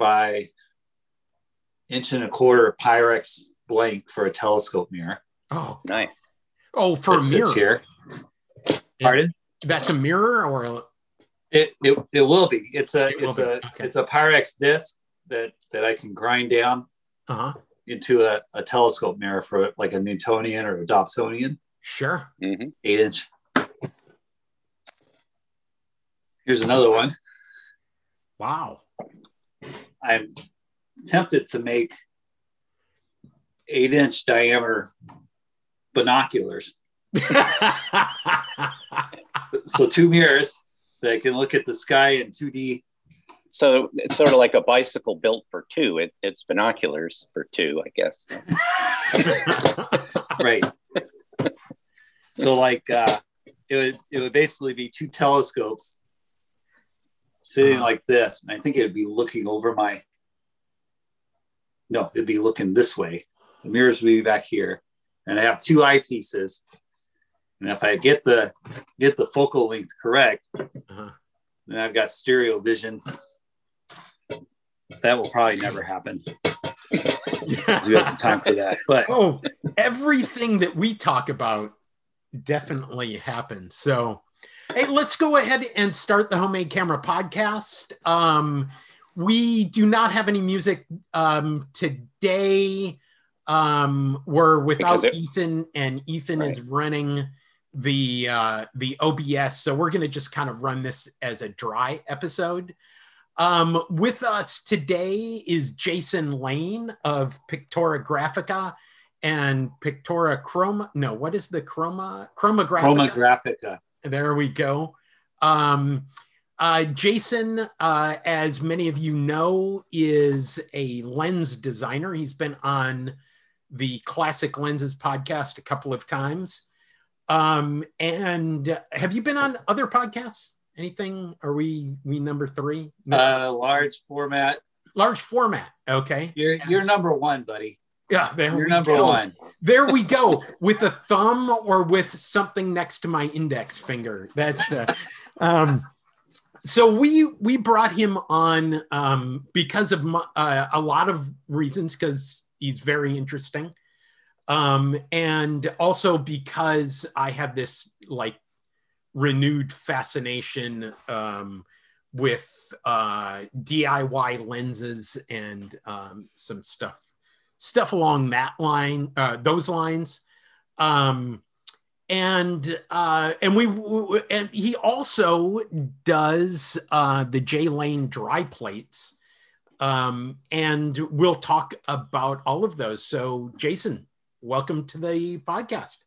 by inch and a quarter Pyrex blank for a telescope mirror. Oh, Nice. oh, for a that mirror. here. Pardon? That's a mirror or a, It, it it will be. It's a It it's a okay. it's a Pyrex disc that that I can grind down uh huh. into a, a telescope mirror for like a Newtonian or a Dobsonian, Sure. hmm eight inch. Here's another one. Wow. I'm tempted to make eight inch diameter binoculars. So two mirrors that can look at the sky in 2D. So it's sort of like a bicycle built for two. It, it's binoculars for two, I guess. Right. so like uh it would it would basically be two telescopes sitting Uh-huh. like this. And I think it would be looking over my no, it'd be looking this way. The mirrors would be back here. And I have two eyepieces. And if I get the get the focal length correct, Uh-huh. then I've got stereo vision. That will probably never happen. We have time for that. But oh, everything that we talk about definitely happens. So, hey, let's go ahead and start the Homemade Camera podcast. Um, we do not have any music um, today. Um, we're without it- Ethan, and Ethan is running the uh, the OBS. So we're going to just kind of run this as a dry episode. Um, with us today is Jason Lane of Pictora Graphica and Pictora Chroma. No, what is the Chroma Chroma Graphica? There we go. Um, uh, Jason, uh, as many of you know, is a lens designer. He's been on the Classic Lenses podcast a couple of times. Um, and have you been on other podcasts? Anything? Are we we number three? Uh, large format. Large format. Okay. You're you're number one, buddy. Yeah, there You're we number go. one. There we go. With a thumb or with something next to my index finger. That's the. Um, so we we brought him on um, because of my, uh, a lot of reasons because he's very interesting, um, and also because I have this like renewed fascination um, with uh, DIY lenses and um, some stuff stuff along that line, uh, those lines. Um, and uh, and we and he also does uh, the J Lane dry plates, um, and we'll talk about all of those. So, Jason, welcome to the podcast.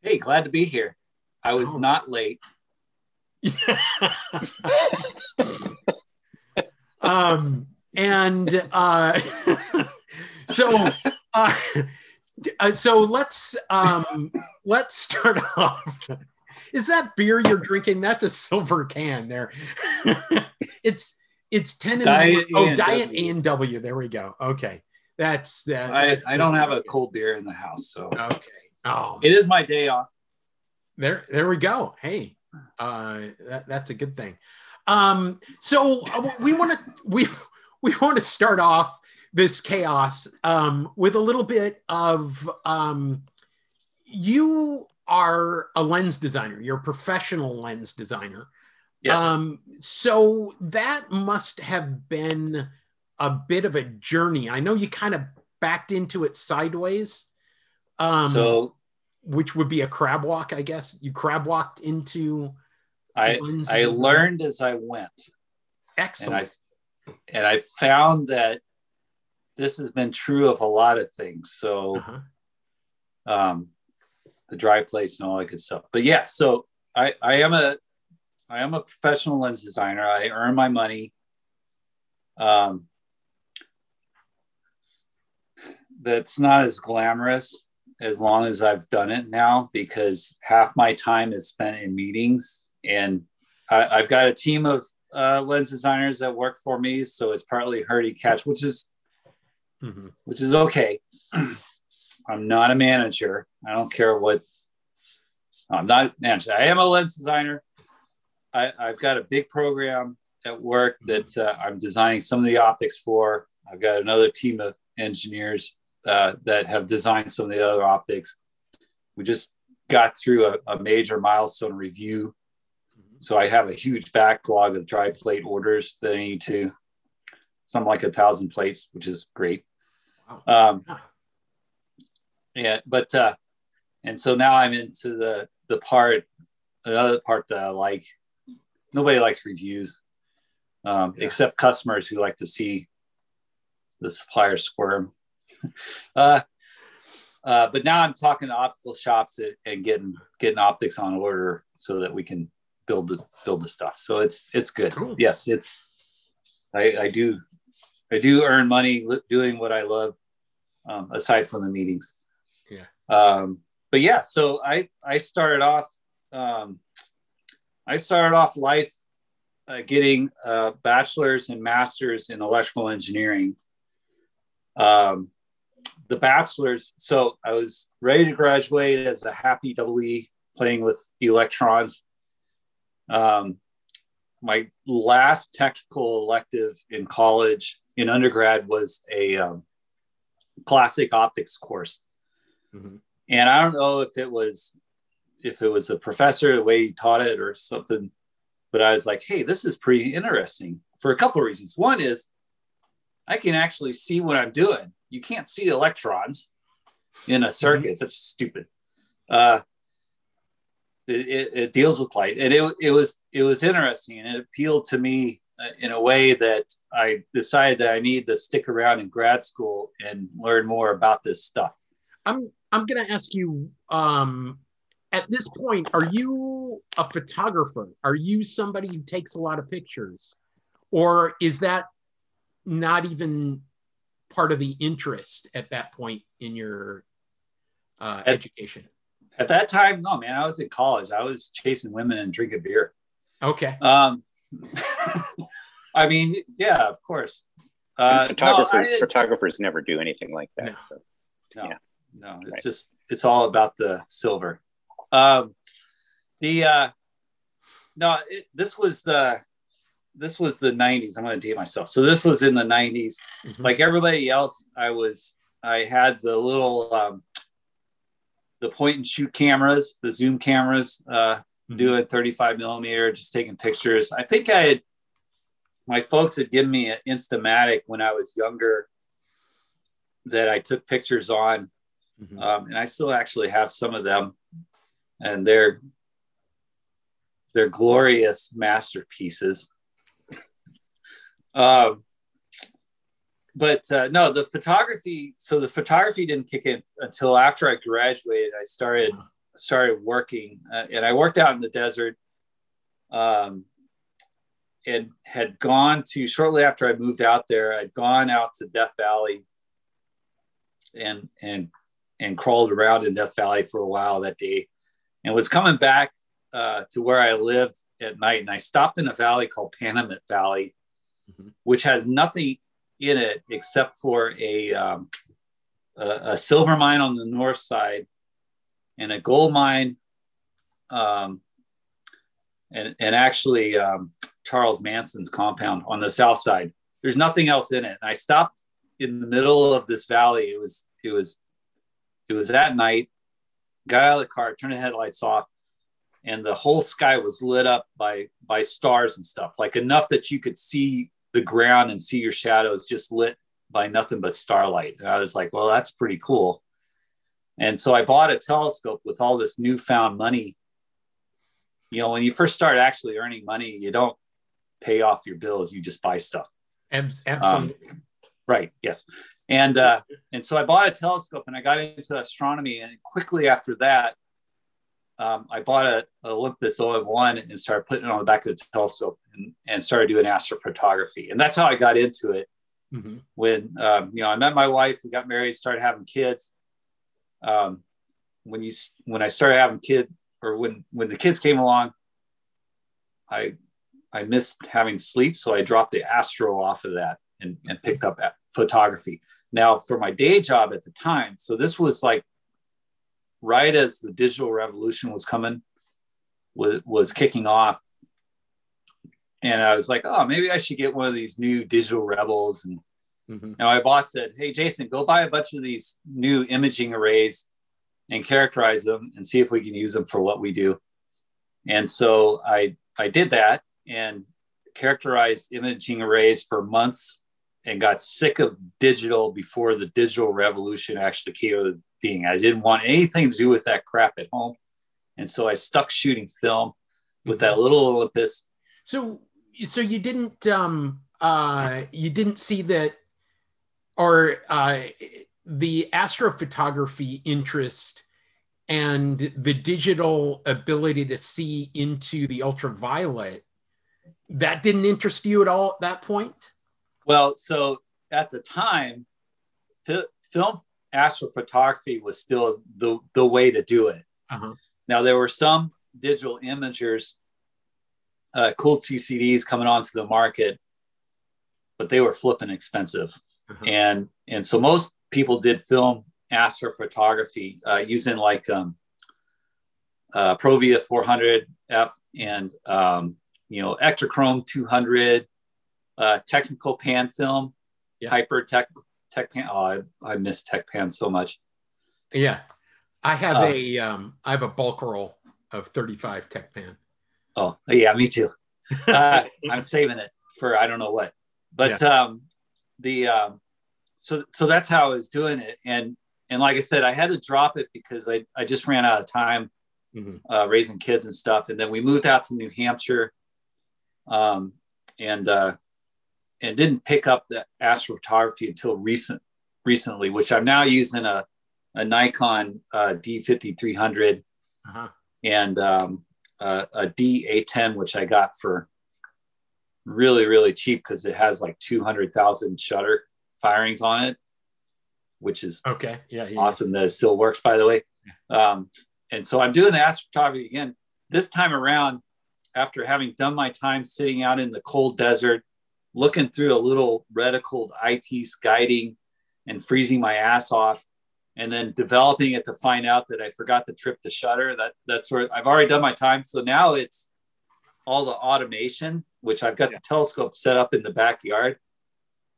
Hey, glad to be here. I was Oh. not late. um, and uh, so uh, uh, so let's um, let's start off. Is that beer you're drinking? That's a silver can there. it's it's ten in Diet the, oh A&W. diet A and W. There we go. Okay, that's that. I, I don't have a cold beer in the house, so Okay. Oh, it is my day off. there there we go hey uh that, that's a good thing um so uh, we want to we we want to start off this chaos um with a little bit of um you are a lens designer you're a professional lens designer Yes. um so that must have been a bit of a journey i know you kind of backed into it sideways um so which would be a crab walk, I guess. You crab walked into I I learned as I went, and excellent. I and I found that this has been true of a lot of things. So Uh-huh. um, the dry plates and all that good stuff. But yes, so I I am a I am a professional lens designer. I earn my money. Um, that's not as glamorous as long as I've done it now because half my time is spent in meetings and I, I've got a team of uh, lens designers that work for me. So it's partly hurdy catch, which is Mhm. which is okay. I'm not a manager. I don't care what. I'm not a manager. I am a lens designer. I, I've got a big program at work that uh, I'm designing some of the optics for. I've got another team of engineers uh, that have designed some of the other optics. We just got through a, a major milestone review. So I have a huge backlog of dry plate orders that I need to, something like a thousand plates, which is great. Wow. Um, yeah, but uh, and so now I'm into the the part, another part that I like. Nobody likes reviews, um, yeah. except customers who like to see the supplier squirm. uh, uh, but now I'm talking to optical shops and getting getting optics on order so that we can build the build the stuff. So it's it's good. Cool. Yes, it's I, I do I do earn money doing what I love um, aside from the meetings. Yeah. Um, but yeah, so I I started off um, I started off life uh, getting a bachelor's and master's in electrical engineering. Um, the bachelor's, so I was ready to graduate as a happy double E playing with electrons. Um, my last technical elective in college in undergrad was a um, classic optics course. Mm-hmm. And I don't know if it was if it was a professor the way he taught it or something, but I was like, hey, this is pretty interesting for a couple of reasons. One is I can actually see what I'm doing. You can't see electrons in a circuit. Mm-hmm. That's stupid. Uh, it, it, it, deals with light, and it, it was it was interesting, and it appealed to me in a way that I decided that I need to stick around in grad school and learn more about this stuff. I'm I'm going to ask you um, at this point, are you a photographer? Are you somebody who takes a lot of pictures? Or is that not even part of the interest at that point in your uh, at, education? At that time, no, man. I was in college. I was chasing women and drinking beer. Okay. Um, I mean, yeah, of course. Uh, photographers, no, I, photographers never do anything like that. No, so, no, yeah. no. It's right. just it's all about the silver. Um, the uh, no, it, this was the this was the 90s. I'm going to date myself. So this was in the 90s. Mm-hmm. Like everybody else, I was I had the little um, the point and shoot cameras, the zoom cameras, uh, mm-hmm. doing 35 millimeter, just taking pictures. I think I had my folks had given me an Instamatic when I was younger that I took pictures on, mm-hmm. um, and I still actually have some of them and they're they're glorious masterpieces. Um, but uh, no, the photography. So the photography didn't kick in until after I graduated. I started started working, uh, and I worked out in the desert, um, and had gone to shortly after I moved out there. I'd gone out to Death Valley, and and and crawled around in Death Valley for a while that day and was coming back uh, to where I lived at night. And I stopped in a valley called Panamint Valley, mm-hmm. which has nothing in it except for a, um, a, a, silver mine on the north side and a gold mine. Um, and, and actually, um, Charles Manson's compound on the south side. There's nothing else in it. And I stopped in the middle of this valley. It was it was it was at night got out of the car, turned the headlights off, and the whole sky was lit up by by stars and stuff, like enough that you could see the ground and see your shadows just lit by nothing but starlight. And I was like, well, that's pretty cool. And so I bought a telescope with all this newfound money. You know, when you first start actually earning money, you don't pay off your bills, you just buy stuff. Absolutely. Um, right. Yes and uh, and so I bought a telescope and I got into astronomy. And quickly after that, um, I bought a, a Olympus OM1 and started putting it on the back of the telescope and, and started doing astrophotography. And that's how I got into it. Mm-hmm. When um, you know I met my wife, we got married, started having kids. Um, when you when I started having kid or when when the kids came along, I I missed having sleep, so I dropped the astro off of that and, and picked up photography. Now, for my day job at the time, so this was like right as the digital revolution was coming, was, was kicking off. and I was like, oh, maybe I should get one of these new digital rebels. And, Mhm. and my boss said, hey, Jason, go buy a bunch of these new imaging arrays and characterize them and see if we can use them for what we do. And so I I did that and characterized imaging arrays for months and got sick of digital before the digital revolution actually came into being. I didn't want anything to do with that crap at home. And so I stuck shooting film with that little Olympus. So so you didn't um uh you didn't see that or uh the astrophotography interest and the digital ability to see into the ultraviolet that didn't interest you at all at that point Well, so at the time, fi- film astrophotography was still the, the way to do it. uh-huh. Now, there were some digital imagers, uh, cool CCDs coming onto the market, but they were flipping expensive. Uh-huh. And, and so most people did film astrophotography uh, using like um, uh, Provia 400F and, um, you know, Ektachrome 200, uh, technical pan film, Yeah. hyper tech, tech pan. Oh, I, I miss tech pan so much. yeah i have Uh, a um i have a bulk roll of 35 tech pan Oh, yeah, me too. uh, I'm saving it for I don't know what. But um, the um, so so that's how I was doing it, and and like I said, I had to drop it because I I just ran out of time Mhm. uh, raising kids and stuff, and then we moved out to New Hampshire, um, and uh, and didn't pick up the astrophotography until recent recently, which I'm now using a a Nikon uh, D5300 uh-huh. and um, a, a D810, which I got for really, really cheap because it has like 200,000 shutter firings on it, which is okay yeah, yeah. awesome that it still works, by the way. Um, and so I'm doing the astrophotography again. This time around, after having done my time sitting out in the cold desert, looking through a little reticled eyepiece guiding and freezing my ass off, and then developing it to find out that I forgot to trip the shutter. That that's where I've already done my time. So now it's all the automation, which I've got the telescope set up in the backyard.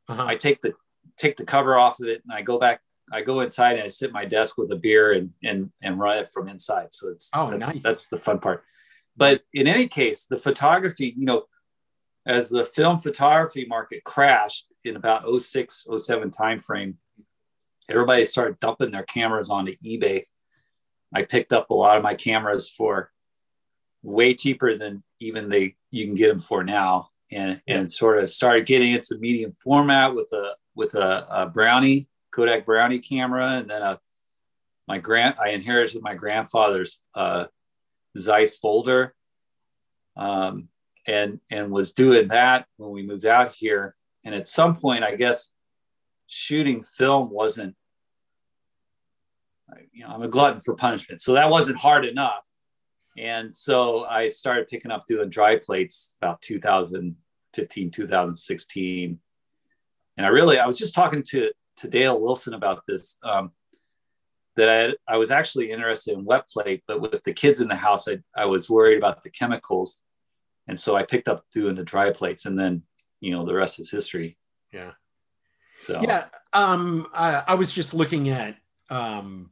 Uh-huh. I take the take the cover off of it and I go back. I go inside and I sit at my desk with a beer and and and run it from inside. So it's Oh, that's, nice. that's the fun part. But in any case, the photography, you know, as the film photography market crashed in about 06, 07 timeframe, everybody started dumping their cameras onto eBay. I picked up a lot of my cameras for way cheaper than even they you can get them for now, and and sort of started getting into medium format with a with a, a Brownie Kodak Brownie camera, and then a my grand I inherited my grandfather's uh, Zeiss folder, um, and and was doing that when we moved out here. And at some point, I guess shooting film wasn't you know i'm a glutton for punishment. So that wasn't hard enough. And so i started picking up doing dry plates about 2015 2016 and i really i was just talking to to dale wilson about this um, that I, I was actually interested in wet plate but with the kids in the house I, I was worried about the chemicals. And so i picked up doing the dry plates and then you know the rest is history. Yeah. So. Yeah um I, I was just looking at um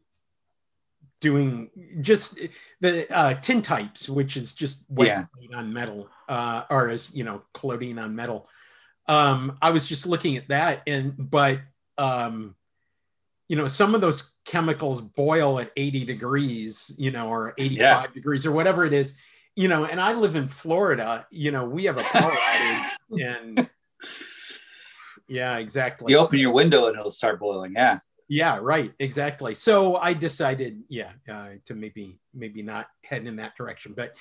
doing just the uh tin types which is just white Yeah. paint on metal uh or as you know collodion on metal um i was just looking at that and but um you know some of those chemicals boil at 80 degrees you know or 85 Yeah. degrees or whatever it is you know and i live in florida you know we have a power outage and yeah exactly you open your window and it'll start boiling yeah yeah, right, exactly. So I decided, yeah, uh, to maybe maybe not head in that direction. But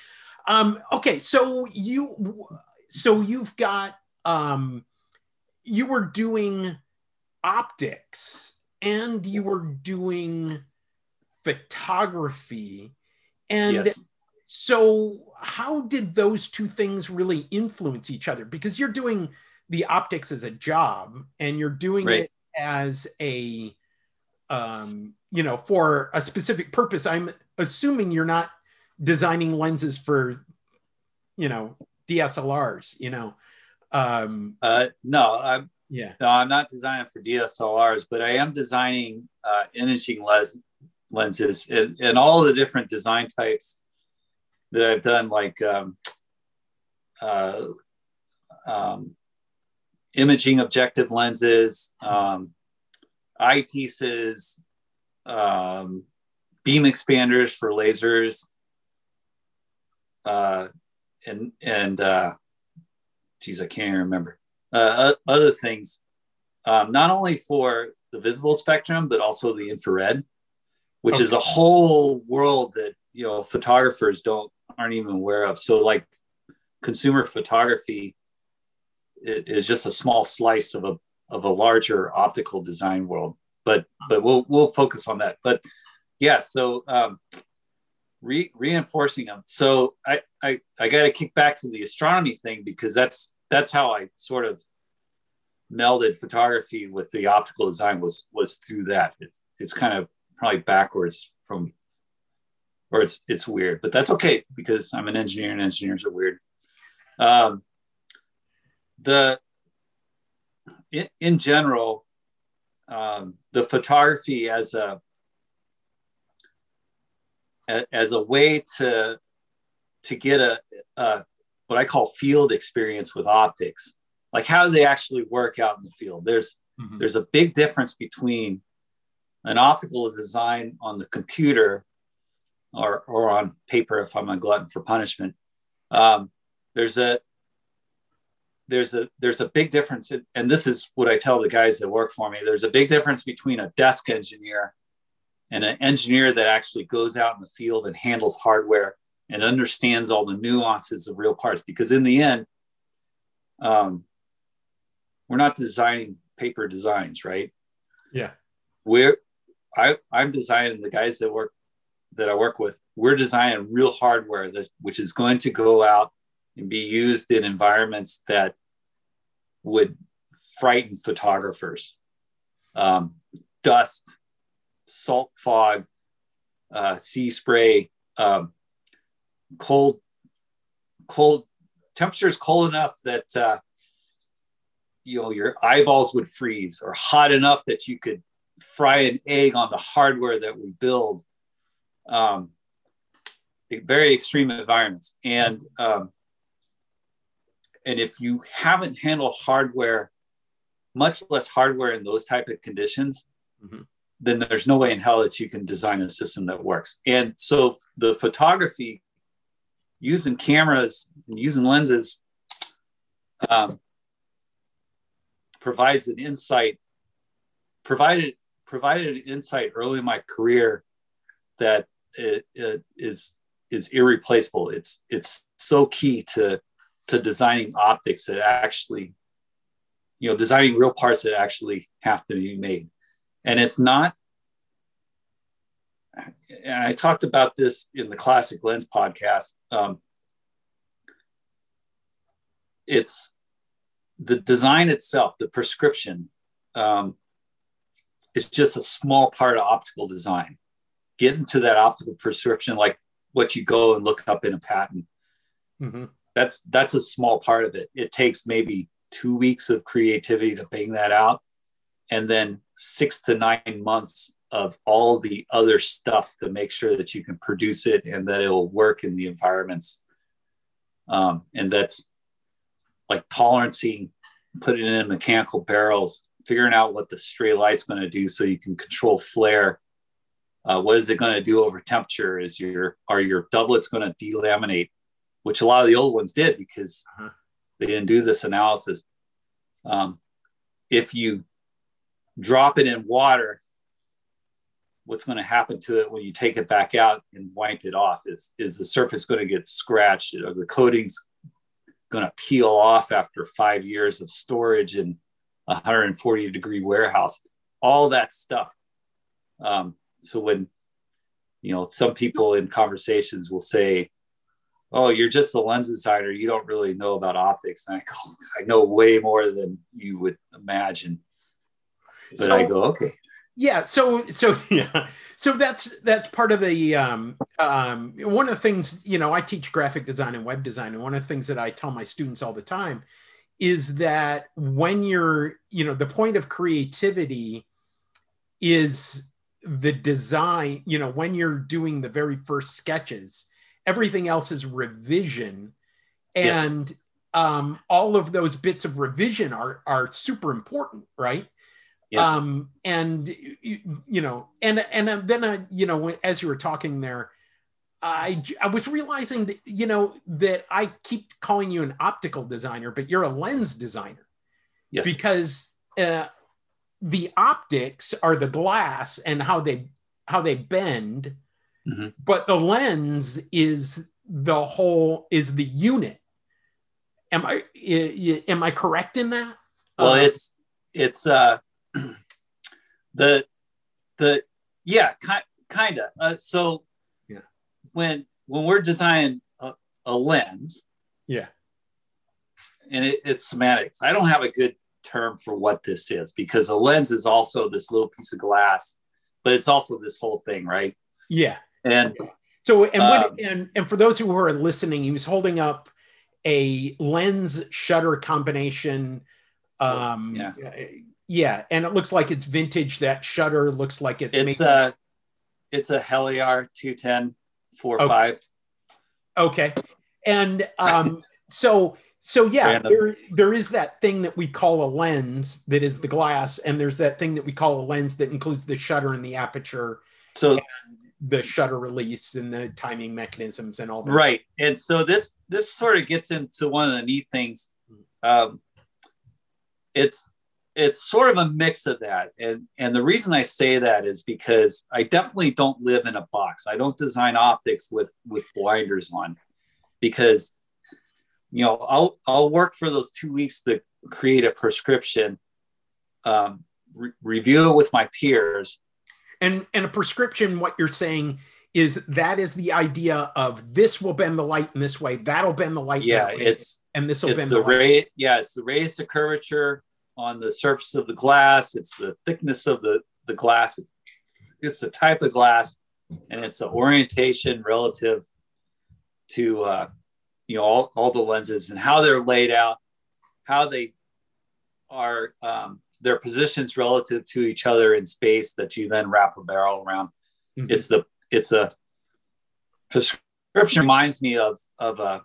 um, okay, so you so you've got um, you were doing optics and you were doing photography, and yes so how did those two things really influence each other? Because you're doing the optics as a job and you're doing Right. it as a um, you know, for a specific purpose. I'm assuming you're not designing lenses for, you know, DSLRs, you know. Um, uh, no, I'm yeah. No, I'm not designing for DSLRs, but I am designing uh, imaging lens, lenses and, and all the different design types that I've done, like um, uh, um, imaging objective lenses, um, eyepieces, um, beam expanders for lasers, uh, and and uh, geez, I can't even remember uh, other things. Um, not only for the visible spectrum, but also the infrared, which okay. is a whole world that you know photographers don't aren't even aware of. So like consumer photography is just a small slice of a of a larger optical design world. But but we'll we'll focus on that. But yeah, so um, re- reinforcing them. So I I, I got to kick back to the astronomy thing because that's that's how I sort of melded photography with the optical design was was through that. It's it's kind of probably backwards from or it's it's weird, but that's okay because I'm an engineer and engineers are weird. Um, the in, in general, um, the photography as a as a way to to get a, a what I call field experience with optics. Like how do they actually work out in the field? There's mm-hmm. there's a big difference between an optical design on the computer or, or on paper if I'm a glutton for punishment. Um, there's a there's a there's a big difference in, and this is what i tell the guys that work for me there's a big difference between a desk engineer and an engineer that actually goes out in the field and handles hardware and understands all the nuances of real parts because in the end um, we're not designing paper designs right yeah we're I, i'm designing the guys that work that i work with we're designing real hardware that which is going to go out and be used in environments that would frighten photographers. Um, dust, salt fog, uh, sea spray, um, cold, cold temperatures cold enough that uh, you know your eyeballs would freeze, or hot enough that you could fry an egg on the hardware that we build. Um, very extreme environments, and um, and if you haven't handled hardware, much less hardware in those type of conditions, mm-hmm. then there's no way in hell that you can design a system that works. And so the photography using cameras and using lenses um, provides an insight, provided provided an insight early in my career that it, it is is irreplaceable. It's it's so key to to designing optics that actually, you know, designing real parts that actually have to be made. And it's not, and I talked about this in the Classic Lens podcast. Um, it's the design itself, the prescription, um, is just a small part of optical design. Getting to that optical prescription, like what you go and look up in a patent, mm-hmm that's that's a small part of it it takes maybe two weeks of creativity to bang that out and then six to nine months of all the other stuff to make sure that you can produce it and that it'll work in the environments um, and that's like tolerancing putting it in mechanical barrels figuring out what the stray light's going to do so you can control flare uh, what is it going to do over temperature is your are your doublets going to delaminate which a lot of the old ones did because uh-huh. they didn't do this analysis. Um, if you drop it in water, what's going to happen to it when you take it back out and wipe it off? Is, is the surface going to get scratched? Are the coatings going to peel off after five years of storage in a 140 degree warehouse? All that stuff. Um, so when you know some people in conversations will say oh, you're just a lens designer. You don't really know about optics. And I go, I know way more than you would imagine. But so, I go, okay. Yeah so so yeah. So that's that's part of the um, um, one of the things you know i teach graphic design and web design and one of the things that i tell my students all the time is that when you're you know the point of creativity is the design you know when you're doing the very first sketches everything else is revision. And yes. um, all of those bits of revision are are super important right yeah. um and you, you know and and then uh, you know as you were talking there I, I was realizing that you know that I keep calling you an optical designer, but you're a lens designer. Yes. Because uh, the optics are the glass and how they how they bend, mm-hmm. but the lens is the whole is the unit. Am I am I correct in that? Well, uh, it's it's uh the the yeah ki- kind of uh, so yeah. when when we're designing a, a lens yeah. and it, it's semantics i don't have a good term for what this is because a lens is also this little piece of glass but it's also this whole thing right? Yeah. And so and what um, and and for those who are listening he was holding up a lens shutter combination um yeah yeah, and it looks like it's vintage. That shutter looks like it's. It's making... a, it's a Heliar 210 okay. Okay, and um, so so yeah, Random. there there is that thing that we call a lens that is the glass, and there's that thing that we call a lens that includes the shutter and the aperture. So the shutter release and the timing mechanisms and all that. Right, and so this this sort of gets into one of the neat things. Um, it's it's sort of a mix of that. And and the reason i say that is because i definitely don't live in a box. I don't design optics with with blinders on because you know i'll i'll work for those two weeks to create a prescription um, re- review it with my peers. And and a prescription what you're saying is that is the idea of this will bend the light in this way that'll bend the light yeah it's and this will bend the, the ray yeah it's the raised to curvature on the surface of the glass. It's the thickness of the, the glass. It's, it's the type of glass and it's the orientation relative to, uh, you know, all, all the lenses and how they're laid out, how they are, um, their positions relative to each other in space that you then wrap a barrel around. Mm-hmm. It's the, it's a prescription reminds me of, of a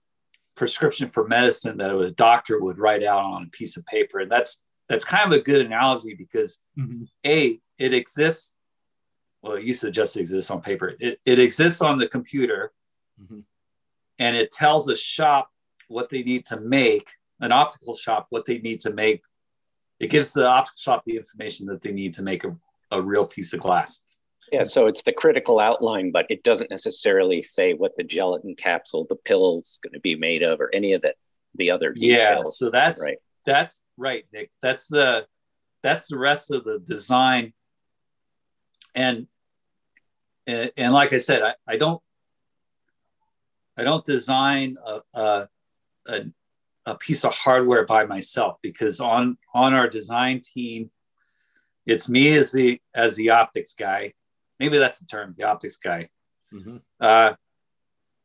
prescription for medicine that a doctor would write out on a piece of paper. And that's that's kind of a good analogy because mm-hmm. a it exists well it used to just exist on paper it, it exists on the computer mm-hmm. and it tells a shop what they need to make an optical shop what they need to make it gives the optical shop the information that they need to make a, a real piece of glass yeah so it's the critical outline but it doesn't necessarily say what the gelatin capsule the pill's going to be made of or any of the the other details. yeah so that's right that's right, Nick. That's the that's the rest of the design. And and, and like I said, I, I don't I don't design a, a, a, a piece of hardware by myself because on on our design team, it's me as the as the optics guy. Maybe that's the term, the optics guy. Mm-hmm. Uh,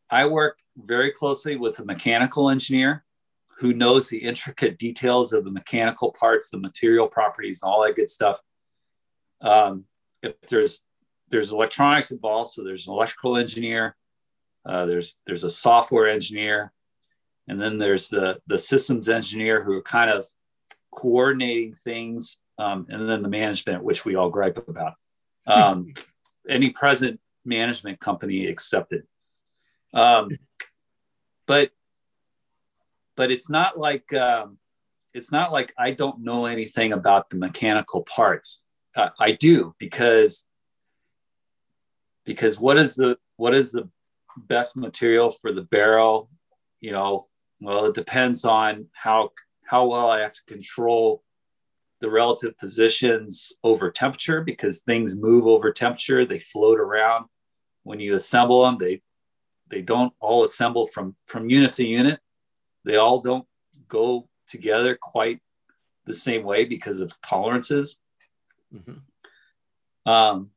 I work very closely with a mechanical engineer who knows the intricate details of the mechanical parts, the material properties, and all that good stuff. Um, if there's there's electronics involved, so there's an electrical engineer, uh, there's there's a software engineer, and then there's the the systems engineer who are kind of coordinating things, um, and then the management, which we all gripe about. Um, any present management company accepted. Um, but but it's not like um, it's not like I don't know anything about the mechanical parts. Uh, I do because because what is the what is the best material for the barrel? You know, well, it depends on how how well I have to control the relative positions over temperature because things move over temperature. They float around. When you assemble them, they they don't all assemble from from unit to unit they all don't go together quite the same way because of tolerances. Mm-hmm. Um,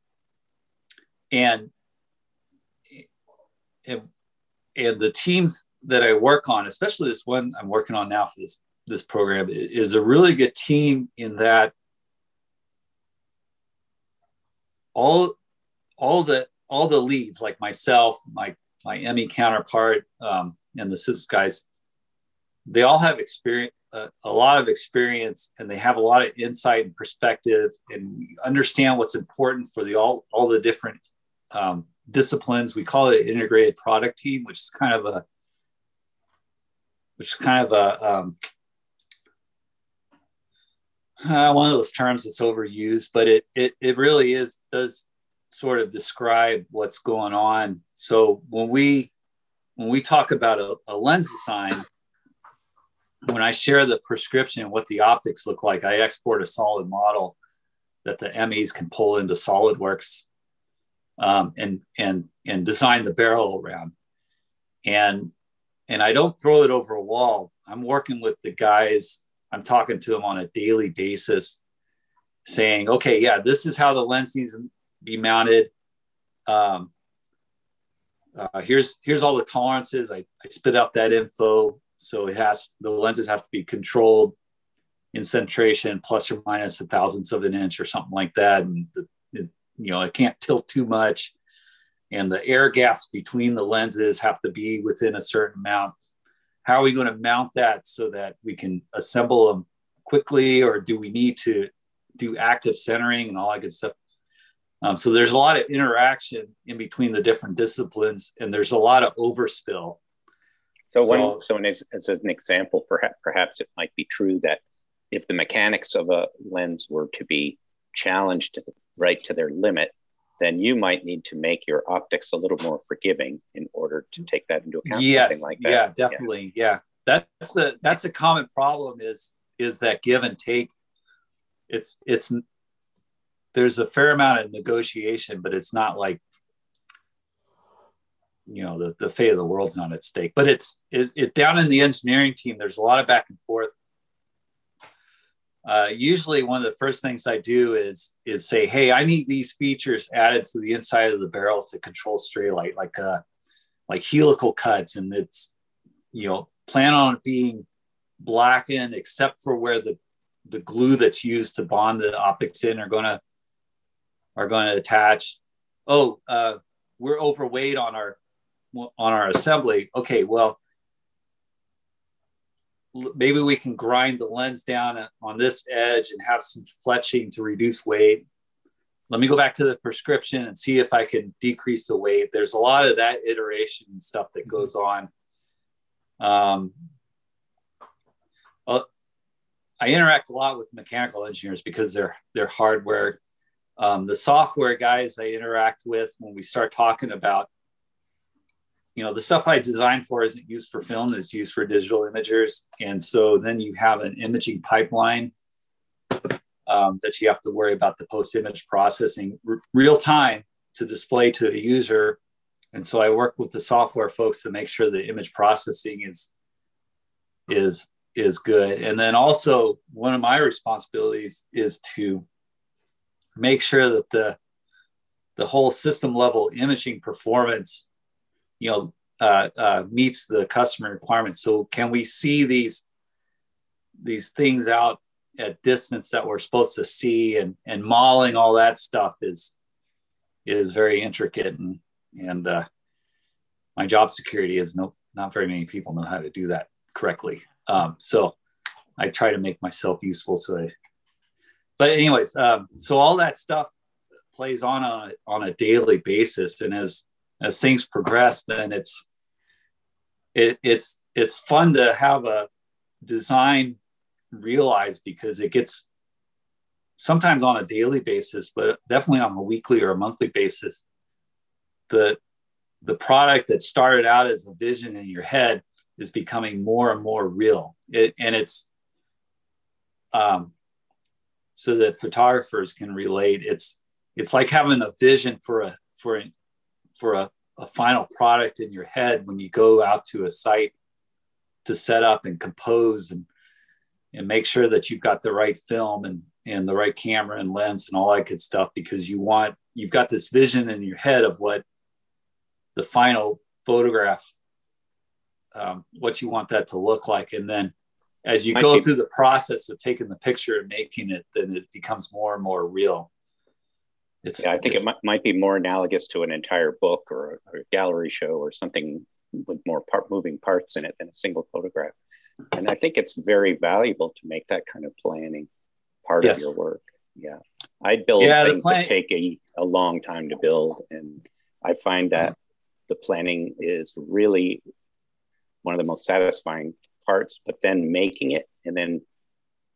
and, and and the teams that I work on, especially this one I'm working on now for this this program, is a really good team in that all all the all the leads, like myself, my my ME counterpart, um, and the SYS guys, they all have experience, uh, a lot of experience, and they have a lot of insight and perspective, and understand what's important for the all all the different um, disciplines. We call it integrated product team, which is kind of a which is kind of a um, uh, one of those terms that's overused, but it it it really is does sort of describe what's going on. So when we when we talk about a, a lens design, when I share the prescription and what the optics look like, I export a solid model that the MEs can pull into SolidWorks um, and and and design the barrel around. And and I don't throw it over a wall. I'm working with the guys. I'm talking to them on a daily basis, saying, okay, yeah, this is how the lens needs to be mounted. Um, uh, here's here's all the tolerances. I, I spit out that info. So it has the lenses have to be controlled in centration plus or minus a thousandths of an inch or something like that. And the, you know, it can't tilt too much. And the air gaps between the lenses have to be within a certain amount. How are we going to mount that so that we can assemble them quickly, or do we need to do active centering and all that good stuff? Um, so there's a lot of interaction in between the different disciplines, and there's a lot of overspill. So, so one, so as, as an example, for perhaps it might be true that if the mechanics of a lens were to be challenged right to their limit, then you might need to make your optics a little more forgiving in order to take that into account. Yes, like yeah, definitely, yeah. yeah. That's a that's a common problem is is that give and take. It's it's there's a fair amount of negotiation, but it's not like you know the, the fate of the world's not at stake. But it's it, it down in the engineering team. There's a lot of back and forth uh, usually one of the first things I do is is say, hey, I need these features added to the inside of the barrel to control stray light, like uh, like helical cuts, and it's you know plan on it being blackened except for where the the glue that's used to bond the optics in are gonna are to attach. Oh, uh, we're overweight on our on our assembly. Okay, well maybe we can grind the lens down on this edge and have some fletching to reduce weight. Let me go back to the prescription and see if I can decrease the weight. There's a lot of that iteration and stuff that goes on. Um, well, I interact a lot with mechanical engineers because they're they're hardware. Um, the software guys I interact with when we start talking about you know the stuff i designed for isn't used for film it's used for digital imagers. And so then you have an imaging pipeline um, that you have to worry about the post image processing r- real time to display to a user. And so i work with the software folks to make sure the image processing is is is good. And then also one of my responsibilities is to make sure that the the whole system level imaging performance you know uh, uh, meets the customer requirements. So can we see these these things out at distance that we're supposed to see and and modeling all that stuff is is very intricate and and uh, my job security is no not very many people know how to do that correctly. Um, so I try to make myself useful. So, I, but anyways, um, so all that stuff plays on a, on a daily basis, and as as things progress, then it's it, it's it's fun to have a design realized because it gets sometimes on a daily basis, but definitely on a weekly or a monthly basis. The the product that started out as a vision in your head is becoming more and more real. It, and it's um, so that photographers can relate. It's it's like having a vision for a for an for a, a final product in your head when you go out to a site to set up and compose and and make sure that you've got the right film and and the right camera and lens and all that good stuff because you want you've got this vision in your head of what the final photograph um, what you want that to look like. And then as you go through the process of taking the picture and making it then it becomes more and more real it's, yeah, I think it might, might be more analogous to an entire book or, or a gallery show or something with more part moving parts in it than a single photograph. And I think it's very valuable to make that kind of planning part yes. of your work. Yeah. I build yeah, things plan- that take a, a long time to build. And I find that the planning is really one of the most satisfying parts, but then making it and then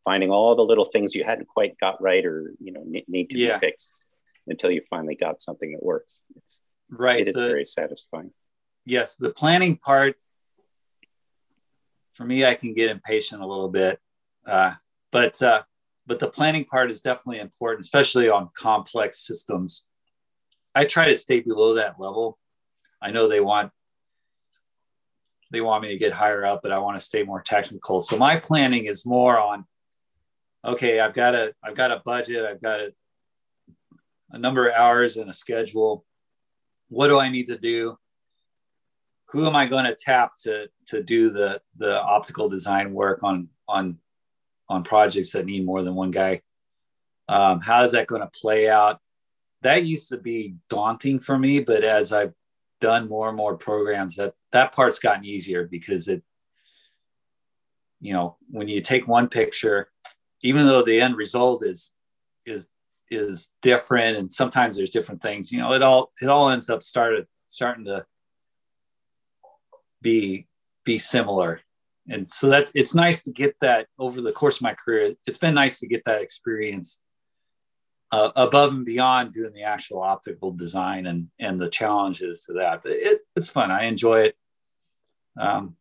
finding all the little things you hadn't quite got right or, you know, need to yeah. be fixed until you finally got something that works. It's, right. It is the, very satisfying. Yes. The planning part, for me, I can get impatient a little bit. Uh, but, uh, but the planning part is definitely important, especially on complex systems. I try to stay below that level. I know they want they want me to get higher up, but I want to stay more technical. So my planning is more on okay, I've got a I've got a budget, I've got a a number of hours and a schedule. What do I need to do? Who am I going to tap to to do the the optical design work on on on projects that need more than one guy? Um, how is that going to play out? That used to be daunting for me, but as I've done more and more programs, that that part's gotten easier because it, you know, when you take one picture, even though the end result is is different and sometimes there's different things you know it all it all ends up started starting to be be similar. And so that it's nice to get that over the course of my career. It's been nice to get that experience uh, above and beyond doing the actual optical design and and the challenges to that. But it, it's fun. I enjoy it. Um,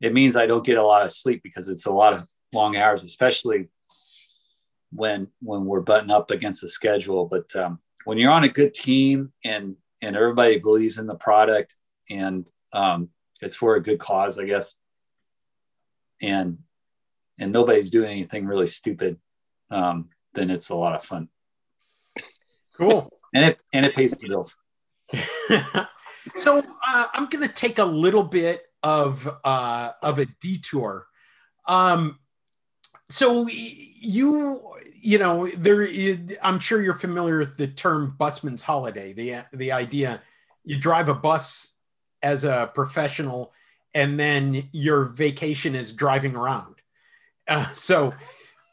it means i don't get a lot of sleep because it's a lot of long hours especially when when we're butting up against the schedule. But um, when you're on a good team and and everybody believes in the product and um, it's for a good cause, I guess, and and nobody's doing anything really stupid, um, then it's a lot of fun. Cool. and it and it pays the bills. so uh, I'm going to take a little bit of uh, of a detour. Um, so you you know there i'm sure you're familiar with the term busman's holiday the the idea you drive a bus as a professional and then your vacation is driving around. Uh, so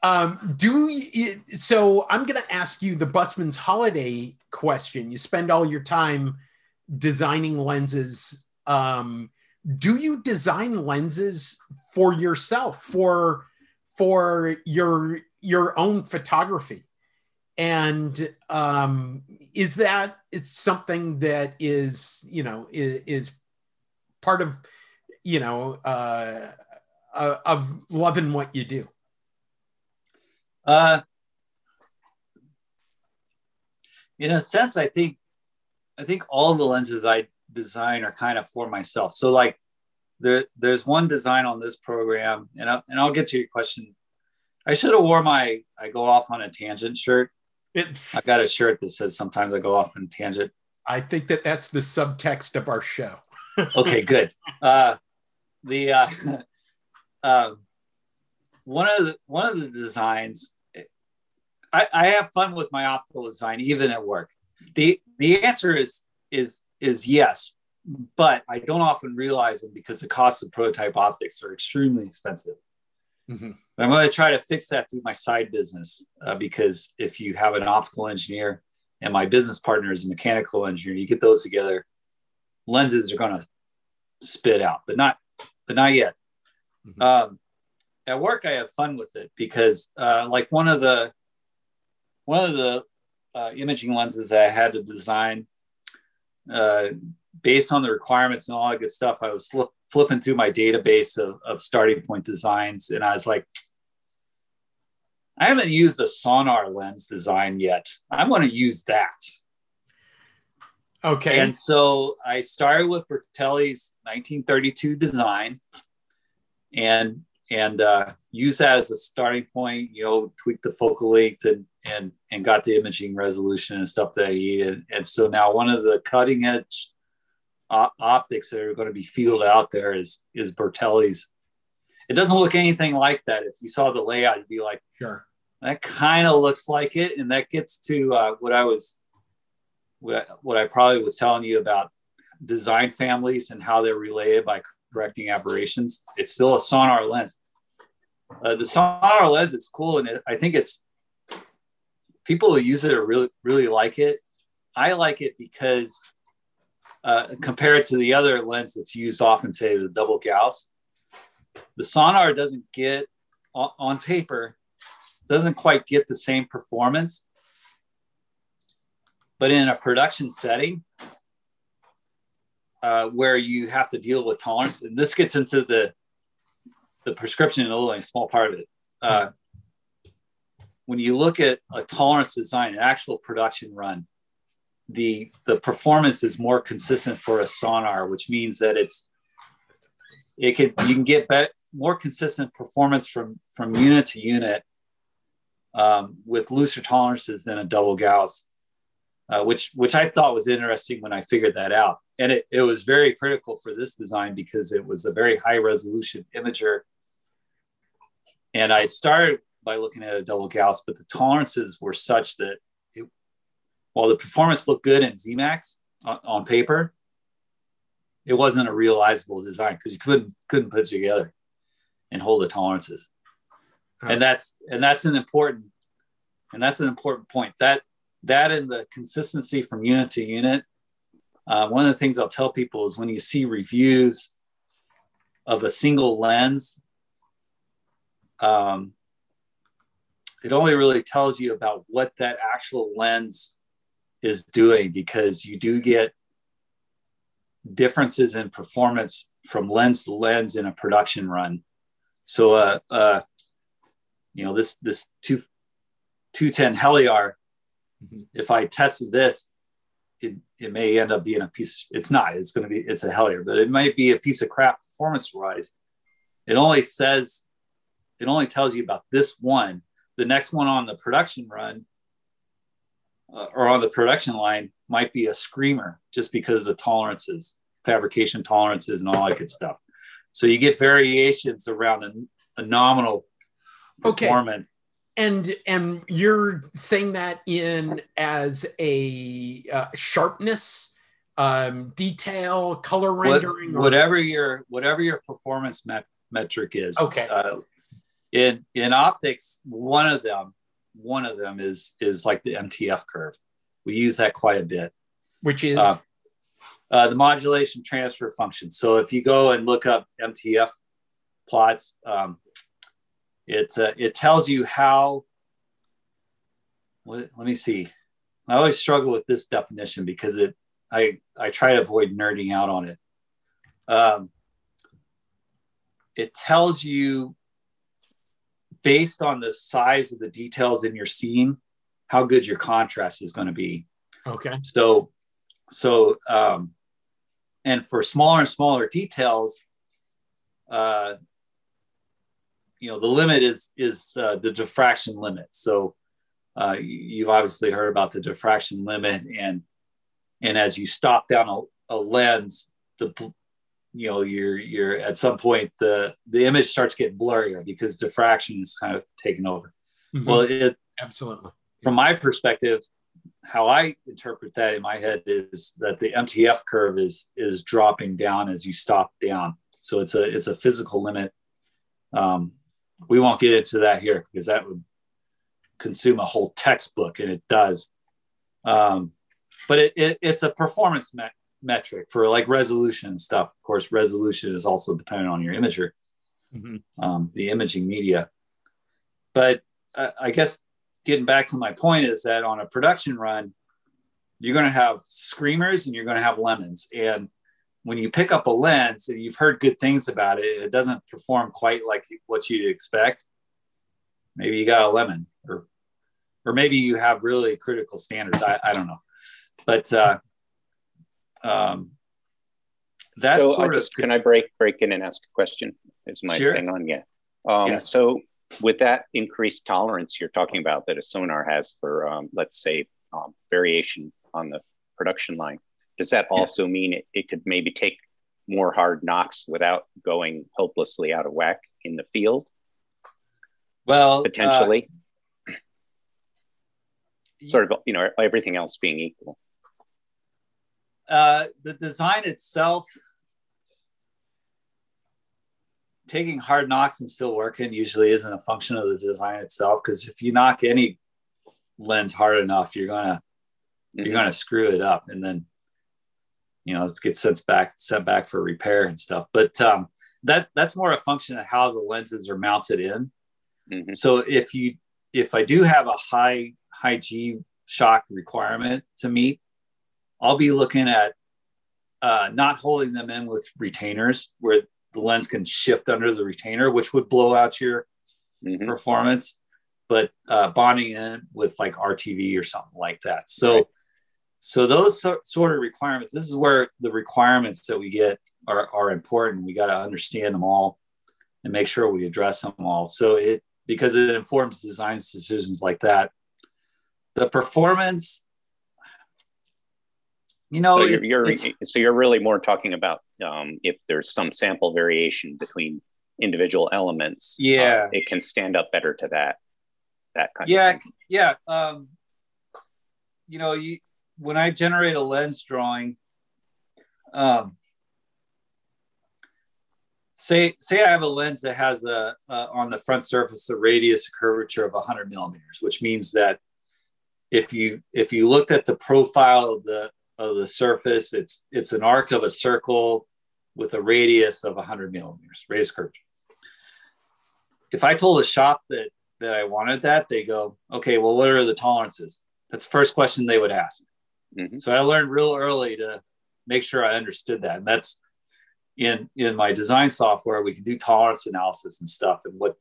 um, do you, so i'm going to ask you the busman's holiday question. You spend all your time designing lenses. Um, do you design lenses for yourself for for your your own photography. And um, is that it's something that is you know is, is part of you know uh, uh, of loving what you do? Uh, in a sense i think i think all the lenses i design are kind of for myself. So like there, there's one design on this program, and I'll, and I'll get to your question. I should have wore my I go off on a tangent shirt. It, I've got a shirt that says sometimes I go off on a tangent. I think that that's the subtext of our show. okay, good. Uh, the uh, uh, one of the one of the designs, I, I have fun with my optical design even at work. the The answer is is is yes, but I don't often realize them because the cost of prototype optics are extremely expensive. Mm-hmm. But I'm going to try to fix that through my side business uh, because if you have an optical engineer and my business partner is a mechanical engineer, you get those together, lenses are going to spit out, but not, but not yet. Mm-hmm. Um, at work, I have fun with it because, uh, like one of the one of the uh, imaging lenses that I had to design uh, based on the requirements and all that good stuff, I was flip, flipping through my database of, of starting point designs, and I was like, I haven't used a Sonnar lens design yet. I'm going to use that. Okay. And so I started with Bertele's 1932 design, and and uh, use that as a starting point, you know, tweak the focal length and and and got the imaging resolution and stuff that I needed. And so now one of the cutting edge op- optics that are going to be fielded out there is is Bertele's. It doesn't look anything like that. If you saw the layout, you'd be like, sure, that kind of looks like it. And that gets to uh, what I was, what I, what I probably was telling you about design families and how they're related by correcting aberrations. It's still a Sonnar lens. Uh, the Sonnar lens is cool, and it, I think it's people who use it are really really like it. I like it because uh, compared to the other lens that's used often, say the double Gauss, the Sonnar doesn't get on, on paper doesn't quite get the same performance. But in a production setting, uh, where you have to deal with tolerance, and this gets into the the prescription in only a small part of it. Uh, when you look at a tolerance design, an actual production run, the the performance is more consistent for a Sonnar, which means that it's it can you can get better, more consistent performance from from unit to unit um, with looser tolerances than a double Gauss, uh, which which I thought was interesting when I figured that out. And it, it was very critical for this design because it was a very high resolution imager. And I started by looking at a double Gauss, but the tolerances were such that while the performance looked good in Zemax on, on paper, it wasn't a realizable design because you couldn't couldn't put it together and hold the tolerances. And that's and that's an important and that's an important point. That that and the consistency from unit to unit uh, one of the things i'll tell people is when you see reviews of a single lens um, it only really tells you about what that actual lens is doing because you do get differences in performance from lens to lens in a production run so uh, uh, you know, this this two 210 Heliar, mm-hmm. if I tested this, it, it may end up being a piece. It's not. It's going to be. It's a Heliar, but it might be a piece of crap performance wise. It only says, it only tells you about this one. The next one on the production run uh, or on the production line might be a screamer just because of the tolerances, fabrication tolerances, and all that good stuff. So you get variations around a, a nominal performance. Okay. And and you're saying that in as a uh, sharpness, um, detail, color rendering, what, whatever or... your whatever your performance met, metric is. Okay. Uh, in in optics, one of them one of them is is like the MTF curve. We use that quite a bit. Which is uh, uh, the modulation transfer function. So if you go and look up MTF plots, um, it uh, it tells you how. Let, let me see. I always struggle with this definition because it I I try to avoid nerding out on it. Um, it tells you based on the size of the details in your scene how good your contrast is going to be. Okay. So so um, and for smaller and smaller details, uh, you know the limit is is uh, the diffraction limit so uh, you've obviously heard about the diffraction limit and and as you stop down a, a, lens the you know you're you're at some point the the image starts getting blurrier because diffraction is kind of taken over mm-hmm. well it absolutely from my perspective how i interpret that in my head is that the mtf curve is is dropping down as you stop down so it's a it's a physical limit um, we won't get into that here because that would consume a whole textbook, and it does. Um, but it, it, it's a performance me- metric for like resolution and stuff. Of course, resolution is also dependent on your imager, mm-hmm. um, the imaging media. But uh, I guess getting back to my point is that on a production run, you're going to have screamers and you're going to have lemons. And when you pick up a lens and you've heard good things about it, it doesn't perform quite like what you'd expect. Maybe you got a lemon, or or maybe you have really critical standards. I, I don't know, but uh, um, that's so sort I just, of. Can I break break in and ask a question? Is my sure. thing on? Yeah. Um, yes. So with that increased tolerance you're talking about that a Sonnar has for, um, let's say, um, variation on the production line, does that also mean it, it could maybe take more hard knocks without going hopelessly out of whack in the field? Well, potentially. Uh, sort of, you know, everything else being equal. Uh, the design itself taking hard knocks and still working usually isn't a function of the design itself because if you knock any lens hard enough you're gonna mm-hmm. you're gonna screw it up and then you know it gets sent back sent back for repair and stuff but um, that that's more a function of how the lenses are mounted in mm-hmm. so if you if i do have a high high g shock requirement to meet i'll be looking at uh, not holding them in with retainers where the lens can shift under the retainer, which would blow out your mm-hmm. performance. But uh, bonding in with like RTV or something like that. So, right. so those so, sort of requirements. This is where the requirements that we get are, are important. We got to understand them all and make sure we address them all. So it because it informs design decisions like that. The performance you know, so you're, you're so you're really more talking about um, if there's some sample variation between individual elements. Uh, yeah, it can stand up better to that. That kind. Yeah, of thing. yeah. Um, you know, you when I generate a lens drawing, um, say say I have a lens that has a, a on the front surface a radius curvature of 100 millimeters, which means that if you if you looked at the profile of the of the surface. It's it's an arc of a circle with a radius of 100 millimeters, radius curvature. If I told a shop that that I wanted that, they go, okay, well, what are the tolerances? That's the first question they would ask. Mm-hmm. So I learned real early to make sure I understood that. And that's in in my design software, we can do tolerance analysis and stuff. And what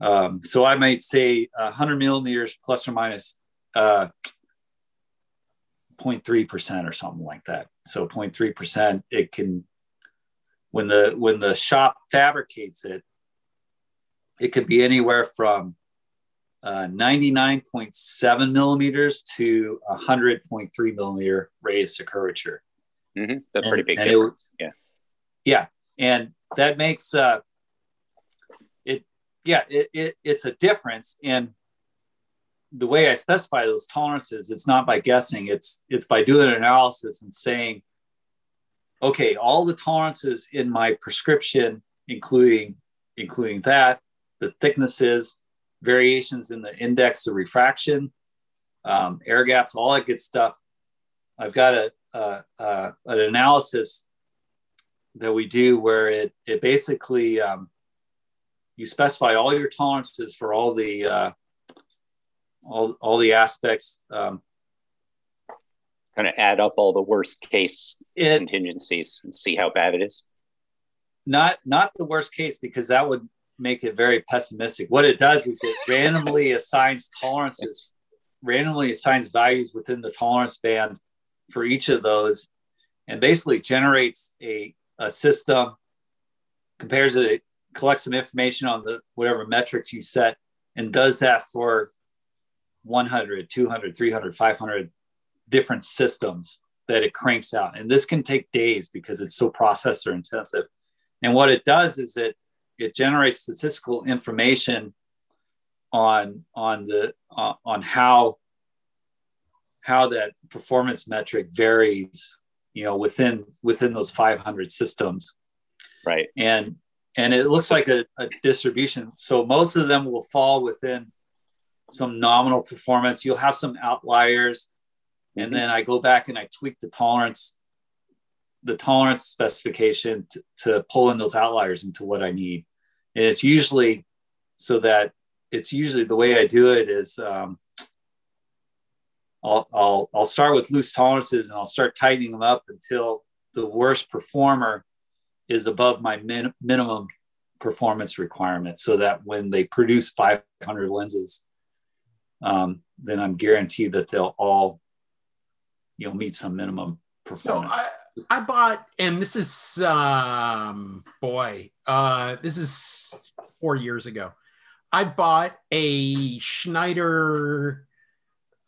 um, so I might say 100 millimeters plus or minus uh, 0.3% or something like that. So 0.3%, it can, when the, when the shop fabricates it, it could be anywhere from uh, 99.7 millimeters to 100.3 millimeter radius of curvature. Mm-hmm. That's and, pretty big difference. It, yeah. Yeah. And that makes uh, it, yeah, it, it, it's a difference. And the way I specify those tolerances, it's not by guessing, it's it's by doing an analysis and saying, okay, all the tolerances in my prescription, including including that, the thicknesses, variations in the index of refraction, um, air gaps, all that good stuff. I've got a, a, a, an analysis that we do where it it basically um, you specify all your tolerances for all the uh, all, all the aspects. Um, kind of add up all the worst case it, contingencies and see how bad it is. Not not the worst case because that would make it very pessimistic. What it does is it randomly assigns tolerances, randomly assigns values within the tolerance band for each of those, and basically generates a, a system, compares it, collects some information on the whatever metrics you set, and does that for 100, 200, 300, 500 different systems that it cranks out. And this can take days because it's so processor intensive. And what it does is it it generates statistical information on on the uh, on how how that performance metric varies you know within within those 500 systems right and and it looks like a, a distribution so most of them will fall within some nominal performance. You'll have some outliers. And mm-hmm. then I go back and I tweak the tolerance, the tolerance specification to, to pull in those outliers into what I need. And it's usually so that it's usually the way I do it is um, I'll, I'll, I'll start with loose tolerances and I'll start tightening them up until the worst performer is above my min- minimum performance requirement so that when they produce 500 lenses um, then I'm guaranteed that they'll all, you know, meet some minimum performance. So I, I bought, and this is, um, boy, uh, this is four years ago. I bought a Schneider.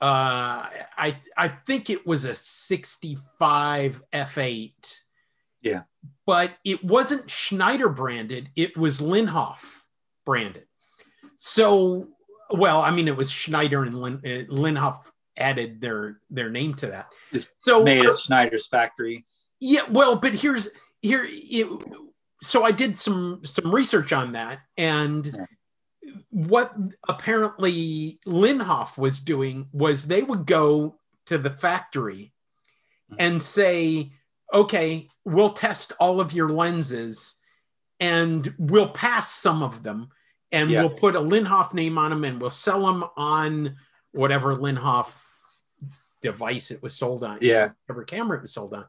Uh, I I think it was a 65 F8. Yeah. But it wasn't Schneider branded. It was Linhof branded. So, well, I mean, it was Schneider and Lin, uh, Linhof added their their name to that. It's so made at Schneider's factory. Yeah, well, but here's here. It, so I did some some research on that, and yeah. what apparently Linhof was doing was they would go to the factory mm-hmm. and say, "Okay, we'll test all of your lenses, and we'll pass some of them." And yeah. we'll put a Linhof name on them and we'll sell them on whatever Linhof device it was sold on. Yeah. Whatever camera it was sold on.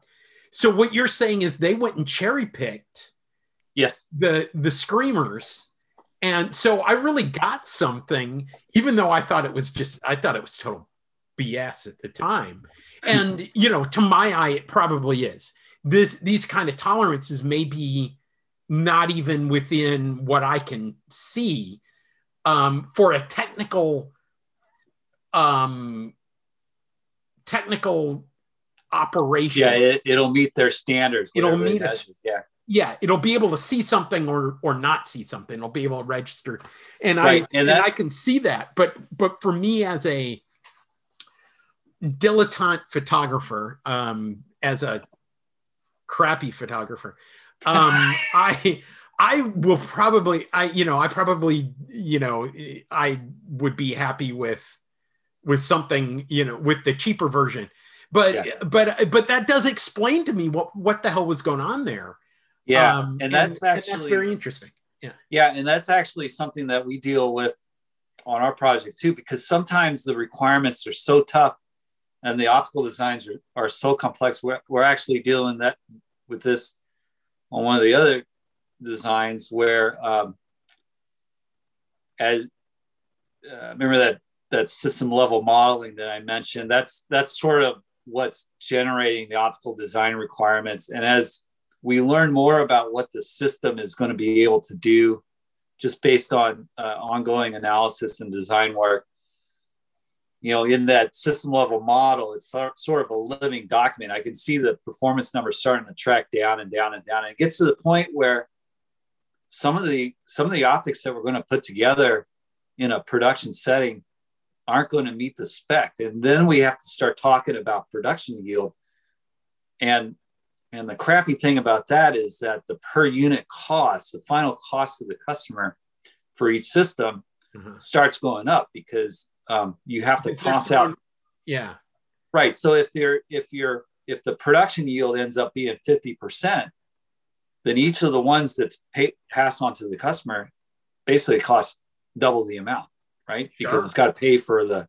So what you're saying is they went and cherry picked yes the the screamers and so i really got something even though i thought it was just i thought it was total bs at the time and you know to my eye it probably is this these kind of tolerances may be not even within what i can see um, for a technical um, technical operation. Yeah, it, will meet their standards. It'll meet it. Yeah. Yeah, it'll be able to see something or or not see something. It'll be able to register, and right. I and, and I can see that. But but for me as a dilettante photographer, um, as a crappy photographer, um, I I will probably I you know I probably you know I would be happy with with something you know with the cheaper version. But yeah. but but that does explain to me what what the hell was going on there. Yeah um, and that's and, actually and that's very interesting. Yeah. Yeah and that's actually something that we deal with on our project too because sometimes the requirements are so tough and the optical designs are, are so complex. We're, we're actually dealing that with this on one of the other designs where um, as uh, remember that that system level modeling that I mentioned. That's that's sort of what's generating the optical design requirements. And as we learn more about what the system is going to be able to do, just based on uh, ongoing analysis and design work, you know, in that system level model, it's sort of a living document. I can see the performance numbers starting to track down and down and down. And it gets to the point where some of the some of the optics that we're going to put together in a production setting aren't going to meet the spec and then we have to start talking about production yield and and the crappy thing about that is that the per unit cost the final cost of the customer for each system mm-hmm. starts going up because um, you have to toss out yeah right so if you're if you're if the production yield ends up being 50% then each of the ones that's pay, passed on to the customer basically costs double the amount right? Because sure. it's got to pay for the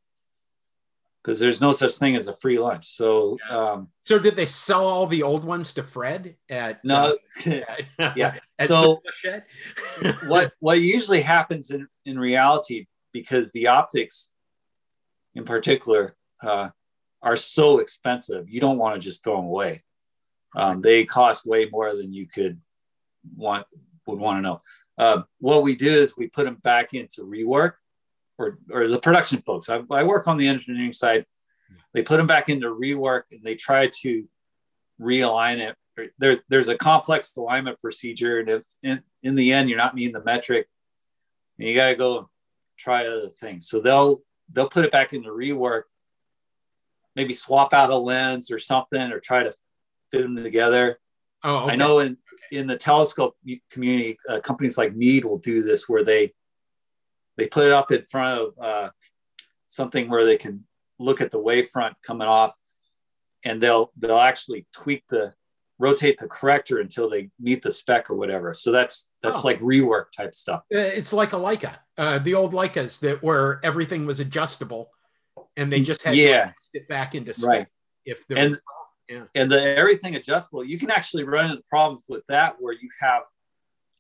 because there's no such thing as a free lunch. So, um, so did they sell all the old ones to Fred at no? Uh, at, yeah. At so what what usually happens in in reality because the optics, in particular, uh, are so expensive, you don't want to just throw them away. Um, they cost way more than you could want would want to know. Uh, what we do is we put them back into rework or, or the production folks. I, I work on the engineering side. They put them back into rework and they try to realign it. There, there's a complex alignment procedure, and if in, in the end you're not meeting the metric, you got to go try other things. So they'll they'll put it back into rework, maybe swap out a lens or something, or try to fit them together. Oh, okay. I know in in the telescope community, uh, companies like Meade will do this, where they they put it up in front of uh, something where they can look at the wavefront coming off and they'll they'll actually tweak the rotate the corrector until they meet the spec or whatever so that's that's oh. like rework type stuff uh, it's like a leica uh, the old leicas that where everything was adjustable and they just had yeah. to it back into spec right if there and, yeah. and the everything adjustable you can actually run into problems with that where you have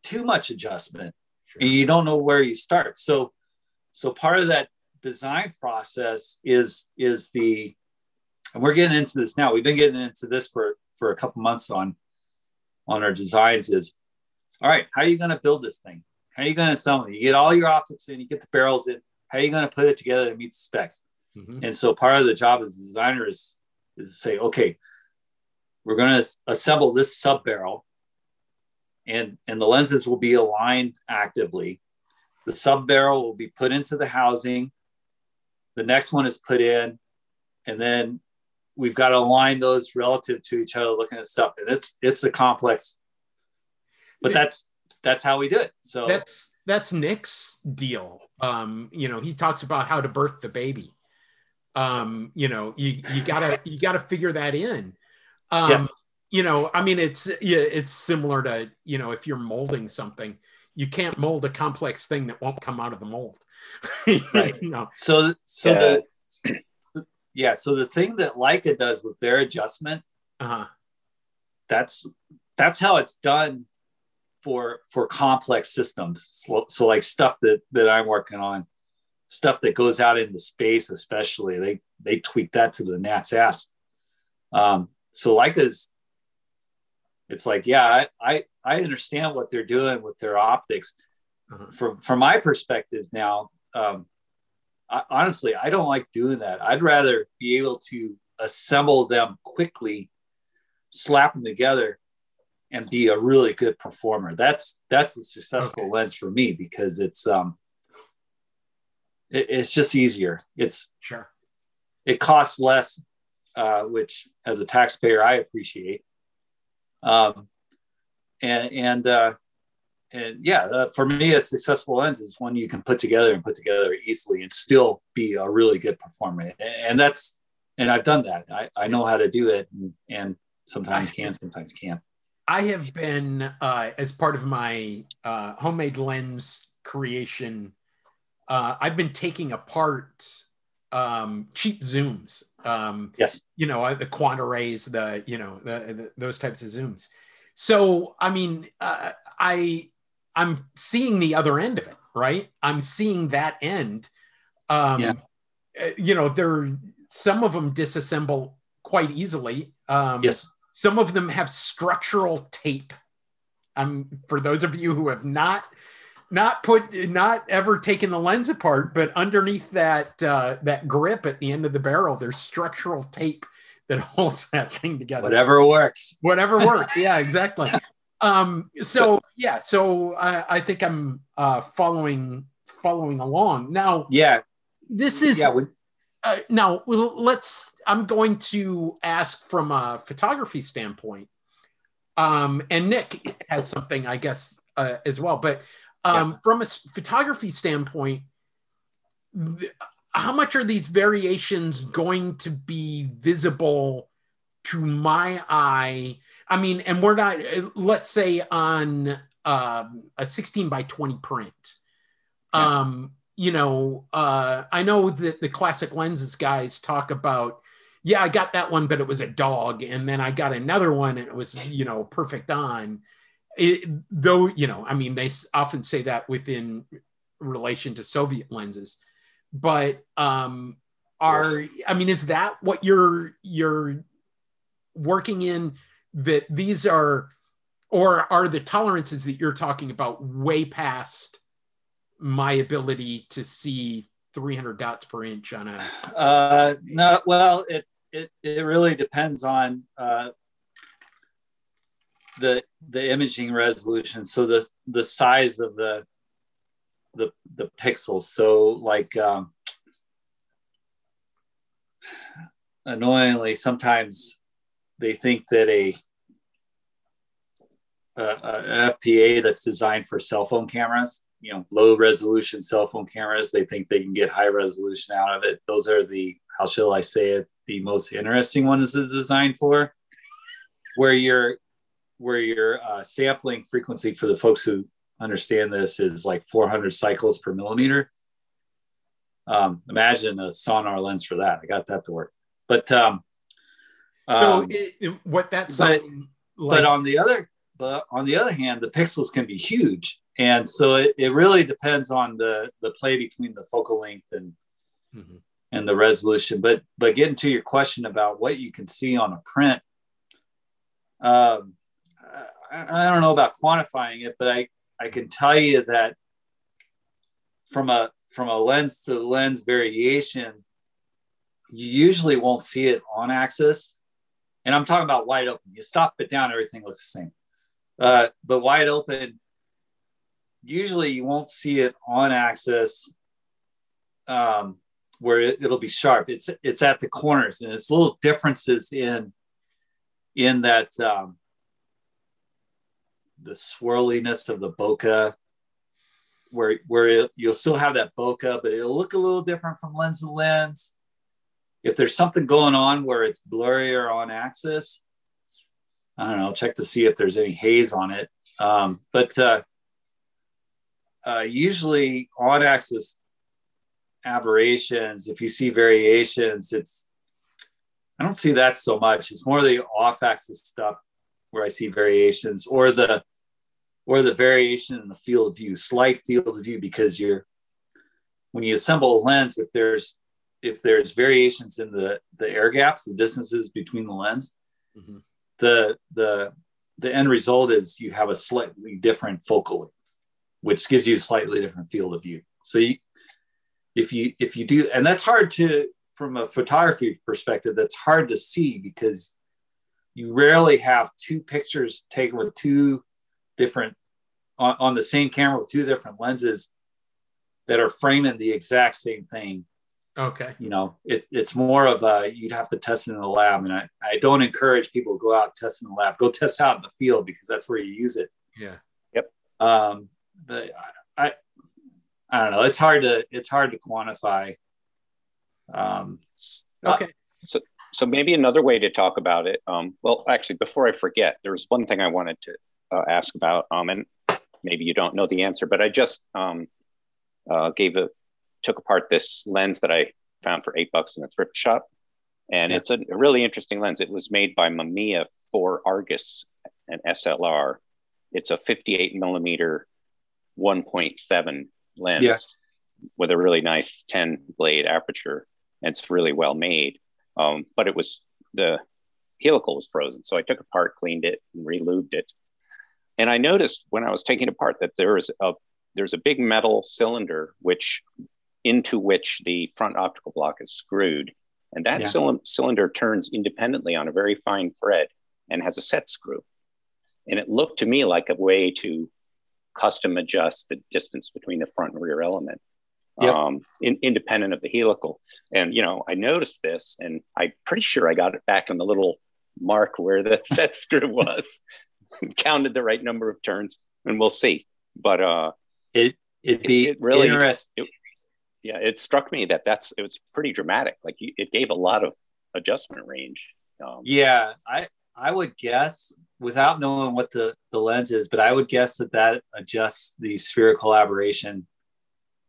too much adjustment sure. and you don't know where you start. So, so part of that design process is is the, and we're getting into this now. We've been getting into this for for a couple months on on our designs. Is all right. How are you going to build this thing? How are you going to assemble it? You get all your optics in, you get the barrels in. How are you going to put it together to meet the specs? Mm-hmm. And so part of the job as a designer is, is to say, okay, we're going to assemble this sub barrel and, and the lenses will be aligned actively. The sub barrel will be put into the housing. The next one is put in, and then we've got to align those relative to each other, looking at stuff. And it's it's a complex, but that's that's how we do it. So that's that's Nick's deal. Um, you know, he talks about how to birth the baby. Um, you know, you you gotta you gotta figure that in. Um, yes. you know, I mean, it's yeah, it's similar to you know, if you're molding something, you can't mold a complex thing that won't come out of the mold. right. you know. So so yeah. the yeah, so the thing that Leica does with their adjustment, uh-huh. that's that's how it's done for for complex systems. So, so like stuff that that I'm working on, stuff that goes out into space, especially they they tweak that to the gnat's ass. Um, so Leica's, it's like yeah, I, I I understand what they're doing with their optics. Uh-huh. From from my perspective now, um, I, honestly, I don't like doing that. I'd rather be able to assemble them quickly, slap them together, and be a really good performer. That's that's a successful okay. lens for me because it's um it, it's just easier. It's sure it costs less, uh, which as a taxpayer I appreciate. Um, and and uh, and yeah, uh, for me, a successful lens is one you can put together and put together easily and still be a really good performer. And that's and I've done that. I, I know how to do it, and, and sometimes can, sometimes can't. I have been, uh, as part of my uh, homemade lens creation, uh, I've been taking apart um, cheap zooms. Um, yes. You know, the Quantarays, the, you know, the, the, those types of zooms. So, I mean, uh, I, I'm seeing the other end of it, right? I'm seeing that end. Um, yeah. Uh, you know, there, some of them disassemble quite easily. Um, yes some of them have structural tape. Um, for those of you who have not not put not ever taken the lens apart, but underneath that uh, that grip at the end of the barrel, there's structural tape that holds that thing together. Whatever works. Whatever works. yeah, exactly. Um, so yeah, so I, I think I'm uh, following following along now. Yeah, this is yeah. We, uh, now let's i'm going to ask from a photography standpoint um, and nick has something i guess uh, as well but um, yeah. from a photography standpoint th- how much are these variations going to be visible to my eye i mean and we're not let's say on um, a 16 by 20 print yeah. um, you know, uh, I know that the classic lenses guys talk about, yeah, I got that one, but it was a dog, and then I got another one, and it was, you know, perfect on. It, though, you know, I mean, they often say that within relation to Soviet lenses, but um, are I mean, is that what you're you're working in? That these are, or are the tolerances that you're talking about way past? my ability to see 300 dots per inch on a uh, no well it, it it really depends on uh, the the imaging resolution so the the size of the the the pixels so like um, annoyingly sometimes they think that a, a, FPA that's designed for cell phone cameras you know low resolution cell phone cameras they think they can get high resolution out of it. Those are the how shall i say it the most interesting ones to design for where your where your uh, sampling frequency for the folks who understand this is like 400 cycles per millimeter. Um, imagine a Sonnar lens for that. I got that to work. But um, so um, it, what that's but, like- but on the other but on the other hand the pixels can be huge and so it, it really depends on the the play between the focal length and mm-hmm. and the resolution but but getting to your question about what you can see on a print um, I, I don't know about quantifying it but i i can tell you that from a from a lens to lens variation, you usually won't see it on axis. And I'm talking about wide open. You stop it down, everything looks the same. Uh, but wide open, usually you won't see it on axis um, where it, will be sharp. It's it's at the corners, and it's little differences in in that um, the swirliness of the bokeh where where it, you'll still have that bokeh, but it'll look a little different from lens to lens. If there's something going on where it's blurrier on axis, I don't know. Check to see if there's any haze on it. Um, but uh, uh, usually on axis aberrations, if you see variations, it's I don't see that so much. It's more the off axis stuff where I see variations or the or the variation in the field of view, slight field of view, because you're when you assemble a lens, if there's if there's variations in the the air gaps, the distances between the lens, mm-hmm. the the the end result is you have a slightly different focal length, which gives you a slightly different field of view. So you, if you if you do, and that's hard to from a photography perspective, that's hard to see because you rarely have two pictures taken with two different on, on the same camera with two different lenses that are framing the exact same thing. Okay. You know, it, it's more of a, you'd have to test it in the lab. And I, I don't encourage people to go out and test in the lab. Go test out in the field because that's where you use it. Yeah. Yep. Um, but I, I don't know. It's hard to, it's hard to quantify. Um, okay. so, so maybe another way to talk about it. Um, well, actually, before I forget, there was one thing I wanted to uh, ask about. Um, and maybe you don't know the answer, but I just um, uh, gave a took apart this lens that I found for eight bucks in a thrift shop, and yeah. it's a, a, really interesting lens. It was made by Mamiya for Argus and SLR. It's a 58 millimeter 1.7 lens yes. with a really nice 10 blade aperture. And it's really well made, um, but it was the helical was frozen, so I took apart, cleaned it, and relubed it, and I noticed when I was taking it apart that there is a there's a big metal cylinder which into which the front optical block is screwed, and that yeah. cylinder turns independently on a very fine thread and has a set screw. And it looked to me like a way to custom adjust the distance between the front and rear element, yep. um, in, independent of the helical. And you know, I noticed this, and I'm pretty sure I got it back on the little mark where the set screw was. counted the right number of turns, and we'll see. But uh, it it'd be it really interesting. It, yeah, it struck me that that's it was pretty dramatic. Like it gave a lot of adjustment range. Um, yeah, I I would guess without knowing what the the lens is, but I would guess that that adjusts the spherical aberration.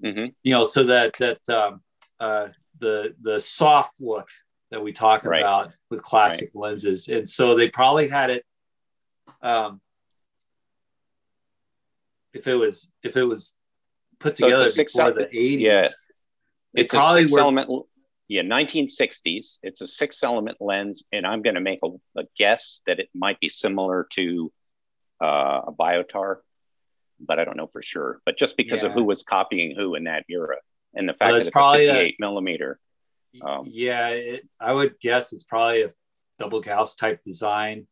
Mm-hmm. You know, so that that um, uh, the the soft look that we talk right. about with classic right. lenses, and so they probably had it um, if it was if it was put together so before the 80s yeah it's a six were, element yeah 1960s it's a six element lens and i'm going to make a, a, guess that it might be similar to uh, a biotar but i don't know for sure. But just because yeah. of who was copying who in that era and the fact well, that it's probably a 58 a, millimeter um, yeah it, i would guess it's probably a double gauss type design.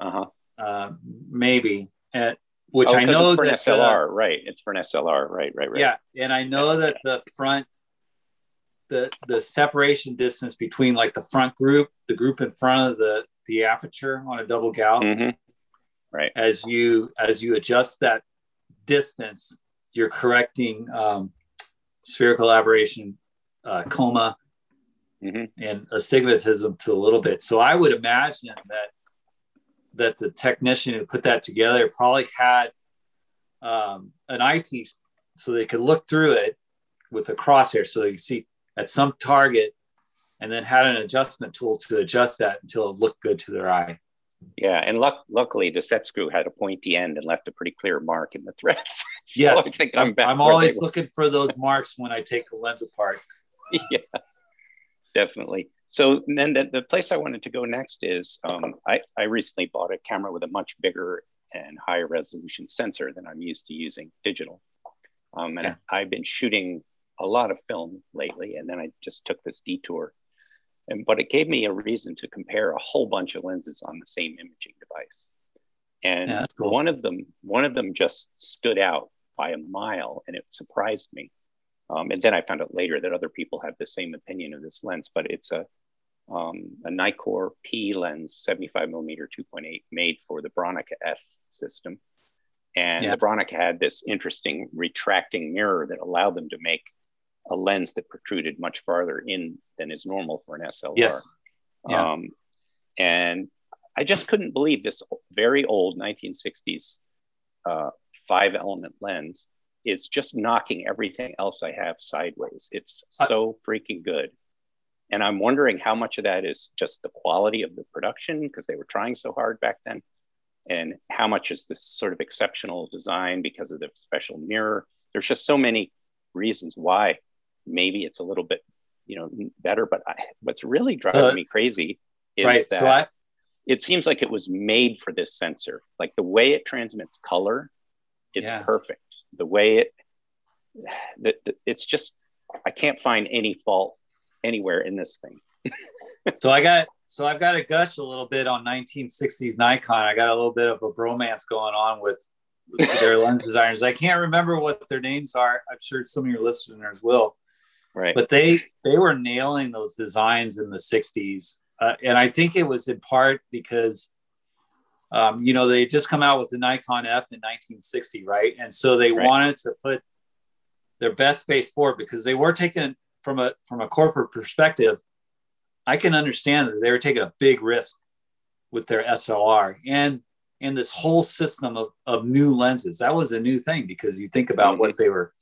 Uh-huh. Uh, maybe. At, which oh, I know for that an SLR, uh, right? It's for an SLR, right? Right? Right? Yeah, and I know that the front, the the separation distance between like the front group, the group in front of the the aperture on a double Gauss, mm-hmm. right? As you as you adjust that distance, you're correcting um, spherical aberration, uh, coma, mm-hmm. and astigmatism to a little bit. So I would imagine that that the technician who put that together probably had um, an eyepiece so they could look through it with a crosshair so they could see at some target and then had an adjustment tool to adjust that until it looked good to their eye. Yeah, and luck- luckily the set screw had a pointy end and left a pretty clear mark in the threads. so yes, I am I'm, I'm always looking for those marks when I take the lens apart. yeah, definitely. So then the, the place I wanted to go next is um, I, I recently bought a camera with a much bigger and higher resolution sensor than I'm used to using digital. Um, and yeah. I've been shooting a lot of film lately, and then I just took this detour. And but it gave me a reason to compare a whole bunch of lenses on the same imaging device. And yeah, cool. one of them, one of them just stood out by a mile, and it surprised me. Um, and then I found out later that other people have the same opinion of this lens, but it's a um, a Nikkor P lens, 75 millimeter 2.8, made for the Bronica S system. And yeah. the Bronica had this interesting retracting mirror that allowed them to make a lens that protruded much farther in than is normal for an SLR. Yes. Yeah. Um, and I just couldn't believe this very old 1960s uh, five element lens is just knocking everything else I have sideways. It's so freaking good. And I'm wondering how much of that is just the quality of the production because they were trying so hard back then, and how much is this sort of exceptional design because of the special mirror. There's just so many reasons why maybe it's a little bit, you know, better. But I, what's really driving me crazy is right, that so I, it seems like it was made for this sensor. Like the way it transmits color, it's yeah. perfect. The way it, the, the, it's just, I can't find any fault anywhere in this thing. so I got so I've got to gush a little bit on 1960s Nikon. I got a little bit of a bromance going on with their lens designers. I can't remember what their names are. I'm sure some of your listeners will. Right. But they they were nailing those designs in the 60s, uh, and I think it was in part because, um, you know, they just come out with the Nikon F in 1960, right? And so they right. wanted to put their best face forward because they were taking from a from a corporate perspective, I can understand that they were taking a big risk with their SLR and and this whole system of, of new lenses. That was a new thing because you think about what they were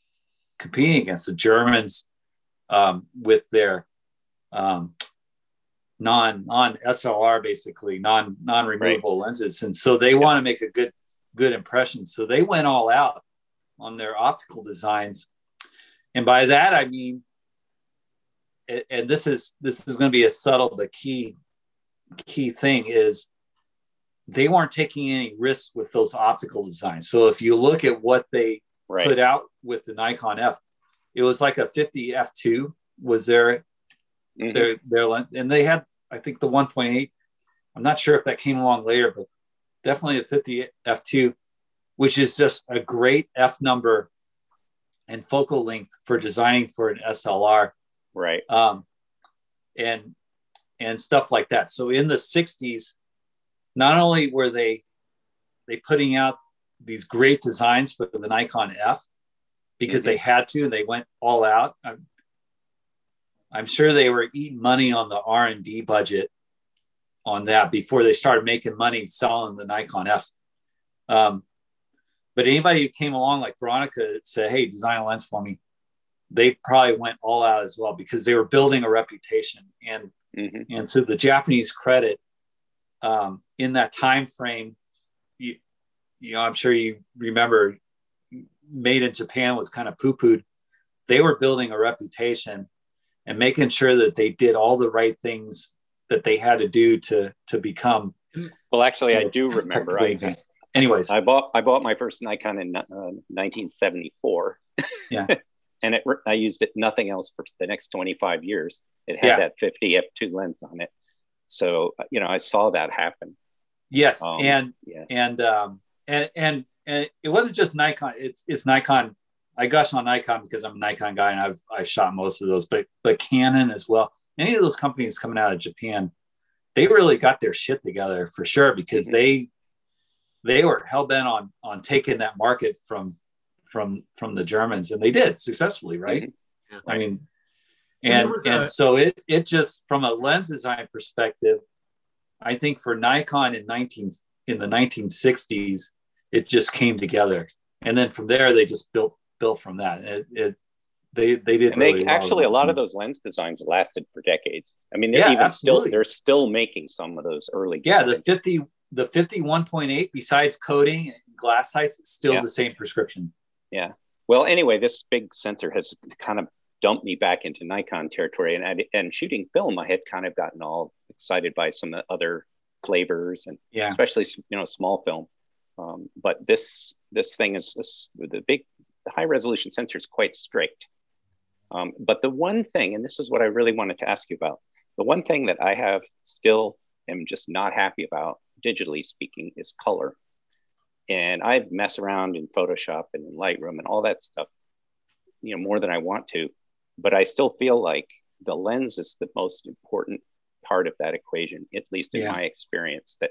competing against the Germans um, with their um, non non SLR basically non non removable right. lenses, and so they yeah. want to make a good good impression. So they went all out on their optical designs, and by that I mean and this is this is going to be a subtle but key key thing is they weren't taking any risks with those optical designs. So if you look at what they right. put out with the Nikon F, it was like a 50 f2 was their mm-hmm. their their and they had I think the 1.8. I'm not sure if that came along later, but definitely a 50 f2, which is just a great f number and focal length for designing for an SLR right. Um, and and stuff like that. So in the 60s not only were they they putting out these great designs for the nikon f because mm-hmm. they had to and they went all out I'm, I'm sure they were eating money on the r&d budget on that before they started making money selling the nikon f's. Um, but anybody who came along like Bronica said hey design a lens for me they probably went all out as well because they were building a reputation. And mm-hmm. and to the Japanese credit um, in that time frame you, you know I'm sure you remember made in Japan was kind of poo-pooed. They were building a reputation and making sure that they did all the right things that they had to do to to become well actually I do remember. I, anyways. I bought I bought my first Nikon in uh, 1974 yeah and it, I used it nothing else for the next 25 years. It had yeah. that 50 f2 lens on it, so you know I saw that happen. Yes, um, and yeah. and um, and and and it wasn't just Nikon. It's it's Nikon. I gush on Nikon because I'm a Nikon guy and I've I shot most of those, but but Canon as well. Any of those companies coming out of Japan, they really got their shit together for sure because mm-hmm. they they were hell bent on on taking that market from from from the Germans, and they did successfully, right? Mm-hmm. Yeah. I mean, and and, a- so it it just from a lens design perspective, I think for Nikon in nineteen in the nineteen sixties, it just came together, and then from there they just built built from that. It, it they they did and they really actually well a lot of those lens designs lasted for decades. I mean, they're yeah, even absolutely. still they're still making some of those early. Designs. Yeah, the fifty the fifty one point eight besides coating glass sights, still yeah. the same prescription yeah. Well, anyway, this big sensor has kind of dumped me back into Nikon territory, and and shooting film, I had kind of gotten all excited by some other flavors, and yeah. especially you know small film. Um, but this this thing is, is the big high resolution sensor is quite strict. Um, but the one thing, and this is what I really wanted to ask you about, the one thing that I have still am just not happy about, digitally speaking, is color. And I mess around in Photoshop and in Lightroom and all that stuff, you know, more than I want to. But I still feel like the lens is the most important part of that equation, at least in yeah. my experience. That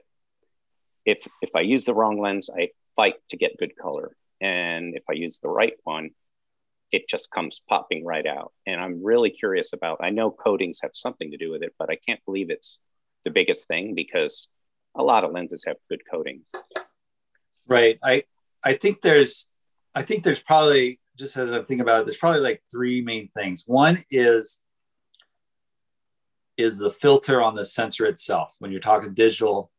if if I use the wrong lens, I fight to get good color, and if I use the right one, it just comes popping right out. And I'm really curious about. I know coatings have something to do with it, but I can't believe it's the biggest thing because a lot of lenses have good coatings. Right. I I think there's I think there's probably just as I'm thinking about it, there's probably like three main things. One is is the filter on the sensor itself. When you're talking digital,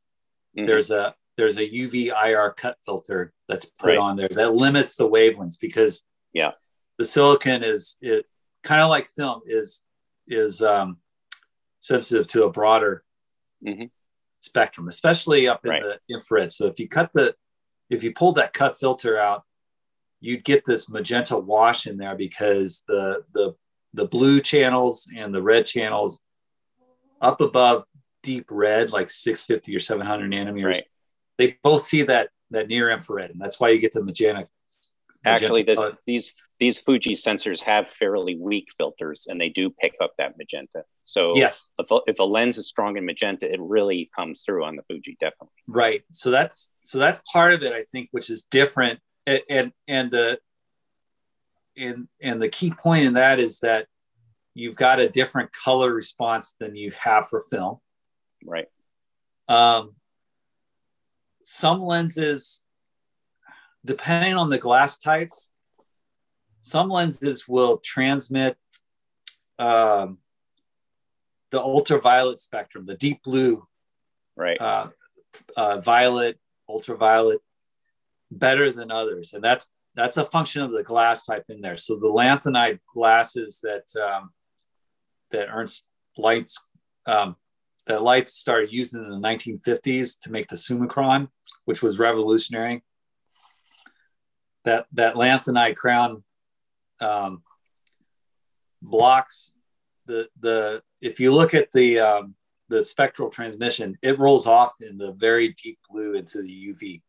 mm-hmm. there's a there's a UV IR cut filter that's put right. on there that limits the wavelengths because yeah, the silicon is it kind of like film is is um, sensitive to a broader mm-hmm. spectrum, especially up in right. the infrared. So if you cut the if you pulled that cut filter out, you'd get this magenta wash in there because the the the blue channels and the red channels up above deep red, like 650 or 700 nanometers, right. they both see that that near infrared, and that's why you get the magenta. Actually, the, these these Fuji sensors have fairly weak filters, and they do pick up that magenta. So yes, if a, if a lens is strong in magenta, it really comes through on the Fuji, definitely. Right. So that's so that's part of it, I think, which is different, and and, and the and and the key point in that is that you've got a different color response than you have for film. Right. Um, some lenses, depending on the glass types, some lenses will transmit um, the ultraviolet spectrum, the deep blue, right, uh, uh, violet, ultraviolet, better than others, and that's that's a function of the glass type in there. So the lanthanide glasses that um, that Ernst Leitz um, that Leitz started using in the 1950s to make the Summicron, which was revolutionary. That that lanthanide crown um, blocks the the if you look at the um, the spectral transmission, it rolls off in the very deep blue into the UV.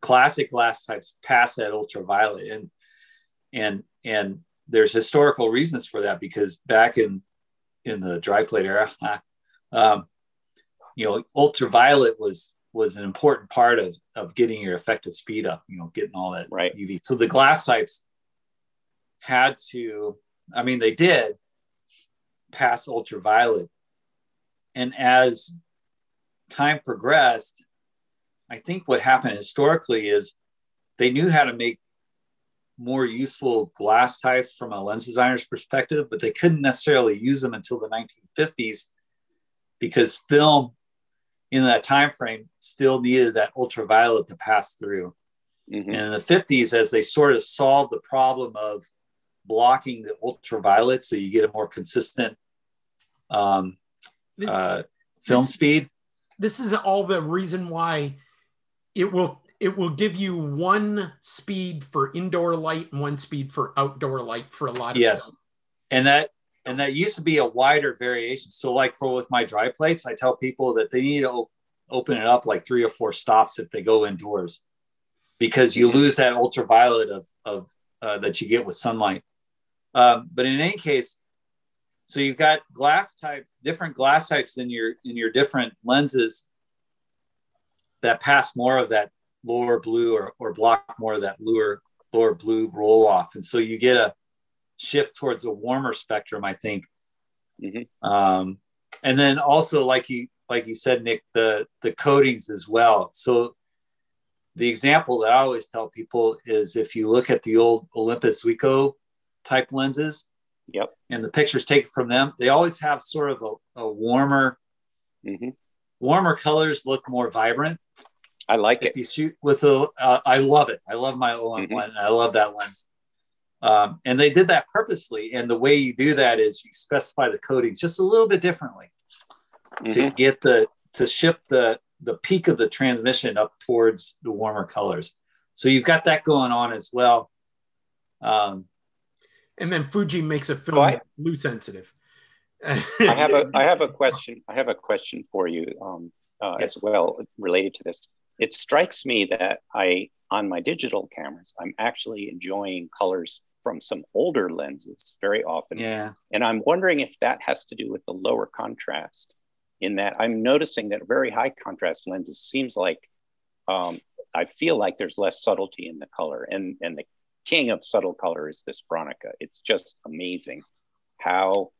classic glass types pass that ultraviolet, and and and there's historical reasons for that because back in in the dry plate era, um, you know, ultraviolet was was an important part of of getting your effective speed up. You know, getting all that right. UV. So the glass types had to. I mean, they did pass ultraviolet, and as time progressed, I think what happened historically is they knew how to make more useful glass types from a lens designer's perspective, but they couldn't necessarily use them until the 1950s because film in that time frame still needed that ultraviolet to pass through. Mm-hmm. And in the 50s, as they sort of solved the problem of blocking the ultraviolet so you get a more consistent um, uh, film this, speed. This is all the reason why it will it will give you one speed for indoor light and one speed for outdoor light for a lot of yes them. and that and that used to be a wider variation so like for with my dry plates i tell people that they need to open it up like three or four stops if they go indoors because you lose that ultraviolet of, of uh, that you get with sunlight um, but in any case so you've got glass types different glass types in your in your different lenses that pass more of that lower blue or, or block more of that lower lower blue roll off. And so you get a shift towards a warmer spectrum i think. Mm-hmm. um, and then also like you like you said nick the the coatings as well. So the example that i always tell people is if you look at the old olympus Zuiko type lenses yep and the pictures taken from them they always have sort of a, a warmer mm-hmm. warmer colors look more vibrant I like if it. you shoot with a, uh, I love it. I love my OM mm-hmm. one. I love that lens. Um, and they did that purposely. And the way you do that is you specify the coatings just a little bit differently mm-hmm. to get the to shift the the peak of the transmission up towards the warmer colors. So you've got that going on as well. Um, and then Fuji makes a film I, blue sensitive. I have a I have a question. I have a question for you um, uh, yes. as well related to this. It strikes me that I on my digital cameras, I'm actually enjoying colors from some older lenses very often. Yeah. And I'm wondering if that has to do with the lower contrast. In that I'm noticing that very high contrast lenses seems like um, I feel like there's less subtlety in the color, and and the king of subtle color is this Bronica. It's just amazing how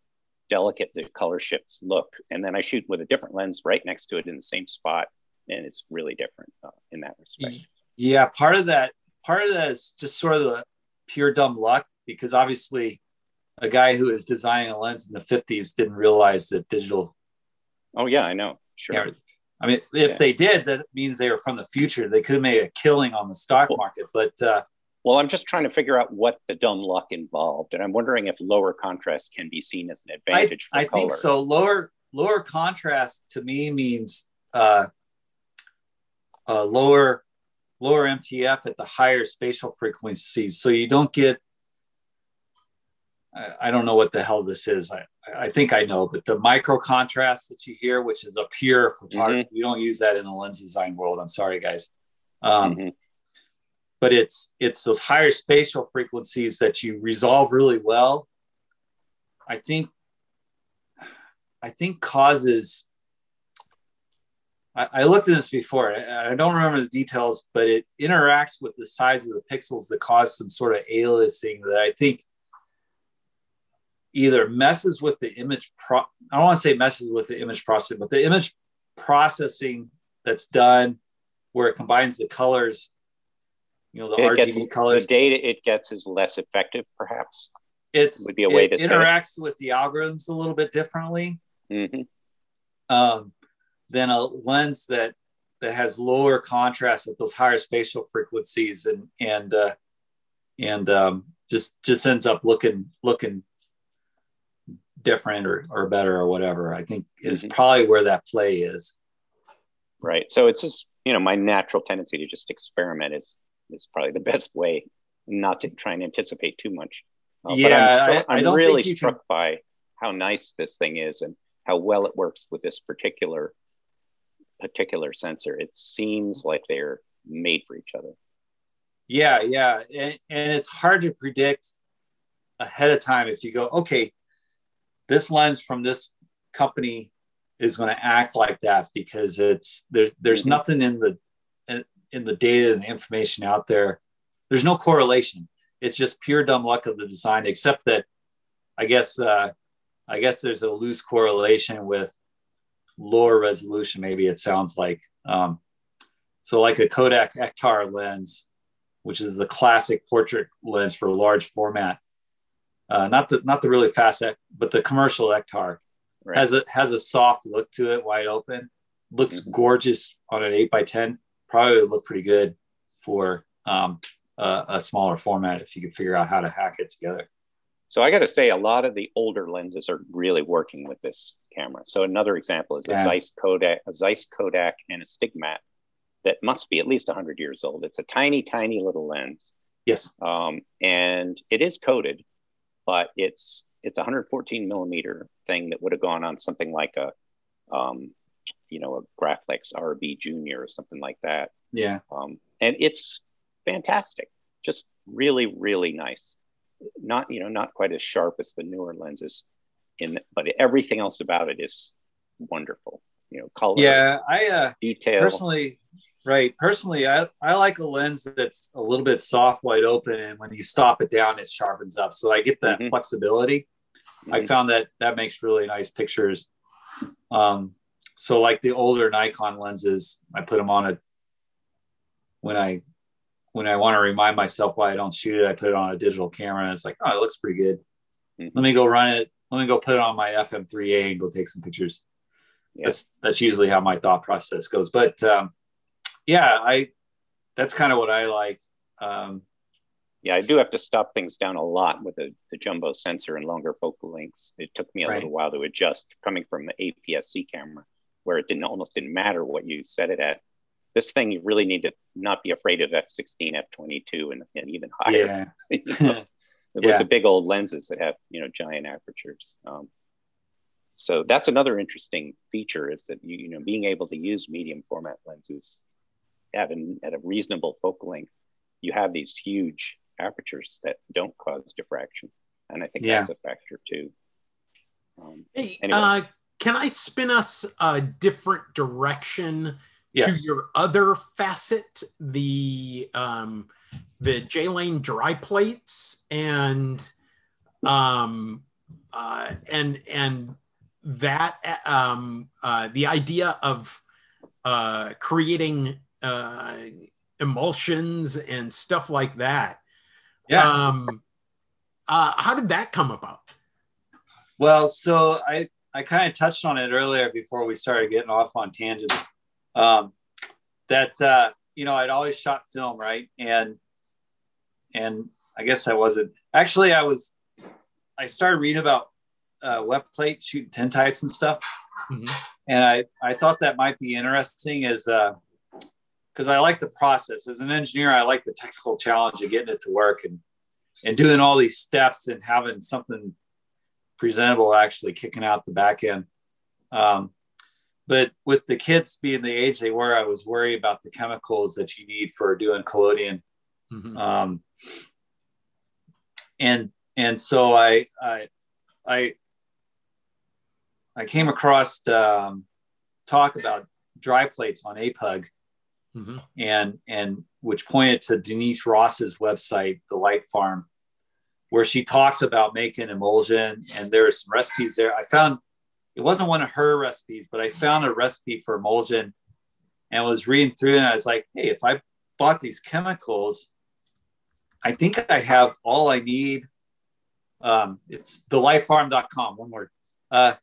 delicate the color shifts look. And then I shoot with a different lens right next to it in the same spot, and it's really different uh, in that respect. Yeah, part of that, part of that is just sort of the pure dumb luck because obviously, a guy who is designing a lens in the '50s didn't realize that digital. Oh yeah, I know. Sure. I mean, if yeah. they did, that means they were from the future. They could have made a killing on the stock market, but. Uh, well, I'm just trying to figure out what the dumb luck involved, and I'm wondering if lower contrast can be seen as an advantage. I, I think so. Lower lower contrast to me means uh, uh, lower lower MTF at the higher spatial frequencies, so you don't get. I, I don't know what the hell this is. I, I think I know, but the micro contrast that you hear, which is a pure photography, mm-hmm. we don't use that in the lens design world. I'm sorry, guys. Um, mm-hmm but it's it's those higher spatial frequencies that you resolve really well i think i think causes I, I looked at this before I, I don't remember the details but it interacts with the size of the pixels that cause some sort of aliasing that i think either messes with the image pro i don't want to say messes with the image processing but the image processing that's done where it combines the colors you know the it RGB gets, colors. The data it gets is less effective, perhaps. It's would be a way it to interacts with the algorithms a little bit differently mm-hmm. um, than a lens that that has lower contrast at those higher spatial frequencies and and uh, and um, just just ends up looking looking different or, or better or whatever. I think is mm-hmm. probably where that play is. Right. So it's just you know my natural tendency to just experiment is is probably the best way not to try and anticipate too much. Uh, yeah, but I'm, I, am really struck can... by how nice this thing is and how well it works with this particular particular sensor. It seems like they're made for each other. Yeah, yeah, and, and it's hard to predict ahead of time if you go, okay, this lens from this company is going to act like that because it's there, there's mm-hmm. nothing in the in the data and the information out there, there's no correlation. It's just pure dumb luck of the design, except that I guess uh, I guess there's a loose correlation with lower resolution. Maybe it sounds like um, so, like a Kodak Ektar lens, which is the classic portrait lens for large format. Uh, not the not the really fast, but the commercial Ektar right. has a has a soft look to it, wide open. Looks mm-hmm. gorgeous on an eight by ten probably would look pretty good for um, a, a, smaller format if you could figure out how to hack it together. So I got to say, a lot of the older lenses are really working with this camera. So another example is yeah. a Zeiss Kodak, a Zeiss Kodak, Anastigmat that must be at least 100 years old. It's a tiny, tiny little lens. Yes. Um, and it is coated, but it's it's a 114 millimeter thing that would have gone on something like a um, you know, a Graflex RB Junior or something like that. Yeah. Um, and it's fantastic. Just really, really nice. Not, you know, not quite as sharp as the newer lenses in, but everything else about it is wonderful. You know, color. Yeah. I, uh, detail. Personally, right. Personally, I, I like a lens that's a little bit soft, wide open. And when you stop it down, it sharpens up. So I get that mm-hmm. flexibility. Mm-hmm. I found that that makes really nice pictures. Um, so like the older Nikon lenses, I put them on a when I when I want to remind myself why I don't shoot it, I put it on a digital camera and it's like, oh, it looks pretty good. Mm-hmm. Let me go run it. Let me go put it on my FM3A and go take some pictures. Yeah. That's that's usually how my thought process goes. But um, yeah, I that's kind of what I like. Um, yeah, I do have to stop things down a lot with the, the jumbo sensor and longer focal lengths. It took me a right. little while to adjust coming from the APS-C camera where it didn't almost didn't matter what you set it at. this thing you really need to not be afraid of f16 f22 and, and even higher yeah. with yeah. the big old lenses that have you know giant apertures um, so that's another interesting feature is that you, you know being able to use medium format lenses at, an, at a reasonable focal length you have these huge apertures that don't cause diffraction and i think yeah. that's a factor too um, hey, anyway. uh, can i spin us a different direction yes. to your other facet the um, the j-lane dry plates and um, uh, and and that um, uh, the idea of uh, creating uh, emulsions and stuff like that. Yeah. Um, uh, how did that come about? Well, so I I kind of touched on it earlier before we started getting off on tangents. Um, that uh, you know I'd always shot film, right? And and I guess I wasn't actually. I was. I started reading about uh, wet plate shooting ten tintypes and stuff, mm-hmm. and I I thought that might be interesting as because uh, I like the process as an engineer. I like the technical challenge of getting it to work and and doing all these steps and having something presentable actually kicking out the back end. Um, but with the kids being the age they were, I was worried about the chemicals that you need for doing collodion. Mm-hmm. Um, and and so I I I I came across um, talk about dry plates on APUG, mm-hmm. and and which pointed to Denise Ross's website, The Light Farm, where she talks about making emulsion, and there are some recipes there. I found it wasn't one of her recipes, but I found a recipe for emulsion and was reading through it. And I was like, hey, if I bought these chemicals, I think I have all I need. Um, it's thelightfarm.com, one word. Uh,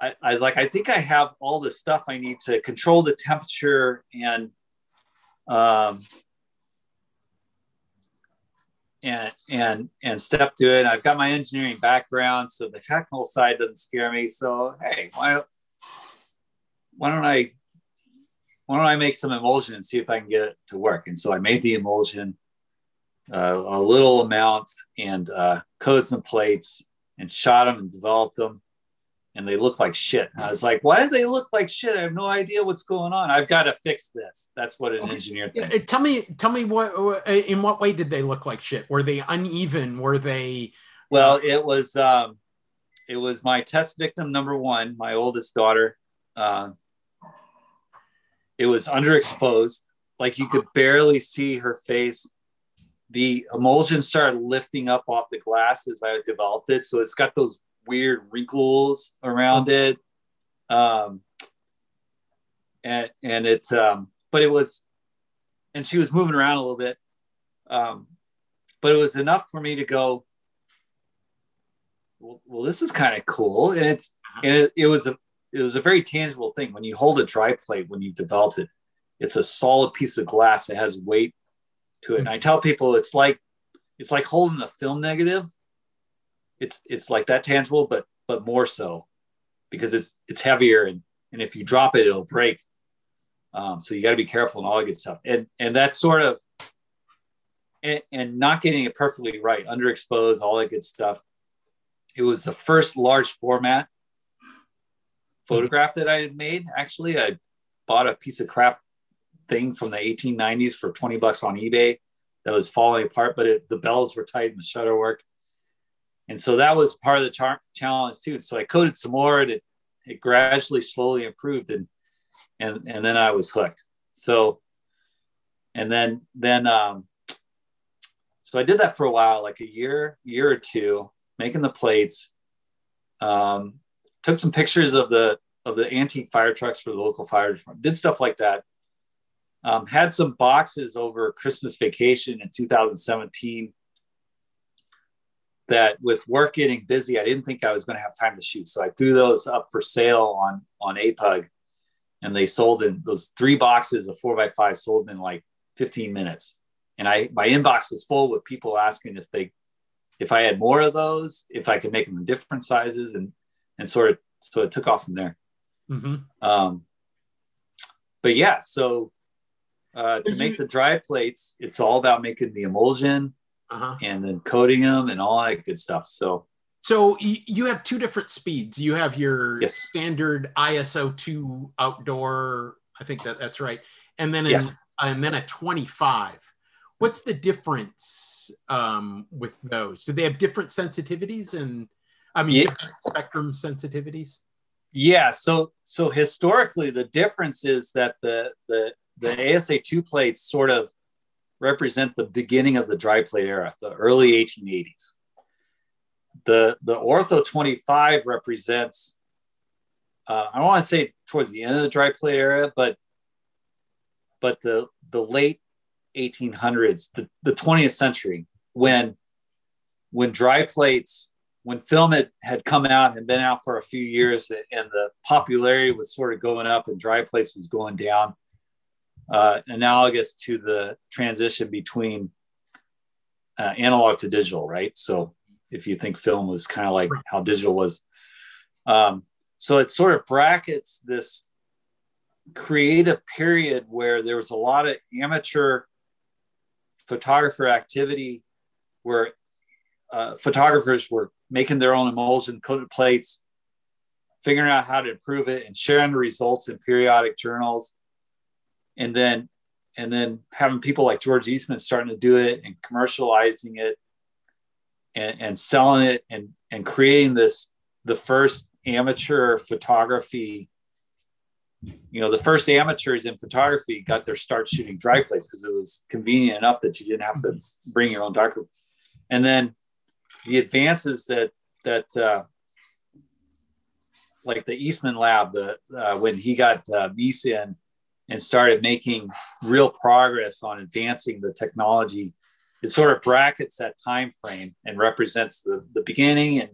I, I was like, I think I have all the stuff I need to control the temperature and um, and and and step to it. I've got my engineering background, so the technical side doesn't scare me. So hey, why why don't I why don't I make some emulsion and see if I can get it to work? And so I made the emulsion, uh, a little amount, and uh, coated some plates and shot them and developed them and they look like shit. I was like, why do they look like shit? I have no idea what's going on. I've got to fix this. That's what an okay. engineer thinks. Tell me, tell me what, in what way did they look like shit? Were they uneven? Were they? Well, it was, um, it was my test victim number one, my oldest daughter. Uh, it was underexposed. Like you could barely see her face. The emulsion started lifting up off the glass as I developed it. So it's got those weird wrinkles around it. Um, and, and it's, um, but it was, and she was moving around a little bit. Um, but it was enough for me to go, well, well this is kind of cool. And it's, and it, it was a, it was a very tangible thing. When you hold a dry plate, when you develop it, it's a solid piece of glass that has weight to it. And I tell people it's like, it's like holding a film negative it's it's like that tangible, but but more so because it's it's heavier and and if you drop it, it'll break. Um, so you got to be careful and all that good stuff. And and that sort of and, and not getting it perfectly right, underexposed, all that good stuff. It was the first large format photograph that I had made. Actually, I bought a piece of crap thing from the 1890s for 20 bucks on eBay that was falling apart, but it, the bells were tight and the shutter worked and so that was part of the char- challenge too. So I coded some more, and it it gradually, slowly improved, and and and then I was hooked. So, and then then um, so I did that for a while, like a year, year or two, making the plates. Um, took some pictures of the of the antique fire trucks for the local fire department. Did stuff like that. Um, had some boxes over Christmas vacation in 2017 that with work getting busy, I didn't think I was going to have time to shoot. So I threw those up for sale on on APUG, and they sold in those three boxes of four by five sold in like 15 minutes. And I my inbox was full with people asking if they if I had more of those, if I could make them in different sizes, and and sort of so it took off from there. Mm-hmm. Um, but yeah, so Uh, to make the dry plates, it's all about making the emulsion uh-huh. and then coating them and all that good stuff. So, so you have two different speeds. You have your yes. standard ISO two outdoor. I think that that's right, and then yeah. and then a twenty five. What's the difference um, with those? Do they have different sensitivities and I mean yeah. spectrum sensitivities? Yeah. So so historically, the difference is that the the the ASA two plates sort of represent the beginning of the dry plate era, the early 1880s. The the Ortho 25 represents uh, I don't want to say towards the end of the dry plate era, but but the the late 1800s, the, the 20th century, when when dry plates, when film had, had come out and been out for a few years and the popularity was sort of going up and dry plates was going down, uh, analogous to the transition between uh, analog to digital, right? So if you think film was kind of like how digital was, um, so it sort of brackets this creative period where there was a lot of amateur photographer activity where uh, photographers were making their own emulsion coated plates, figuring out how to improve it and sharing the results in periodic journals. And then and then having people like George Eastman starting to do it and commercializing it and, and selling it and, and creating this the first amateur photography you know, the first amateurs in photography got their start shooting dry plates because it was convenient enough that you didn't have to bring your own darkroom. And then the advances that that uh, like the Eastman lab, the uh, when he got uh, in and started making real progress on advancing the technology, it sort of brackets that time frame and represents the the beginning and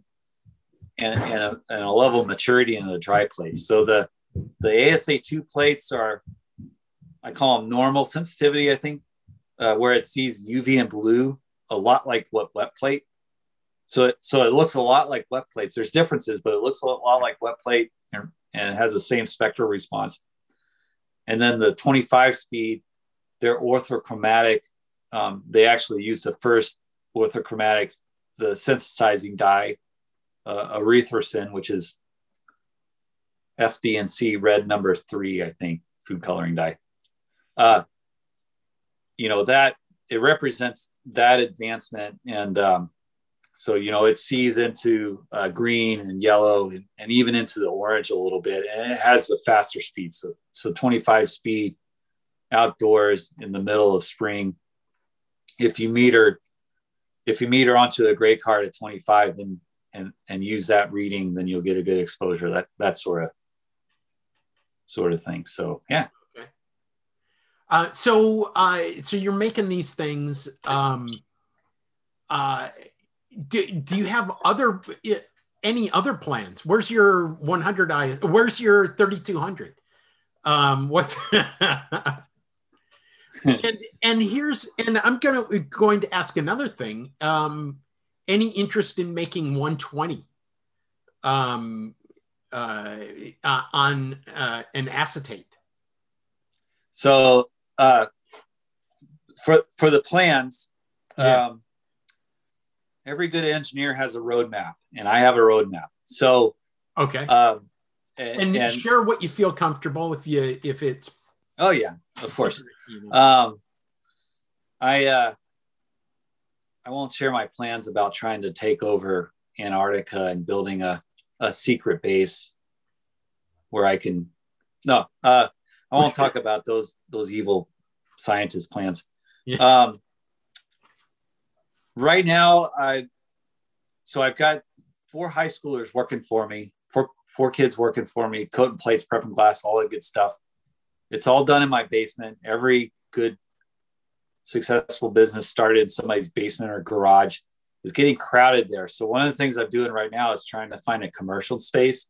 and, and, a, and a level of maturity in the dry plates. So the the ASA2 plates are, I call them normal sensitivity, I think, uh, where it sees UV and blue a lot like what wet plate. So it, so it looks a lot like wet plates. There's differences, but it looks a lot like wet plate and, and it has the same spectral response. And then the 25 speed, they're orthochromatic. Um, they actually use the first orthochromatic, the sensitizing dye, uh, which is FD&C red number three, I think, food coloring dye. Uh, you know, that it represents that advancement. And um, so, you know, it sees into uh, green and yellow and, and, even into the orange a little bit. And it has a faster speed. So, so 25 speed outdoors in the middle of spring. If you meter, if you meter onto a gray card at 25, then and and use that reading, then you'll get a good exposure. That that sort of sort of thing. So yeah. Okay. Uh, so uh, so you're making these things. Um, uh, do, do you have other any other plans? Where's your 100 i? Where's your 3200? Um, what's and and here's and I'm gonna going to ask another thing. Um, any interest in making 120? Um, uh, uh, on uh, an acetate? So uh, for for the plans, yeah. um, every good engineer has a roadmap, and I have a roadmap. So okay, um, and, and, and share what you feel comfortable if you if it's. Oh yeah, of course. Um, I uh, I won't share my plans about trying to take over Antarctica and building a a secret base where I can. No, uh, I won't talk about those those evil scientist plans. Yeah. Um, right now, I so I've got four high schoolers working for me, four four kids working for me, coating plates, prepping glass, all that good stuff. It's all done in my basement. Every good successful business started in somebody's basement or garage is getting crowded there. So one of the things I'm doing right now is trying to find a commercial space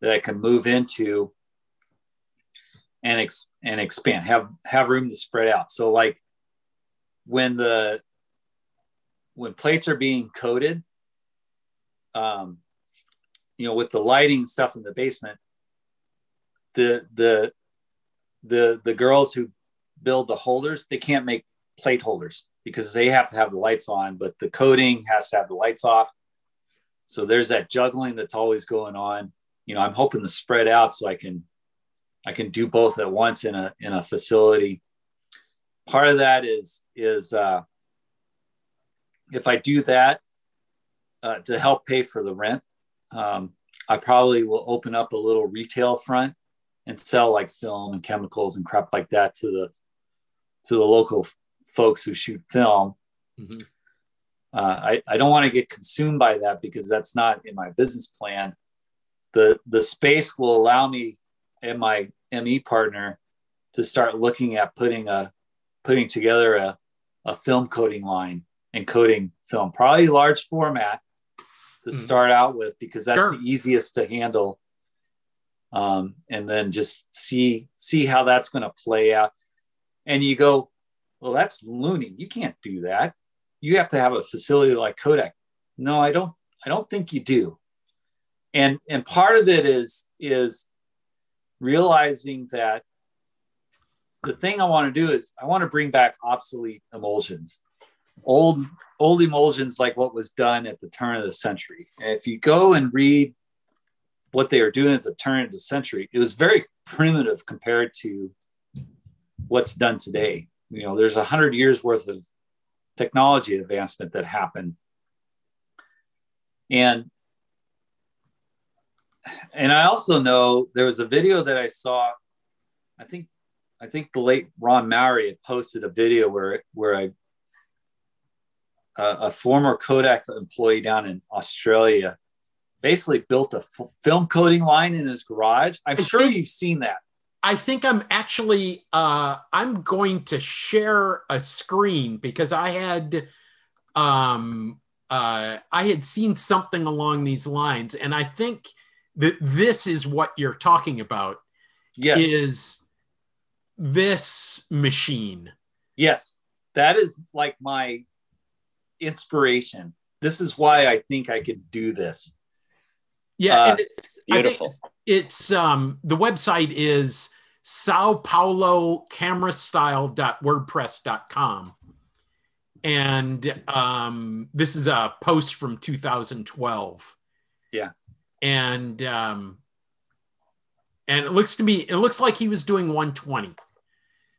that I can move into and ex- and expand, have have room to spread out. So like when the when plates are being coated, um, you know, with the lighting stuff in the basement, the the the the girls who build the holders, they can't make plate holders because they have to have the lights on, but the coating has to have the lights off. So there's that juggling that's always going on. You know, I'm hoping to spread out so I can I can do both at once in a in a facility. Part of that is is uh, if I do that uh, to help pay for the rent, um, I probably will open up a little retail front and sell like film and chemicals and crap like that to the to the local f- folks who shoot film. Mm-hmm. Uh, I, I don't want to get consumed by that because that's not in my business plan. The the space will allow me and my ME partner to start looking at putting a putting together a, a film coating line and coating film, probably large format to mm-hmm. start out with because that's sure. the easiest to handle. Um, and then just see see how that's going to play out. And you go, well, that's loony. You can't do that. You have to have a facility like Kodak. No, I don't. I don't think you do. And and part of it is is realizing that the thing I want to do is I want to bring back obsolete emulsions, old old emulsions like what was done at the turn of the century. If you go and read what they were doing at the turn of the century, it was very primitive compared to what's done today. You know, there's a hundred years worth of technology advancement that happened. And and I also know there was a video that I saw. I think I think the late Ron Mowrey had posted a video where where I a former Kodak employee down in Australia basically built a f- film coating line in his garage. I'm I sure think, you've seen that. I think I'm actually uh, I'm going to share a screen because I had um, uh, I had seen something along these lines, and I think that this is what you're talking about. Yes. Is this machine? Yes. That is like my inspiration. This is why I think I could do this. Yeah, uh, beautiful. it's um the website is Sao Paulo camera style.wordpress.com. And um, this is a post from 2012. Yeah and um, and it looks to me it looks like he was doing 120.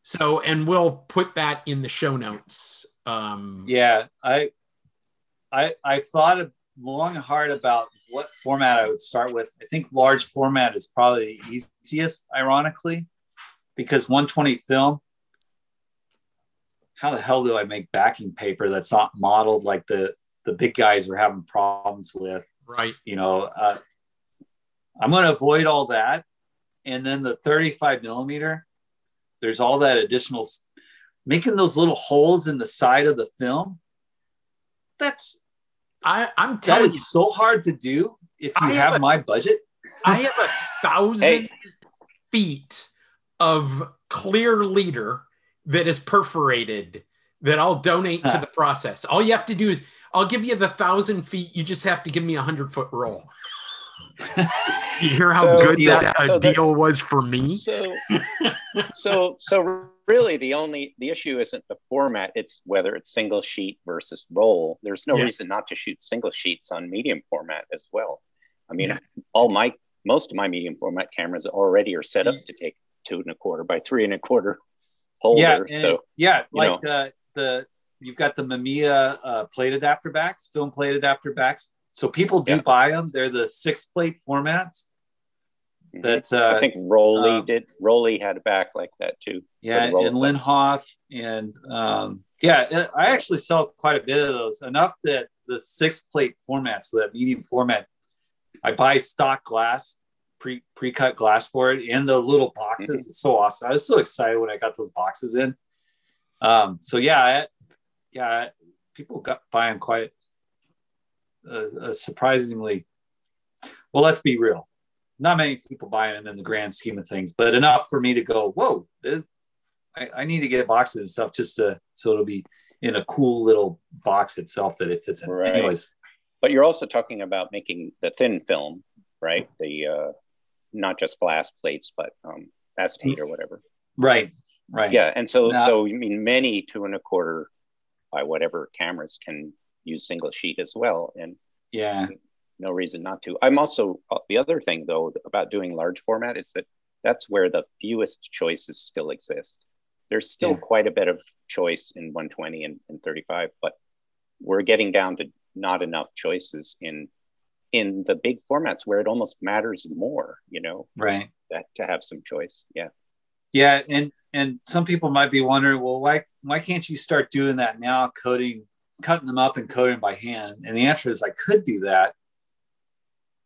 So and we'll put that in the show notes. Um, yeah, I I I thought long and hard about what format I would start with. I think large format is probably the easiest, ironically, because 120 film. How the hell do I make backing paper that's not modeled like the the big guys are having problems with? Right. You know, uh, I'm going to avoid all that. And then the 35 millimeter, there's all that additional, making those little holes in the side of the film. That's, I, I'm telling you, so hard to do if you have, have a, my budget. I have a thousand hey. feet of clear leader that is perforated that I'll donate to the process. All you have to do is I'll give you the thousand feet. You just have to give me a hundred foot roll you hear how so, good that so deal the, was for me? So, so, so really, the only the issue isn't the format; it's whether it's single sheet versus roll. There's no yeah. reason not to shoot single sheets on medium format as well. I mean, yeah. all my most of my medium format cameras already are set up to take two and a quarter by three and a quarter holder. Yeah, so yeah, like uh, the you've got the Mamiya uh, plate adapter backs, film plate adapter backs so people do yeah. buy them. They're the six plate formats. Mm-hmm. That uh, I think Rollei uh, did. Rollei had a back like that too. Yeah, and Linhof, and um, yeah, I actually sell quite a bit of those. Enough that the six plate format, so that medium format, I buy stock glass, pre pre cut glass for it, in the little boxes. Mm-hmm. It's so awesome. I was so excited when I got those boxes in. Um, so yeah, I, yeah, people got buy them quite a, a surprisingly well let's be real. Not many people buying them in the grand scheme of things but enough for me to go whoa I, I, need to get boxes and stuff just to so it'll be in a cool little box itself that it fits in. Right. anyways. But you're also talking about making the thin film right? The uh not just glass plates but um acetate or whatever. Right Right. Yeah, and so now, so I mean many two and a quarter by whatever cameras can use single sheet as well, and yeah, no reason not to. I'm also uh, the other thing though about doing large format is that that's where the fewest choices still exist. There's still yeah. quite a bit of choice in 120 and, and 35, but we're getting down to not enough choices in in the big formats where it almost matters more, you know, right? That to have some choice. Yeah. Yeah, and and some people might be wondering, well, why why can't you start doing that now, coding, cutting them up and coding by hand? And the answer is I could do that,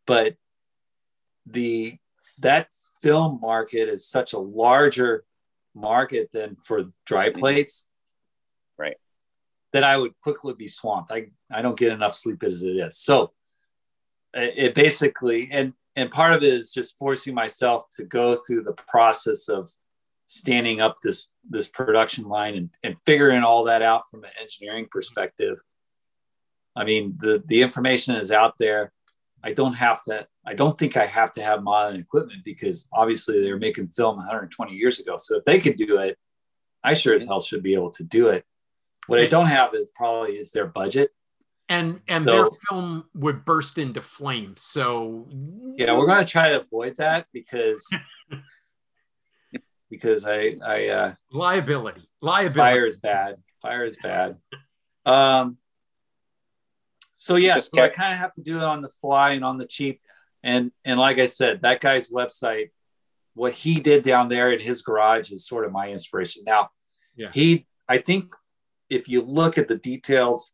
but the that film market is such a larger market than for dry plates right. that i would quickly be swamped. I i don't get enough sleep as it is. So uh, it basically and and part of it is just forcing myself to go through the process of standing up this this production line and, and figuring all that out from an engineering mm-hmm. perspective i mean the the information is out there I don't have to, I don't think I have to have modern equipment because obviously they were making film 120 years ago. So if they could do it, I sure as mm-hmm. hell should be able to do it. What I mm-hmm. don't have is probably is their budget. And and so, their film would burst into flames. So yeah, we're gonna try to avoid that because because I I uh liability. Liability. Fire is bad. Fire is bad. Um so yeah, so I kind of have to do it on the fly and on the cheap. And and like I said, that guy's website, what he did down there in his garage is sort of my inspiration. Now, yeah. he I think if you look at the details,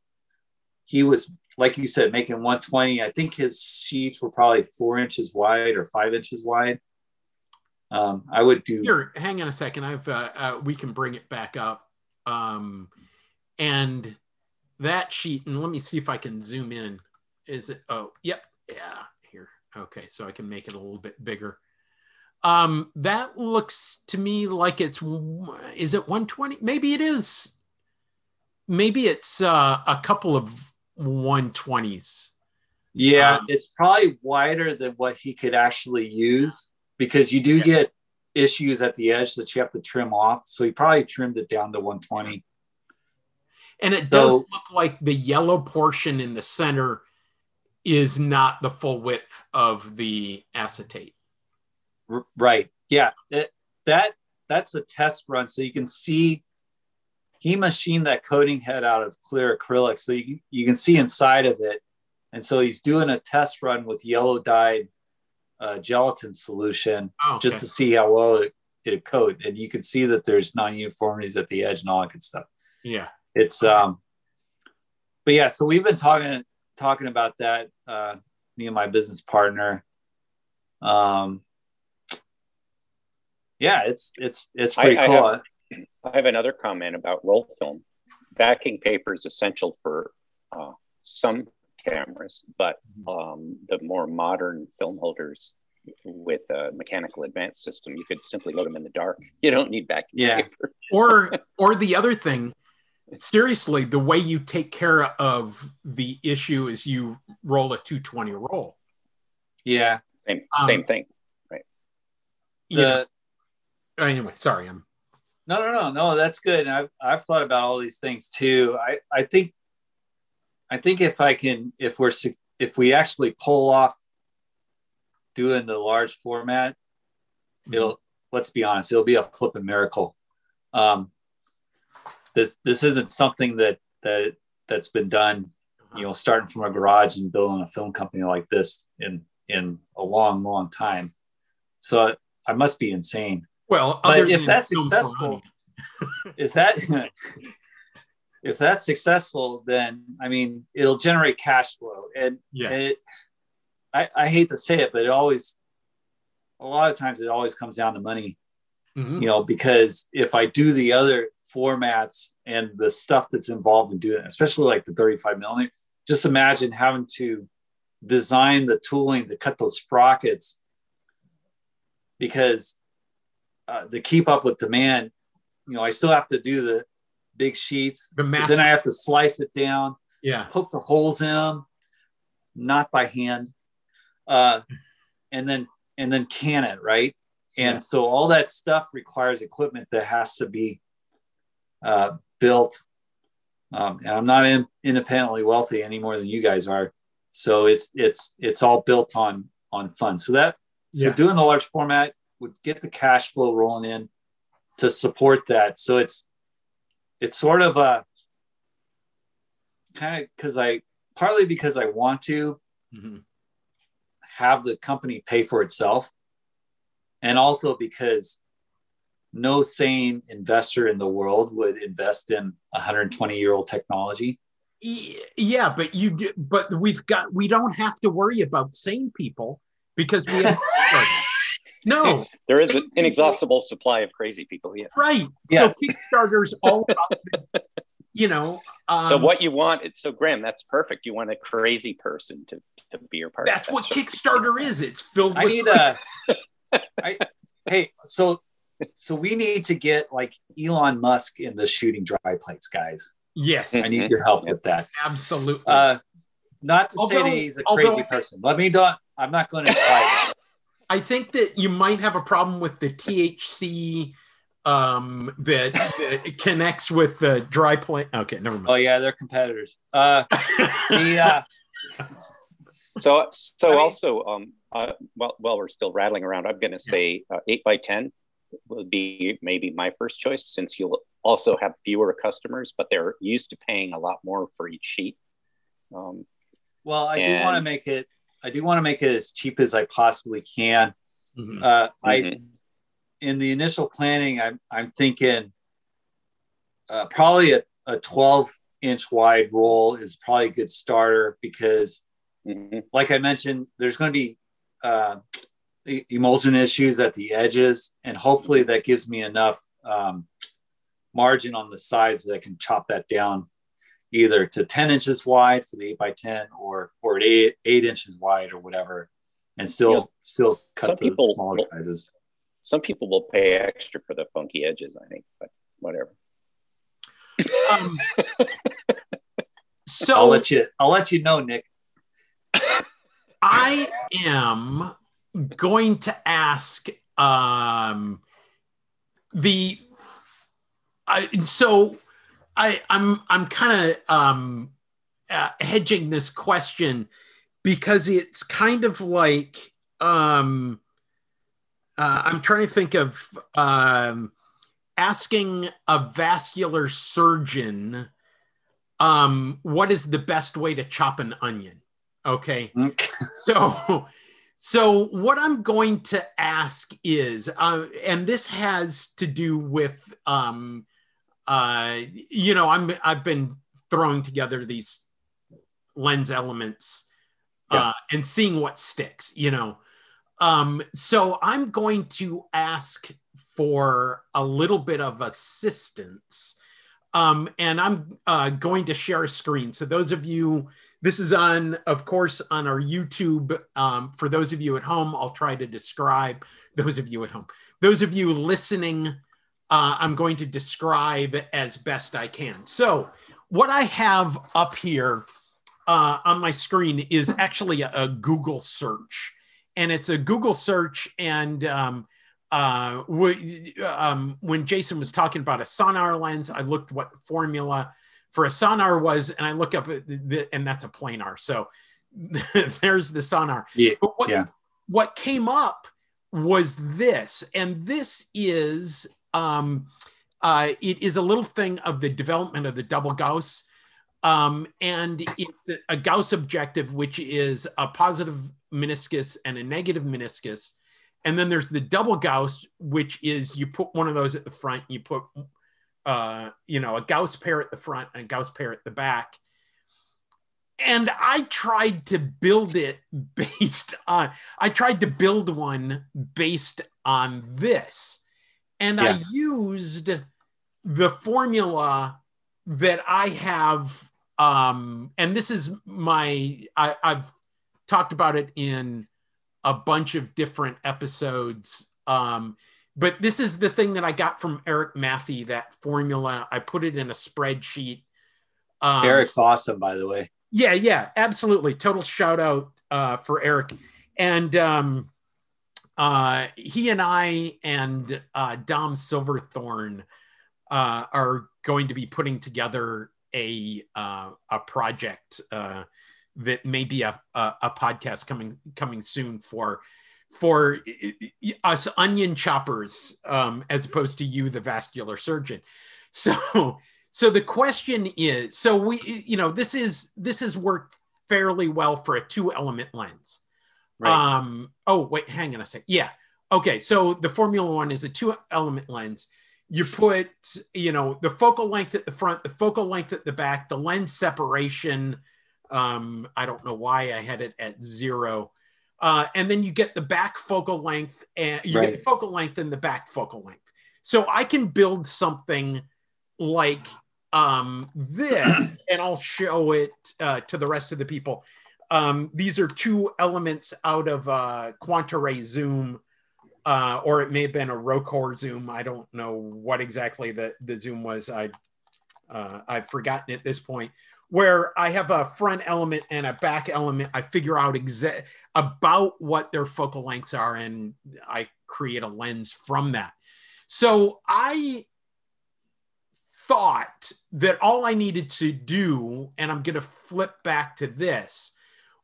he was like you said, making 120. I think his sheets were probably four inches wide or five inches wide. Um, I would do. Here, hang on a second. I've uh, uh, we can bring it back up. Um, and that sheet, and let me see if I can zoom in. Is it? Oh, yep. Yeah, here. Okay, so I can make it a little bit bigger. Um, that looks to me like it's, is it 120? Maybe it is. Maybe it's uh, a couple of 120s. Yeah, um, it's probably wider than what he could actually use because you do yeah. get issues at the edge that you have to trim off. So he probably trimmed it down to 120. And it does look like the yellow portion in the center is not the full width of the acetate. Right. Yeah. It, that that's a test run. So you can see he machined that coating head out of clear acrylic. So you, you can see inside of it. And so he's doing a test run with yellow dyed uh, gelatin solution oh, okay. just to see how well it, it coat. And you can see that there's non-uniformities at the edge and all that good stuff. Yeah it's um but yeah so we've been talking talking about that uh me and my business partner um yeah it's it's it's pretty I, cool I have, I have, another comment about roll film backing paper is essential for uh, some cameras but mm-hmm. um, the more modern film holders with a mechanical advanced system you could simply load them in the dark you don't need backing yeah. or or the other thing seriously, the way you take care of the issue is you roll a 220 roll. Yeah. Same, um, same thing. Right. The, anyway, sorry. I'm no, no, no, no. That's good. I've, I've thought about all these things too. I, I think, I think if I can, if we're, if we actually pull off doing the large format, mm-hmm. it'll, let's be honest, it'll be a flipping miracle. Um, this this isn't something that that that's been done you know starting from a garage and building a film company like this in in a long long time so i must be insane well but if that's successful is that if that's successful then i mean it'll generate cash flow and yeah it, I, I hate to say it but it always a lot of times it always comes down to money mm-hmm. you know because if i do the other formats and the stuff that's involved in doing it, especially like the 35 millimeter. Just imagine having to design the tooling to cut those sprockets because uh, to keep up with demand, you know, I still have to do the big sheets. The then I have to slice it down. Yeah. Poke the holes in them, not by hand. Uh, and then and then can it right. And yeah. so all that stuff requires equipment that has to be uh, built. Um, and I'm not in, independently wealthy any more than you guys are. So it's it's it's all built on on funds. So that so yeah. doing the large format would get the cash flow rolling in to support that. So it's it's sort of a kind of because I partly because I want to mm-hmm. have the company pay for itself, and also because no sane investor in the world would invest in 120 year old technology. Yeah, but you but we've got we don't have to worry about sane people because we have no there is an inexhaustible people. supply of crazy people yeah. Right. Yes. so kickstarter's all about you know um, so what you want it's so graham that's perfect. You want a crazy person to, to be your partner. That's, that's what kickstarter is. It's filled I with need a, I, hey so so we need to get like elon musk in the shooting dry plates guys. Yes. I need your help with that. Absolutely. Uh not to although, say that he's a crazy although, person. Let me not i'm not going to imply I think that you might have a problem with the THC um, that, that connects with the dry plant. Okay, never mind. Oh yeah, they're competitors. Uh, the, uh, so so I mean, also um, uh, while, while we're still rattling around, I'm going to say uh, eight by ten would be maybe my first choice since you'll also have fewer customers, but they're used to paying a lot more for each sheet. Um, well, I and, do want to make it I do want to make it as cheap as I possibly can. Mm-hmm. Uh, I mm-hmm. in the initial planning, I'm I'm thinking uh, probably a, a 12 inch wide roll is probably a good starter because, mm-hmm. like I mentioned, there's going to be uh, emulsion issues at the edges, and hopefully that gives me enough um, margin on the sides that I can chop that down either to 10 inches wide for the 8 by 10 or or at eight, eight inches wide or whatever and still you know, still cut some people smaller sizes. Some people will pay extra for the funky edges i think but whatever. Um, so i'll let you i'll let you know nick. I am going to ask um the I, so I, I'm I'm kind of um, uh, hedging this question because it's kind of like um, uh, I'm trying to think of um, asking a vascular surgeon um, what is the best way to chop an onion. Okay, so so what I'm going to ask is, uh, and this has to do with um, uh, you know, I'm I've been throwing together these lens elements uh, yeah. and seeing what sticks. You know, um, so I'm going to ask for a little bit of assistance. Um, and I'm uh, going to share a screen. So those of you, this is on, of course, on our YouTube. Um, for those of you at home, I'll try to describe those of you at home. Those of you listening uh, I'm going to describe as best I can. So, what I have up here uh, on my screen is actually a, a, Google search, and it's a Google search. And um, uh, um, when Jason was talking about a Sonnar lens, I looked what formula for a Sonnar was, and I look up the, and that's a planar. So there's the Sonnar. Yeah. What, yeah. what came up was this, and this is um, uh, it is a little thing of the development of the double Gauss. Um, and it's a Gauss objective, which is a positive meniscus and a negative meniscus. And then there's the double Gauss, which is you put one of those at the front, you put, uh, you know, a Gauss pair at the front and a Gauss pair at the back. And I tried to build it based on, I tried to build one based on this and yeah. I used the formula that I have. Um, and this is my, I, I've talked about it in a bunch of different episodes. Um, but this is the thing that I got from Eric Mathy, that formula. I put it in a spreadsheet. Um, Eric's awesome, by the way. Yeah, yeah, absolutely. Total shout out uh, for Eric. And um, uh, he and I and uh, Dom Silverthorne uh, are going to be putting together a uh, a project uh, that may be a, a, a podcast coming coming soon for for us onion choppers um, as opposed to you the vascular surgeon. So so the question is so we you know this is this has worked fairly well for a two element lens right. um oh wait hang on a sec. Yeah. Okay so the formula one is a two element lens. You put you know the focal length at the front the focal length at the back the lens separation um i don't know why i had it at zero. Uh, and then you get the back focal length and you right. get the focal length and the back focal length. So i can build something like um, this and i'll show it uh, to the rest of the people um, these are two elements out of uh, Quantaray zoom uh, or it may have been a Rokkor zoom. I don't know what exactly the, the zoom was. I, uh, I've forgotten at this point. Where I have a front element and a back element, I figure out exact about what their focal lengths are, and I create a lens from that. So I thought that all I needed to do, and I'm going to flip back to this,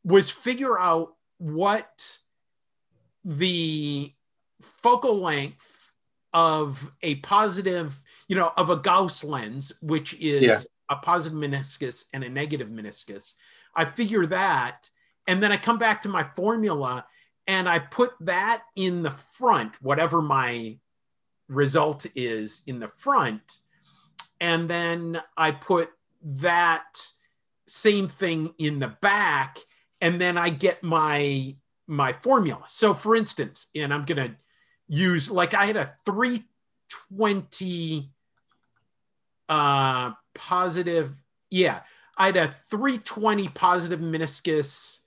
was figure out what the focal length of a positive, you know, of a Gauss lens, which is yeah. a positive meniscus and a negative meniscus. I figure that, and then I come back to my formula and I put that in the front, whatever my result is in the front. And then I put that same thing in the back, and then I get my my formula. So for instance, and I'm gonna use like I had a 320 uh positive yeah I had a 320 positive meniscus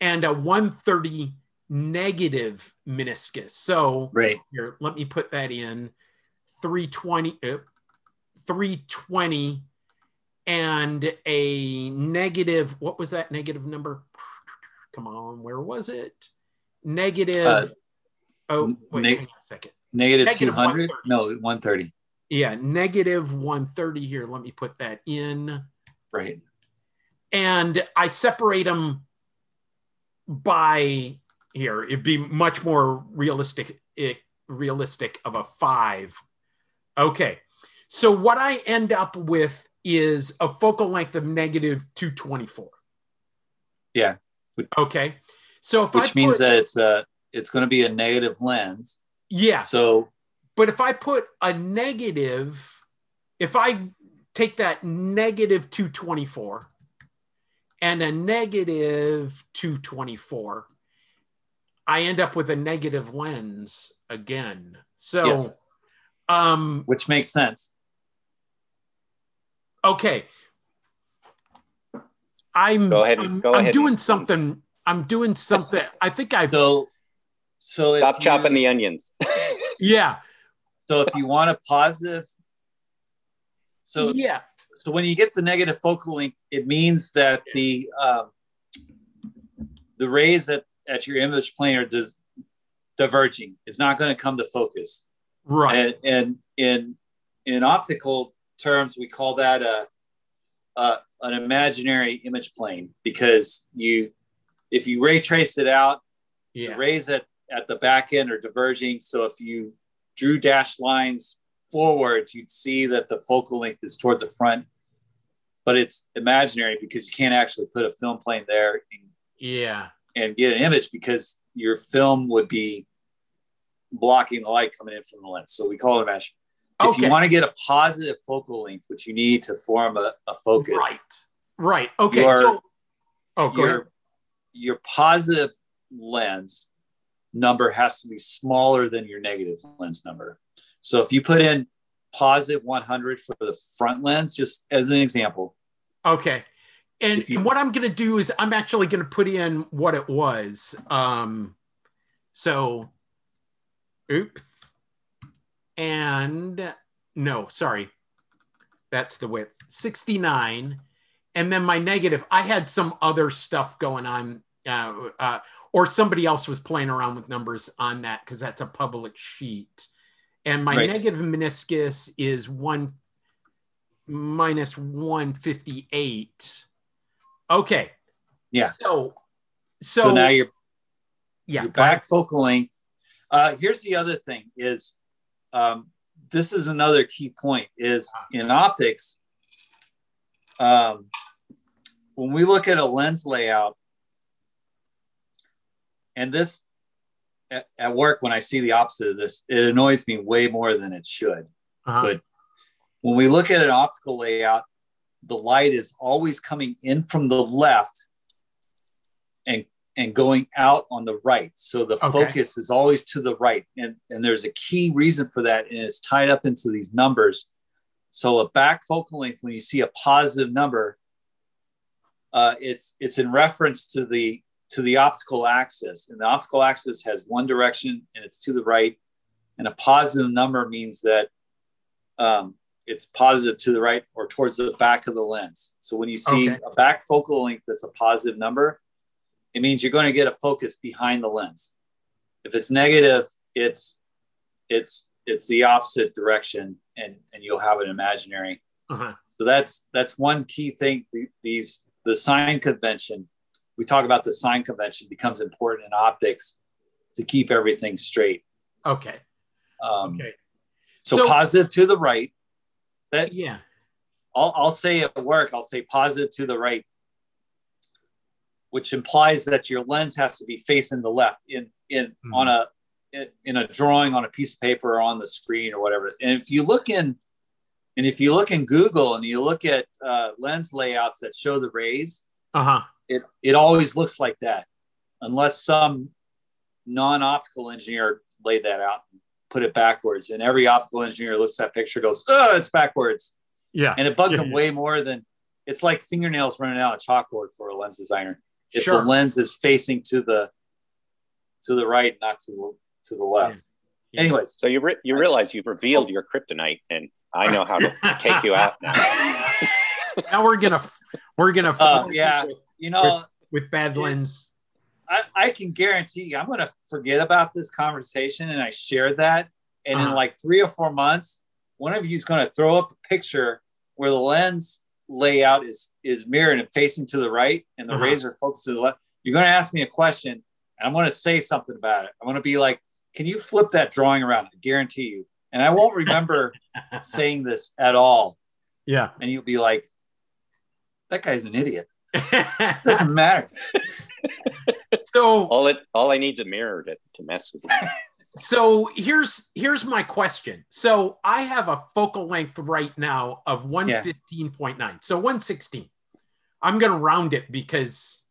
and a 130 negative meniscus. So right. here let me put that in 320 uh, 320 and a negative what was that negative number come on where was it negative uh, Oh, wait, Neg- hang on a second. Negative, negative 200? No, 130. Yeah, negative 130 here. Let me put that in. Right. And I separate them by here. It'd be much more realistic, eh, realistic of a five. Okay. So what I end up with is a focal length of negative 224. Yeah. Okay. So if which I means put, that it's a it's going to be a negative lens. Yeah. So, but if I put a negative, if I take that negative 224 and a negative 224, I end up with a negative lens again. So, yes. um, which makes sense. Okay. I'm, go ahead, I'm, go I'm ahead. doing something. I'm doing something. I think I've. So so stop chopping you, the onions. yeah. So if you want a positive, so yeah. So when you get the negative focal length, it means that the um, the rays at, at your image plane are dis- diverging. It's not going to come to focus. Right. And, and in in optical terms, we call that a, a an imaginary image plane because you if you ray trace it out, yeah. the rays at at the back end are diverging. So if you drew dashed lines forward, you'd see that the focal length is toward the front, but it's imaginary because you can't actually put a film plane there. And, yeah. And get an image because your film would be blocking the light coming in from the lens. So we call it imaginary. If okay. you want to get a positive focal length, which you need to form a, a focus. Right. Right. Okay. Your, so, oh, go your, ahead. Your positive lens number has to be smaller than your negative lens number. So if you put in positive 100 for the front lens, just as an example. Okay. And, you, and what I'm going to do is I'm actually going to put in what it was. Um, so, oops. And no, sorry. That's the width 69. And then my negative, I had some other stuff going on uh, uh, or somebody else was playing around with numbers on that because that's a public sheet. And my right. negative meniscus is one minus 158. Okay. Yeah. So, so, so now you're, yeah, your back focal length. Uh, here's the other thing is, um, this is another key point is in optics, um, when we look at a lens layout, and this at, at, work when I see the opposite of this, it annoys me way more than it should. Uh-huh. But when we look at an optical layout, the light is always coming in from the left and and going out on the right. So the okay. focus is always to the right. And, and there's a key reason for that, and it's tied up into these numbers. So a back focal length, when you see a positive number, uh, it's it's in reference to the to the optical axis, and the optical axis has one direction and it's to the right, and a positive number means that um, it's positive to the right or towards the back of the lens. So when you see okay. a back focal length that's a positive number, it means you're going to get a focus behind the lens. If it's negative, it's it's it's the opposite direction, and and you'll have an imaginary. Uh-huh. So that's that's one key thing. These the sign convention, we talk about the sign convention becomes important in optics to keep everything straight. Okay. Um, okay. So, so, positive to the right. That yeah. I'll, I'll say at work, I'll say positive to the right, which implies that your lens has to be facing the left in in mm-hmm. on a in, in a drawing on a piece of paper or on the screen or whatever. And if you look in and if you look in Google and you look at uh, lens layouts that show the rays, uh-huh. it, it always looks like that, unless some non-optical engineer laid that out and put it backwards. And every optical engineer looks at that picture, goes, "Oh, it's backwards." Yeah, and it bugs yeah, them way more than it's like fingernails running out of chalkboard for a lens designer. If sure. the lens is facing to the to the right, not to the to the left. Yeah. Anyways, so you re- you realize you've revealed oh. your kryptonite, and I know how to take you out now. now we're gonna we're gonna uh, yeah with, you know with, with bad lens. I, I can guarantee you I'm gonna forget about this conversation and I shared that and uh-huh. in like three or four months one of you is gonna throw up a picture where the lens layout is is mirrored and facing to the right and the uh-huh. razor focused to the left. You're gonna ask me a question and I'm gonna say something about it. I'm gonna be like, can you flip that drawing around? I guarantee you and I won't remember saying this at all. Yeah. And you'll be like, that guy's an idiot. Doesn't matter. so all it all I need is a mirror to, to mess with. so here's here's my question. So I have a focal length right now of 115.9. Yeah. So 116. I'm gonna round it because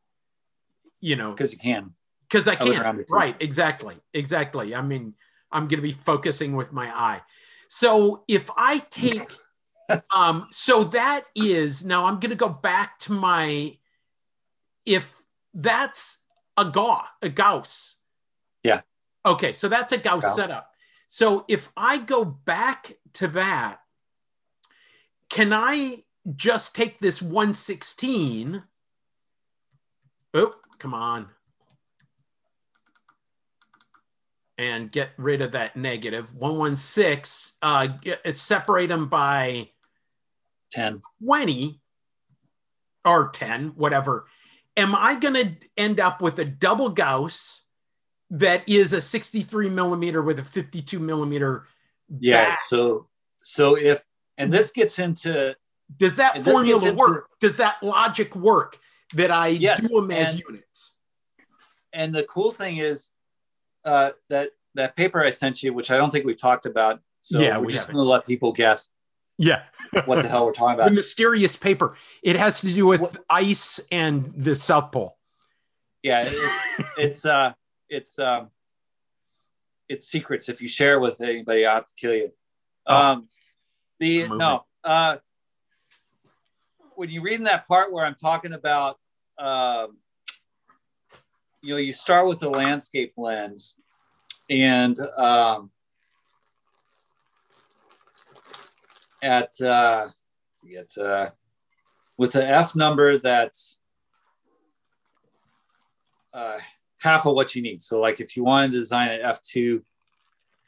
you know because you can. Because I can. Right, exactly. Exactly. I mean, I'm going to be focusing with my eye. So if I take, um, so that is now I'm going to go back to my, if that's a Gauss, a Gauss. Yeah. Okay. So that's a Gauss, Gauss setup. So if I go back to that, can I just take this 116? Oh, come on. and get rid of that 116, uh, get, separate them by 10, 20 or 10, whatever. Am I going to end up with a double Gauss that is a 63 millimeter with a 52 millimeter? Yeah. Back? So, so if, and this gets into, does that formula into, work? Does that logic work that I yes, do them as and, units? And the cool thing is, uh, that that paper I sent you, which I don't think we've talked about. So yeah, we're we just going to let people guess. Yeah. what the hell we're talking about? The mysterious paper. It has to do with what? ice and the South Pole. Yeah, it, it's uh, it's um, it's secrets. If you share it with anybody, I have to kill you. Oh. Um, the no, uh, when you read in that part where I'm talking about, um, you know, you start with the landscape lens and um, at uh, get uh, with the F number that's uh, half of what you need. So like if you want to design an f2,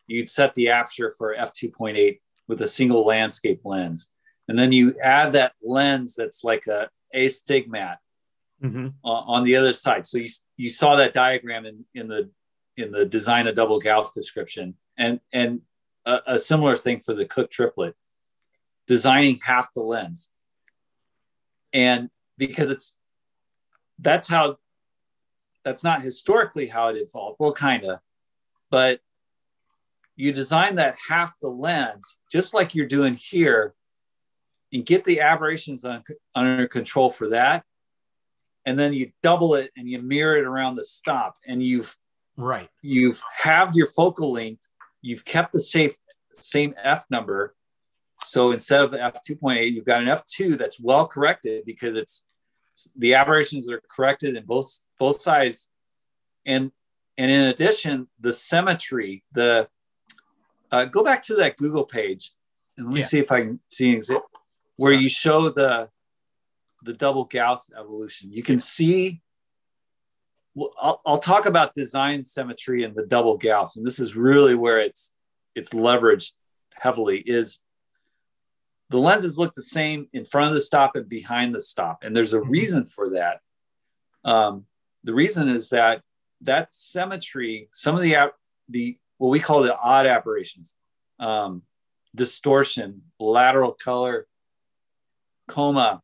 you'd set the aperture for f2.8 with a single landscape lens, and then you add that lens that's like a astigmat mm-hmm. on the other side. So you you saw that diagram in in the in the design a double Gauss description, and and a, a similar thing for the Cooke triplet, designing half the lens, and because it's that's how that's not historically how it evolved. Well, kind of, but you design that half the lens just like you're doing here and get the aberrations on, under control for that. And then you double it and you mirror it around the stop and you've right. you've halved your focal length. You've kept the same same f number. So instead of f2.8 you've got an f2 that's well corrected because it's the aberrations are corrected in both both sides and and in addition the symmetry the uh, go back to that google page and let me yeah. see if i can see an where you show the the double Gauss evolution. You can see, well, I'll, I'll talk about design symmetry and the double Gauss, and this is really where it's it's leveraged heavily. Is the lenses look the same in front of the stop and behind the stop, and there's a mm-hmm. reason for that. Um, the reason is that that symmetry, some of the the what we call the odd aberrations, um, distortion, lateral color, coma,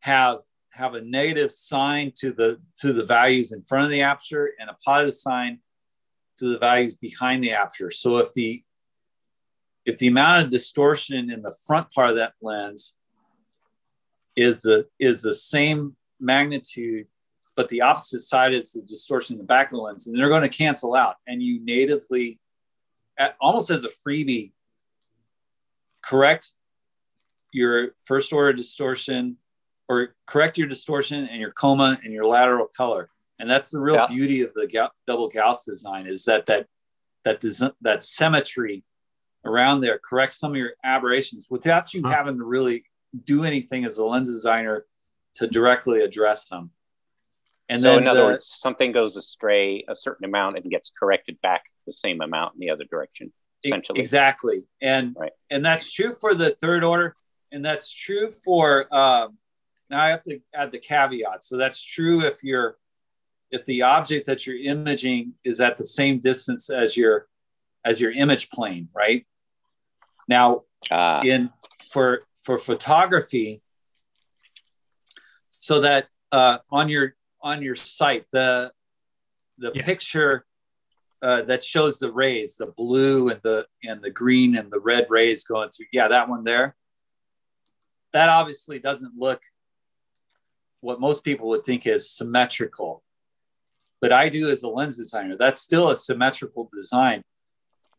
have have a negative sign to the to the values in front of the aperture and a positive sign to the values behind the aperture. So if the if the amount of distortion in the front part of that lens is the is the same magnitude, but the opposite side is the distortion in the back of the lens, and they're going to cancel out. And you natively, at, almost as a freebie, correct your first order distortion or correct your distortion and your coma and your lateral color. And that's the real yeah. beauty of the ga- double Gauss design is that that that that symmetry around there corrects some of your aberrations without you huh. having to really do anything as a lens designer to directly address them. And so, in other the, words, something goes astray a certain amount and gets corrected back the same amount in the other direction. Essentially, exactly, and right. and that's true for the third order, and that's true for um, now I have to add the caveat. So that's true if you're if the object that you're imaging is at the same distance as your as your image plane, right? Now uh. in for for photography, so that uh, on your on your site the the yeah. picture uh, that shows the rays, the blue and the and the green and the red rays going through. Yeah, that one there. That obviously doesn't look what most people would think is symmetrical. But I do as a lens designer, that's still a symmetrical design.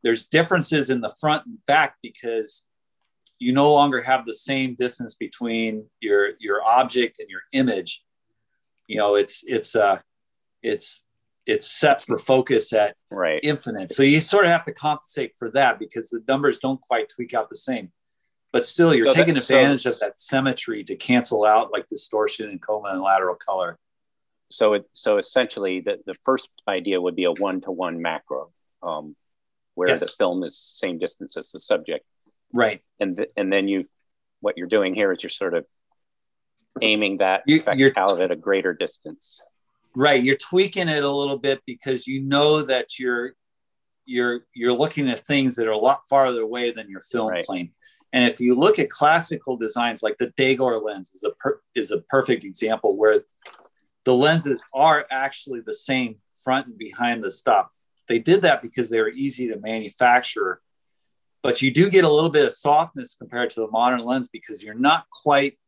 There's differences in the front and back because you no longer have the same distance between your your object and your image. You know, it's it's uh it's it's set for focus at right. infinite. So you sort of have to compensate for that because the numbers don't quite tweak out the same but still you're so taking advantage so, of that symmetry to cancel out like distortion and coma and lateral color so it so essentially the, the first idea would be a one-to-one macro um, where yes. the film is same distance as the subject right and th- and then you what you're doing here is you're sort of aiming that you, effect out at a greater distance right you're tweaking it a little bit because you know that you're you're you're looking at things that are a lot farther away than your film right. plane and if you look at classical designs, like the Dagor lens is a per, is a perfect example where the lenses are actually the same front and behind the stop. They did that because they were easy to manufacture, but you do get a little bit of softness compared to the modern lens because you're not quite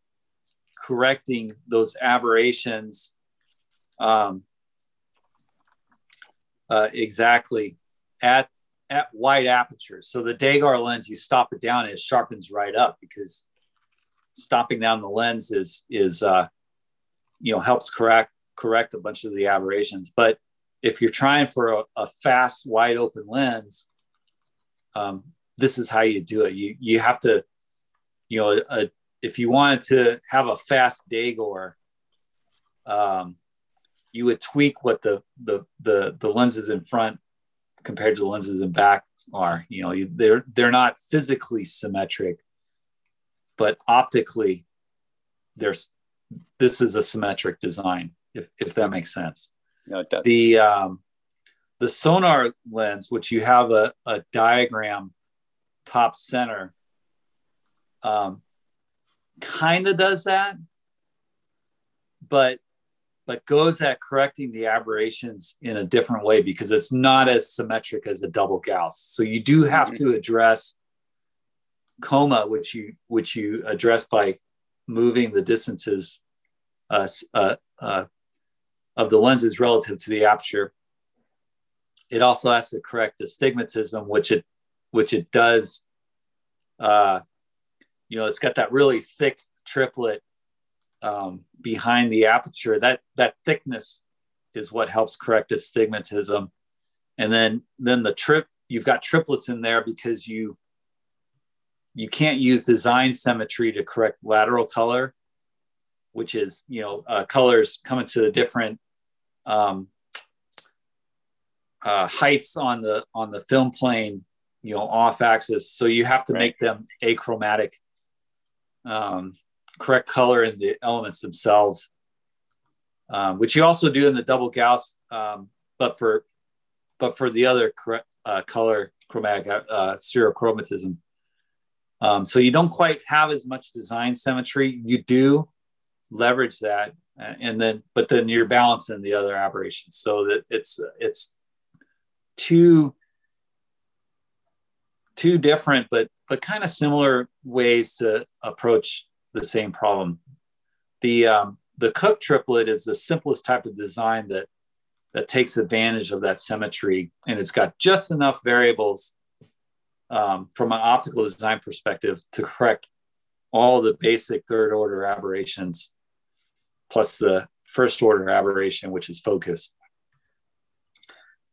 correcting those aberrations um, uh, exactly at at wide apertures. So the Dagor lens, you stop it down, it sharpens right up because stopping down the lens is is uh, you know helps correct correct a bunch of the aberrations. But if you're trying for a, a fast, wide open lens, um, this is how you do it. You you have to, you know, a, if you wanted to have a fast Dagor, um, you would tweak what the the the the lenses in front compared to the lenses in back are. You know, you, they're they're not physically symmetric, but optically, there's this is a symmetric design. If if that makes sense. No, it does. The um, the Sonnar lens, which you have a, a diagram top center, um, kind of does that, but but goes at correcting the aberrations in a different way because it's not as symmetric as a double Gauss. So you do have mm-hmm. to address coma, which you which you address by moving the distances uh, uh, uh, of the lenses relative to the aperture. It also has to correct astigmatism, which it which it does. You know, it's got that really thick triplet um, behind the aperture. That that thickness is what helps correct astigmatism. And then then the trip you've got triplets in there because you you can't use design symmetry to correct lateral color, which is you know uh, colors coming to the different um, uh, heights on the on the film plane, you know, off axis. So you have to right. make them achromatic. Um, correct color in the elements themselves, um, which you also do in the double Gauss, um, but for but for the other correct uh, color chromatic uh, spherochromatism. Um, so you don't quite have as much design symmetry. You do leverage that, and then but then you're balancing the other aberrations so that it's it's two two different but but kind of similar ways to approach the same problem. The um, the Cooke triplet is the simplest type of design that that takes advantage of that symmetry, and it's got just enough variables um, from an optical design perspective to correct all the basic third order aberrations, plus the first order aberration, which is focus.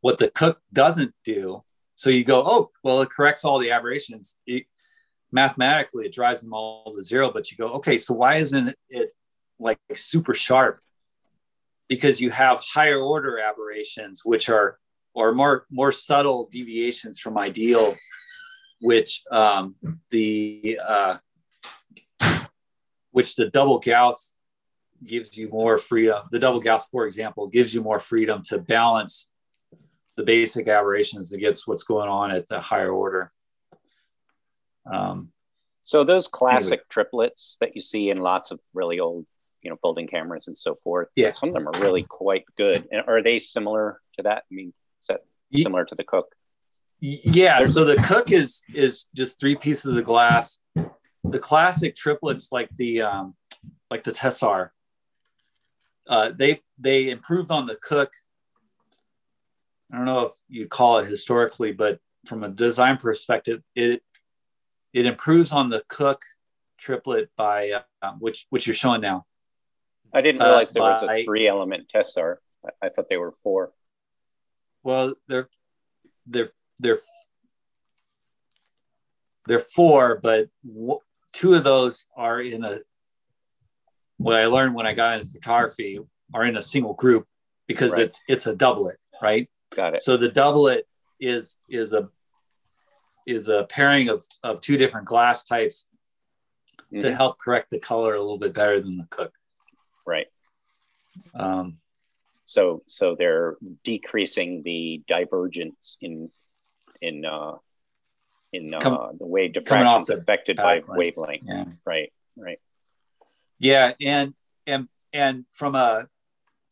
What the Cooke doesn't do, so you go, oh, well, it corrects all the aberrations. It, mathematically it drives them all to zero but you go okay so why isn't it like super sharp because you have higher order aberrations which are or more more subtle deviations from ideal which um, the uh, which the double gauss gives you more freedom the double gauss for example gives you more freedom to balance the basic aberrations against what's going on at the higher order um, so those classic triplets that you see in lots of really old, you know, folding cameras and so forth. Yeah. Some of them are really quite good. And are they similar to that? I mean, is that similar to the Cooke? Yeah. So the Cooke is is just three pieces of the glass. The classic triplets, like the um, like the Tessar, uh, they they improved on the Cooke. I don't know if you call it historically, but from a design perspective, it it improves on the Cooke triplet by uh, which which you're showing now. I didn't realize uh, there was a three element Tessar. I, I thought they were four. Well, they're they're they're they're four, but w- two of those are in a. What I learned when I got into photography are in a single group because right. it's it's a doublet, right? Got it. So the doublet is is a is a pairing of, of two different glass types mm-hmm. to help correct the color a little bit better than the Cooke. Right. Um, so so they're decreasing the divergence in in uh, in uh, come, the way diffraction is affected by wavelength. Yeah. Right. Right. Yeah, and and and from a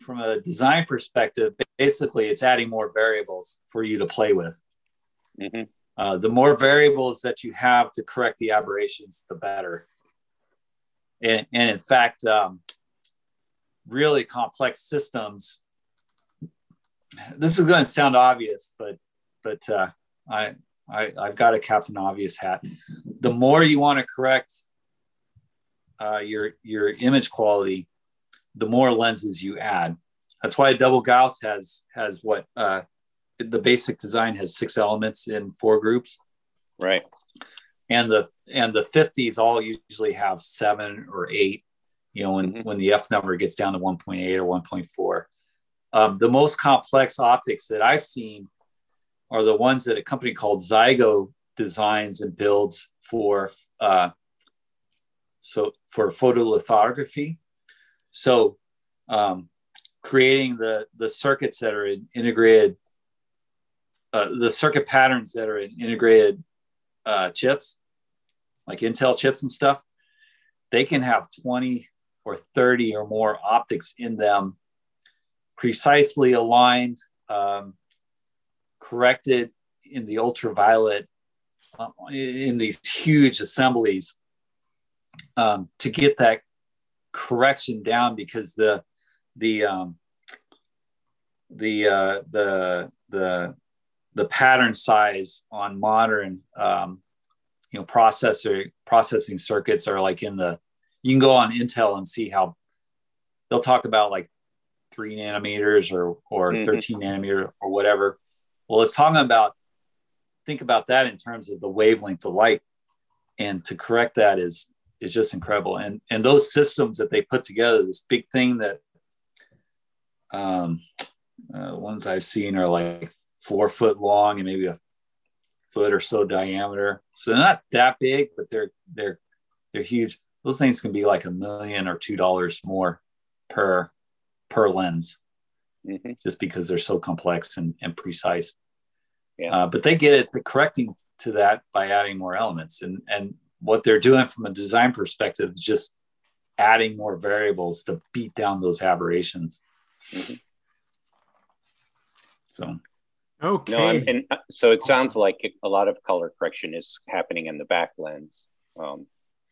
from a design perspective, basically, it's adding more variables for you to play with. Mm-hmm. Uh, the more variables that you have to correct the aberrations, the better. And, and in fact, um, really complex systems. This is going to sound obvious, but but uh, I, I I've got a Captain Obvious hat. The more you want to correct uh, your your image quality, the more lenses you add. That's why a double Gauss has has what uh, the basic design has six elements in four groups. Right. And the and the 50s all usually have seven or eight, you know, when, mm-hmm. when the F number gets down to 1.8 or 1.4. Um, the most complex optics that I've seen are the ones that a company called Zygo designs and builds for uh, so for photolithography. So um, creating the the circuits that are in integrated, uh, the circuit patterns that are in integrated uh, chips, like Intel chips and stuff, they can have 20 or 30 or more optics in them, precisely aligned, um, corrected in the ultraviolet uh, in these huge assemblies um, to get that correction down because the the um, the uh, the the the pattern size on modern um, you know processor processing circuits are like in the you can go on Intel and see how they'll talk about like three nanometers or or mm-hmm. 13 nanometer or whatever. Well, it's talking about think about that in terms of the wavelength of light, and to correct that is is just incredible. And and those systems that they put together, this big thing that um, uh, ones I've seen are like four foot long and maybe a foot or so diameter. So they're not that big, but they're they're they're huge. Those things can be like a million or two dollars more per per lens, mm-hmm. just because they're so complex and, and precise. Yeah. Uh, but they get it the correcting to that by adding more elements, and and what they're doing from a design perspective is just adding more variables to beat down those aberrations. Mm-hmm. So, okay. No, and uh, so it sounds like a lot of color correction is happening in the back lens. Um,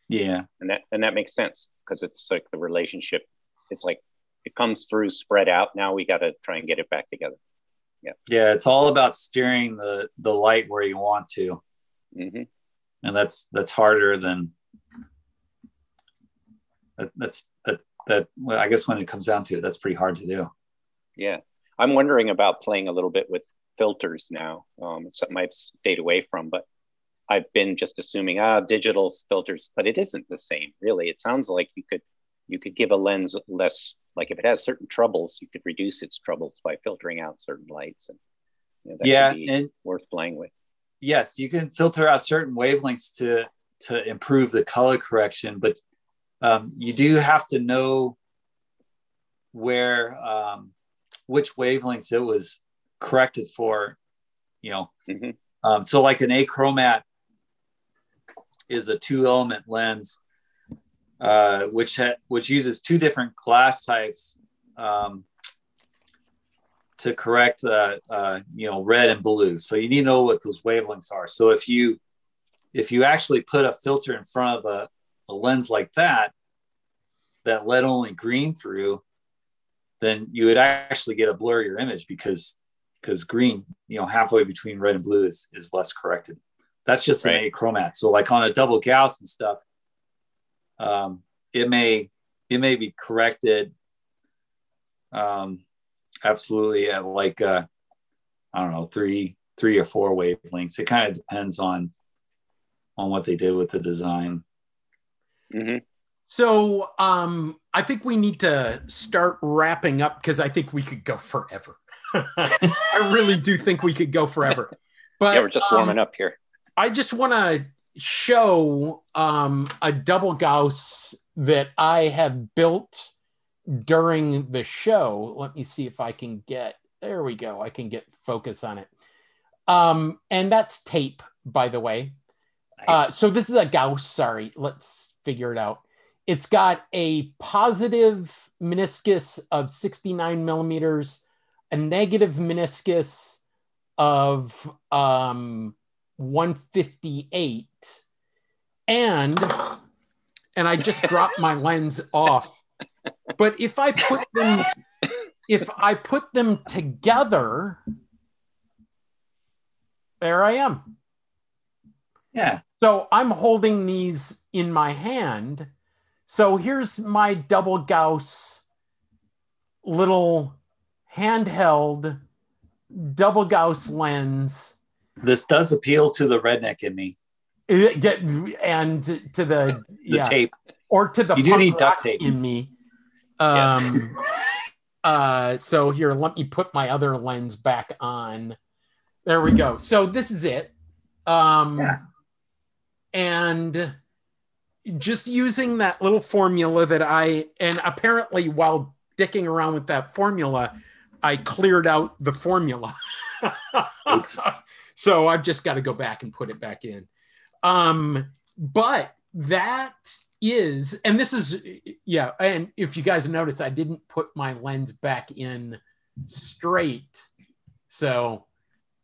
yeah, and that and that makes sense because it's like the relationship. It's like it comes through spread out. Now we got to try and get it back together. Yeah, yeah. It's all about steering the the light where you want to. Mm-hmm and that's that's harder than that, that's that that well, I guess when it comes down to it, that's pretty hard to do. Yeah, I'm wondering about playing a little bit with filters now. Um, it's something I've stayed away from, but I've been just assuming ah digital filters, but it isn't the same really. It sounds like you could you could give a lens less like if it has certain troubles, you could reduce its troubles by filtering out certain lights and you know, yeah, and worth playing with yes, you can filter out certain wavelengths to to improve the color correction, but um, you do have to know where um, which wavelengths it was corrected for. You know, mm-hmm. um, so like an achromat is a two element lens, uh, which ha- which uses two different glass types. Um, to correct uh, uh, you know red and blue. So you need to know what those wavelengths are. So if you if you actually put a filter in front of a, a lens like that that let only green through then you would actually get a blurrier image because because green you know halfway between red and blue is, is less corrected. That's just right. an achromat so like on a double gauss and stuff um, it may it may be corrected um, absolutely at like uh, I don't know three three or four wavelengths. It kind of depends on on what they did with the design. Mm-hmm. So um, I think we need to start wrapping up because I think we could go forever. I really do think we could go forever. But yeah, we're just warming um, up here. I just want to show um, a double Gauss that I have built during the show. Let me see if I can get there we go. I can get focus on it. Um, and that's tape, by the way. Nice. Uh, so this is a Gauss. Sorry, let's figure it out. It's got a positive meniscus of 69 millimeters, a negative meniscus of um, 158, and and I just dropped my lens off but if I put them if I put them together, there I am. Yeah. So I'm holding these in my hand. So here's my double Gauss little handheld double Gauss lens. This does appeal to the redneck in me. Get and to the, the yeah, tape or to the you do need duct tape in me. Um, Uh, so here, let me put my other lens back on. There we go. So this is it. Um, yeah. And just using that little formula that I, and apparently while dicking around with that formula, I cleared out the formula. so I've just got to go back and put it back in. Um, but that is, and this is, yeah. And if you guys notice, I didn't put my lens back in straight. So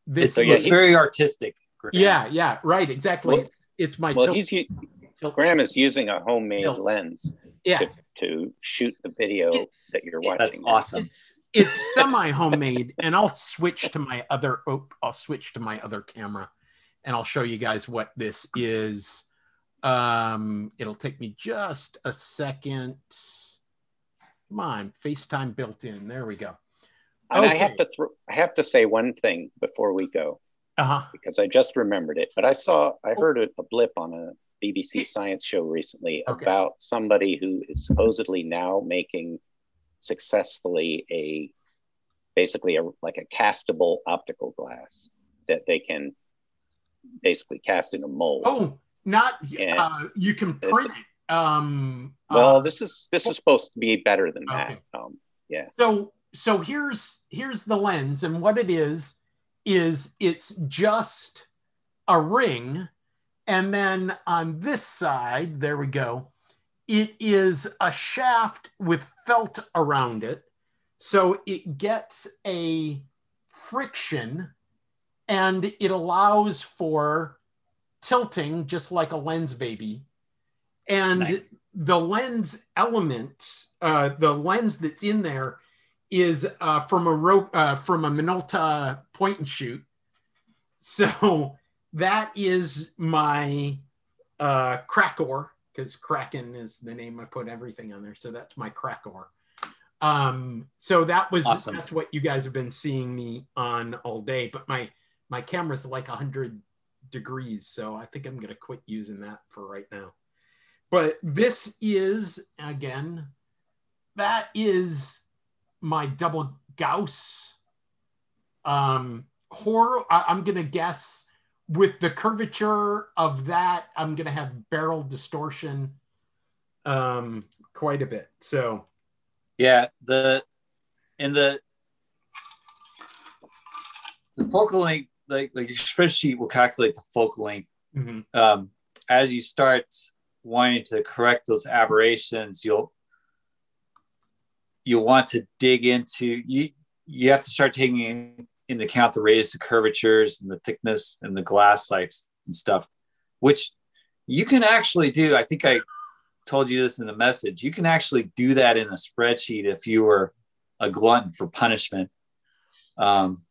this so, yeah, looks very artistic. Yeah, yeah, right, exactly. Well, it's my well, tilt, he's tilt, Graham is using a homemade tilt. lens yeah. to, to shoot the video it's, that you're watching. That's awesome. It's, it's semi homemade, and I'll switch to my other. Oh, I'll switch to my other camera, and I'll show you guys what this is. Um, it'll take me just a second. Come on, FaceTime built in. There we go. And okay. I have to th- I have to say one thing before we go, uh-huh. because I just remembered it. But I saw I heard a, a blip on a BBC Science show recently okay. about somebody who is supposedly now making successfully a basically a like a castable optical glass that they can basically cast in a mold. Oh, not uh, you can print it. Um, well, uh, this is this is supposed to be better than okay. that. Um, yeah. So so here's here's the lens, and what it is is it's just a ring, and then on this side, there we go. It is a shaft with felt around it, so it gets a friction, and it allows for tilting just like a Lensbaby. And nice. the lens element, uh, the lens that's in there is uh, from a ro- uh, from a Minolta point and shoot. So that is my uh, Crackor because Kraken is the name I put everything on there. So that's my Crackor. Um, so that was awesome. that's what you guys have been seeing me on all day. But my my camera's like hundred degrees. So I think I'm going to quit using that for right now. But this is, again, that is my double Gauss um, horror. I, I'm going to guess with the curvature of that, I'm going to have barrel distortion um, quite a bit. So, yeah, the in the the focal length like like your spreadsheet will calculate the focal length. Mm-hmm. Um, as you start wanting to correct those aberrations, you'll you'll want to dig into you. You have to start taking into account the radius of curvatures and the thickness and the glass types and stuff, which you can actually do. I think I told you this in the message. You can actually do that in a spreadsheet if you were a glutton for punishment. Um,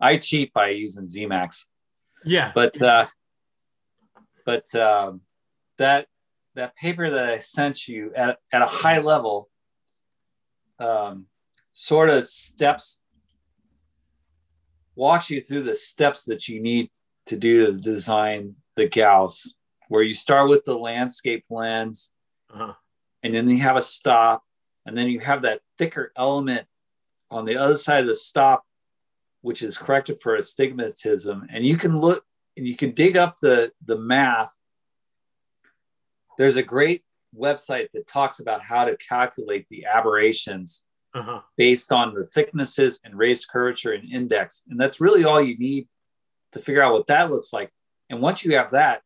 I cheat by using Zemax. Yeah. But uh, but um, that that paper that I sent you at, at a high level um, sort of steps walks you through the steps that you need to do to design the Gauss, where you start with the landscape lens, uh-huh. and then you have a stop, and then you have that thicker element on the other side of the stop which is corrected for astigmatism. And you can look and you can dig up the, the math. There's a great website that talks about how to calculate the aberrations uh-huh. based on the thicknesses and raised curvature and index. And that's really all you need to figure out what that looks like. And once you have that,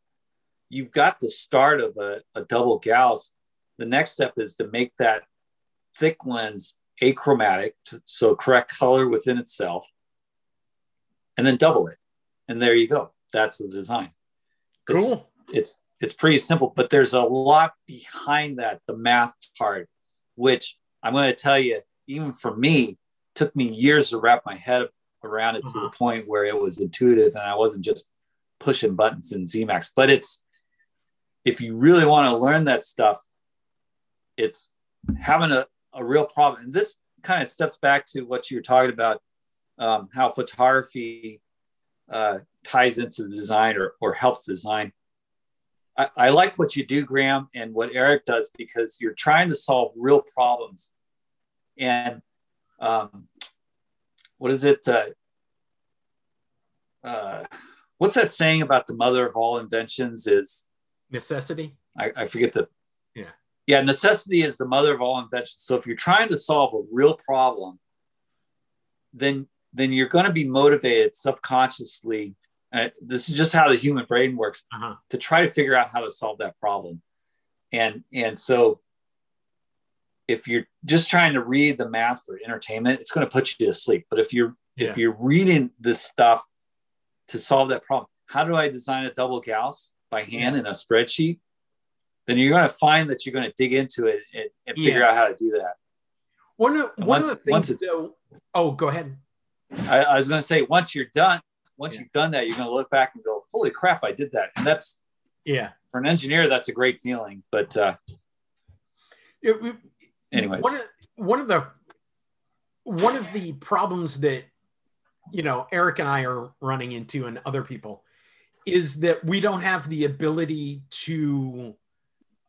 you've got the start of a, a double Gauss. The next step is to make that thick lens achromatic, to, so correct color within itself and then double it. And there you go. That's the design. Cool. It's, it's it's pretty simple, but there's a lot behind that, the math part, which I'm going to tell you, even for me, took me years to wrap my head around it uh-huh. to the uh-huh. point where it was intuitive and I wasn't just pushing buttons in Zemax. But it's if you really want to learn that stuff, it's having a, a real problem. And this kind of steps back to what you were talking about um, how photography uh, ties into the design or, or helps design. I, I like what you do, Graham, and what Eric does because you're trying to solve real problems. And um, what is it? Uh, uh, what's that saying about the mother of all inventions? Is necessity? I, I forget the. Yeah. Yeah, necessity is the mother of all inventions. So if you're trying to solve a real problem, then then you're going to be motivated subconsciously. Uh, this is just how the human brain works Uh-huh. to try to figure out how to solve that problem. And and so if you're just trying to read the math for entertainment, it's going to put you to sleep. But if you're Yeah. if you're reading this stuff to solve that problem, how do I design a double Gauss by hand in a spreadsheet? Then you're going to find that you're going to dig into it and, and figure Yeah. out how to do that. One of And one once- of the things though. Oh, go ahead. I, I was going to say once you're done, once Yeah. you've done that, you're going to look back and go, "Holy crap, I did that!" And that's Yeah. for an engineer, that's a great feeling. But uh, It- it- anyways, one of, one of the one of the problems that you know Eric and I are running into and other people is that we don't have the ability to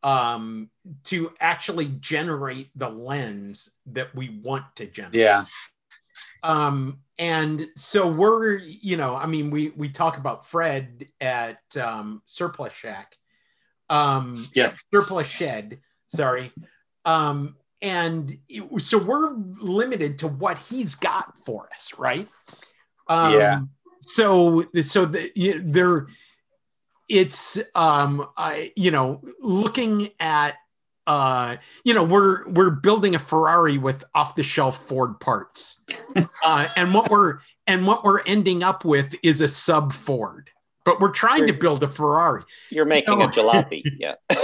um to actually generate the lens that we want to generate yeah, um and so we're you know i mean we we talk about fred at um surplus shack. Um yes, surplus shed sorry. Um and it- so we're limited to what he's got for us right? Um Yeah. so so the, you- there it's um i you know looking at uh you know we're we're building a ferrari with off the shelf ford parts uh and what we're and what we're ending up with is a sub ford but we're trying to build a ferrari You're making No. a jalopy. Yeah.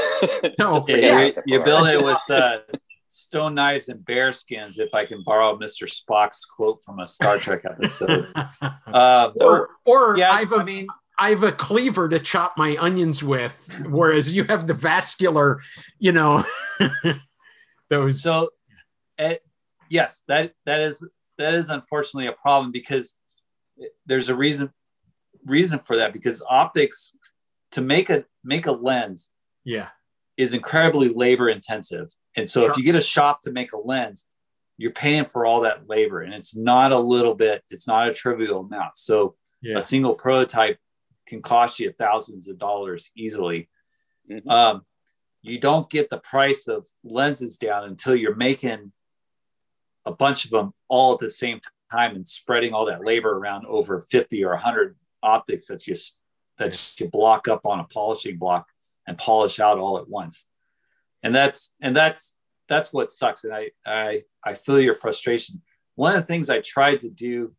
No. Yeah, you, you build it with uh, stone knives and bear skins. If I can borrow Mr. Spock's quote from a Star Trek episode. Uh, or or yeah, I've a, I mean, I have a cleaver to chop my onions with, whereas you have the vascular, you know, those. so uh, yes, that that is that is unfortunately a problem because there's a reason reason for that because optics to make a make a lens yeah, is incredibly labor intensive. And so Sure. if you get a shop to make a lens, you're paying for all that labor and it's not a little bit, it's not a trivial amount. So yeah, a single prototype can cost you thousands of dollars easily. Mhm. Um, you don't get the price of lenses down until you're making a bunch of them all at the same time and spreading all that labor around over 50 or 100 optics that you that you block up on a polishing block and polish out all at once and that's and that's that's what sucks and i i i feel your frustration one of the things i tried to do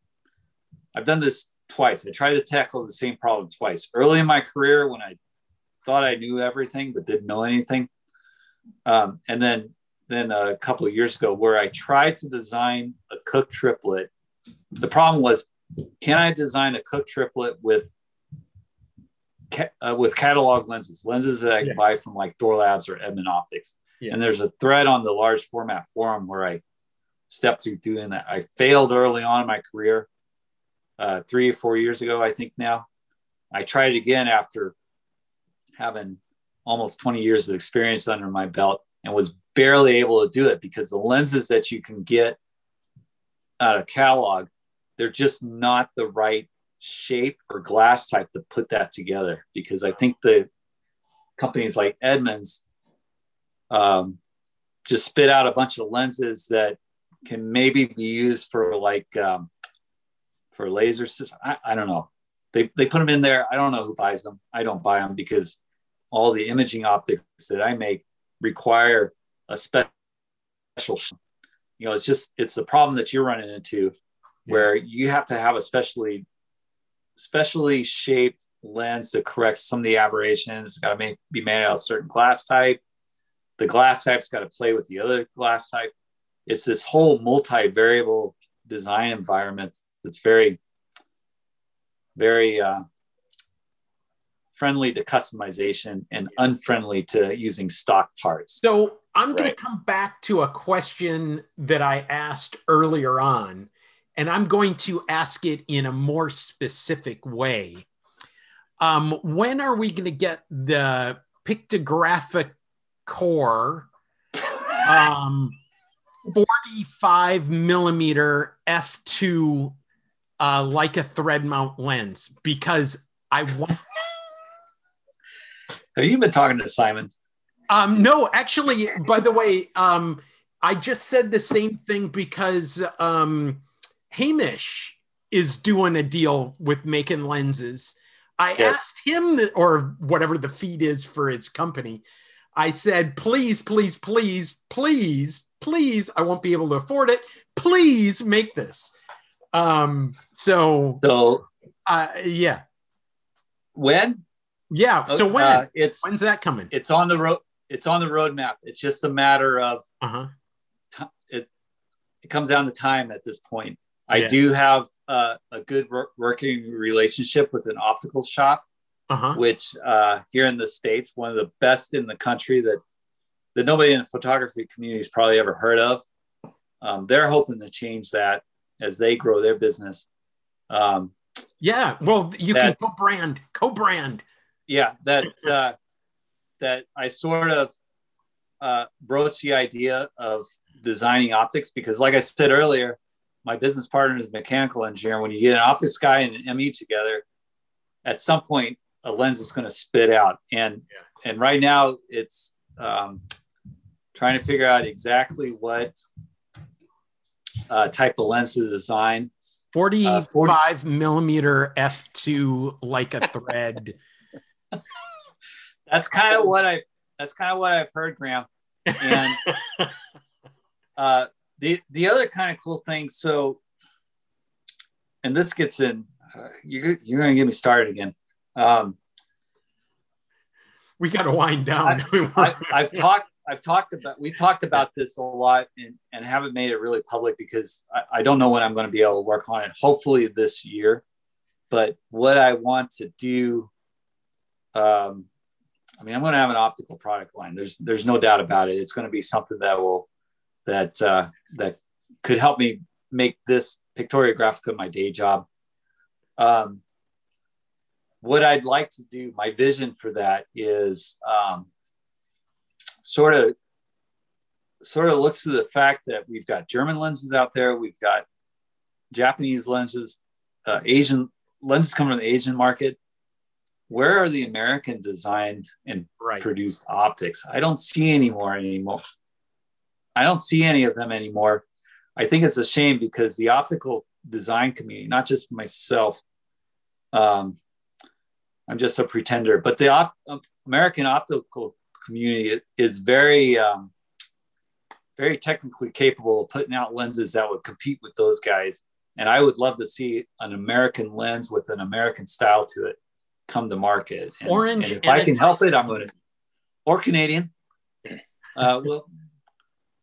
i've done this twice i tried to tackle the same problem twice early in my career when i thought i knew everything but didn't know anything um, and then then a couple of years ago where i tried to design a Cooke triplet the problem was can i design a Cooke triplet with ca- uh, with catalog lenses lenses that i can Yeah. buy from like Thorlabs or edmund optics Yeah. and there's a thread on the large format forum where i stepped through doing that i failed early on in my career uh, three or four years ago i think now. I tried it again after having almost 20 years of experience under my belt and was barely able to do it because the lenses that you can get out of catalog they're just not the right shape or glass type to put that together because i think the companies like edmunds um, just spit out a bunch of lenses that can maybe be used for like um, for laser system I, I don't know. They, they put them in there. I don't know who buys them i don't buy them because all the imaging optics that i make require a special you know it's just it's the problem that you're running into where you have to have a specially specially shaped lens to correct some of the aberrations. It's got to be made out of a certain glass type. The glass type's got to play with the other glass type. It's this whole multi-variable design environment that's very very uh, friendly to customization and unfriendly to using stock parts. So I'm going to come back to a question that I asked earlier on, and I'm going to ask it in a more specific way. Um, when are we going to get the Pictoria Graphica um, 45 millimeter f2 uh, Leica thread mount lens because I want. Have you been talking to Simon? Um, no, actually, by the way, um, I just said the same thing because um, Hamish is doing a deal with making lenses. I yes. asked him, or whatever the feed is for his company. I said, please, please, please, please, please, I won't be able to afford it. Please make this. Um, so, so, uh, yeah. When? Yeah. So when? Uh, it's when's that coming? It's on the road. It's on the roadmap. It's just a matter of uh-huh. T- it. It comes down to time at this point. I yeah. do have uh, a good working relationship with an optical shop, uh-huh. which uh, here in the states, one of the best in the country that that nobody in the photography community has probably ever heard of. Um, they're hoping to change that as they grow their business. Um, yeah, well, you that, can co-brand, co-brand. Yeah, that uh, that I sort of uh, broached the idea of designing optics because, like I said earlier, my business partner is a mechanical engineer. When you get an optics guy and an ME together, at some point a lens is going to spit out. And yeah. and right now it's um, trying to figure out exactly what uh, type of lens to design. 45 uh, 40... millimeter f2 Leica thread. that's kind of what I that's kind of what I've heard, Graham. And uh, the the other kind of cool thing, so, and this gets in, uh, you're you're gonna get me started again. Um, we got to wind down. I, have talked I've talked about we've talked about this a lot and, and haven't made it really public because I, I don't know when I'm going to be able to work on it. Hopefully this year, but what I want to do, um, I mean, I'm going to have an optical product line. There's there's no doubt about it. It's going to be something that will that uh, that could help me make this Pictoria Graphica my day job. Um, what I'd like to do, my vision for that is um, sort of sort of looks to the fact that we've got German lenses out there, we've got Japanese lenses, uh, Asian lenses coming from the Asian market. Where are the American designed and right. produced optics? I don't see any more anymore. I don't see any of them anymore. I think it's a shame because the optical design community, not just myself, um, I'm just a pretender, but the op- American optical community is very, um, very technically capable of putting out lenses that would compete with those guys. And I would love to see an American lens with an American style to it come to market. And, Orange. And if and I can help it, I'm going to, or Canadian. Uh, well,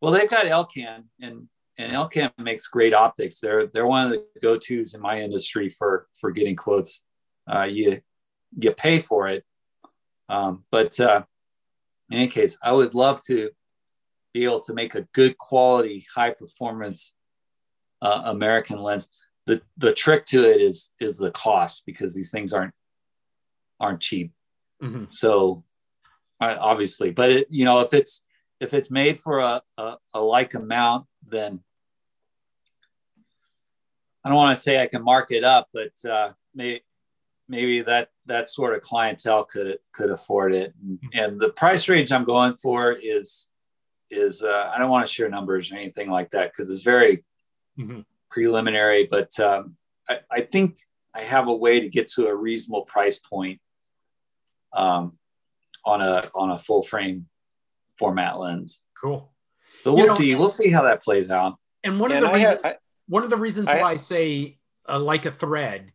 well, they've got Elcan, and and Elcan makes great optics. They're they're one of the go tos in my industry for for getting quotes. Uh, you you pay for it, um, but uh, in any case, I would love to be able to make a good quality, high performance uh, American lens. The the trick to it is is the cost because these things aren't aren't cheap. Mm-hmm. So I, obviously, but it you know if it's if it's made for a, a, a Leica mount, then I don't want to say I can mark it up, but uh, maybe maybe that that sort of clientele could could afford it. And, mm-hmm. and the price range I'm going for is is uh, I don't want to share numbers or anything like that because it's very mm-hmm. preliminary. But um, I, I, think I have a way to get to a reasonable price point um, on a on a full frame format lens. Cool. But we'll you know, see. We'll see how that plays out. And one of the reasons, I, one of the reasons I, why I say uh, a thread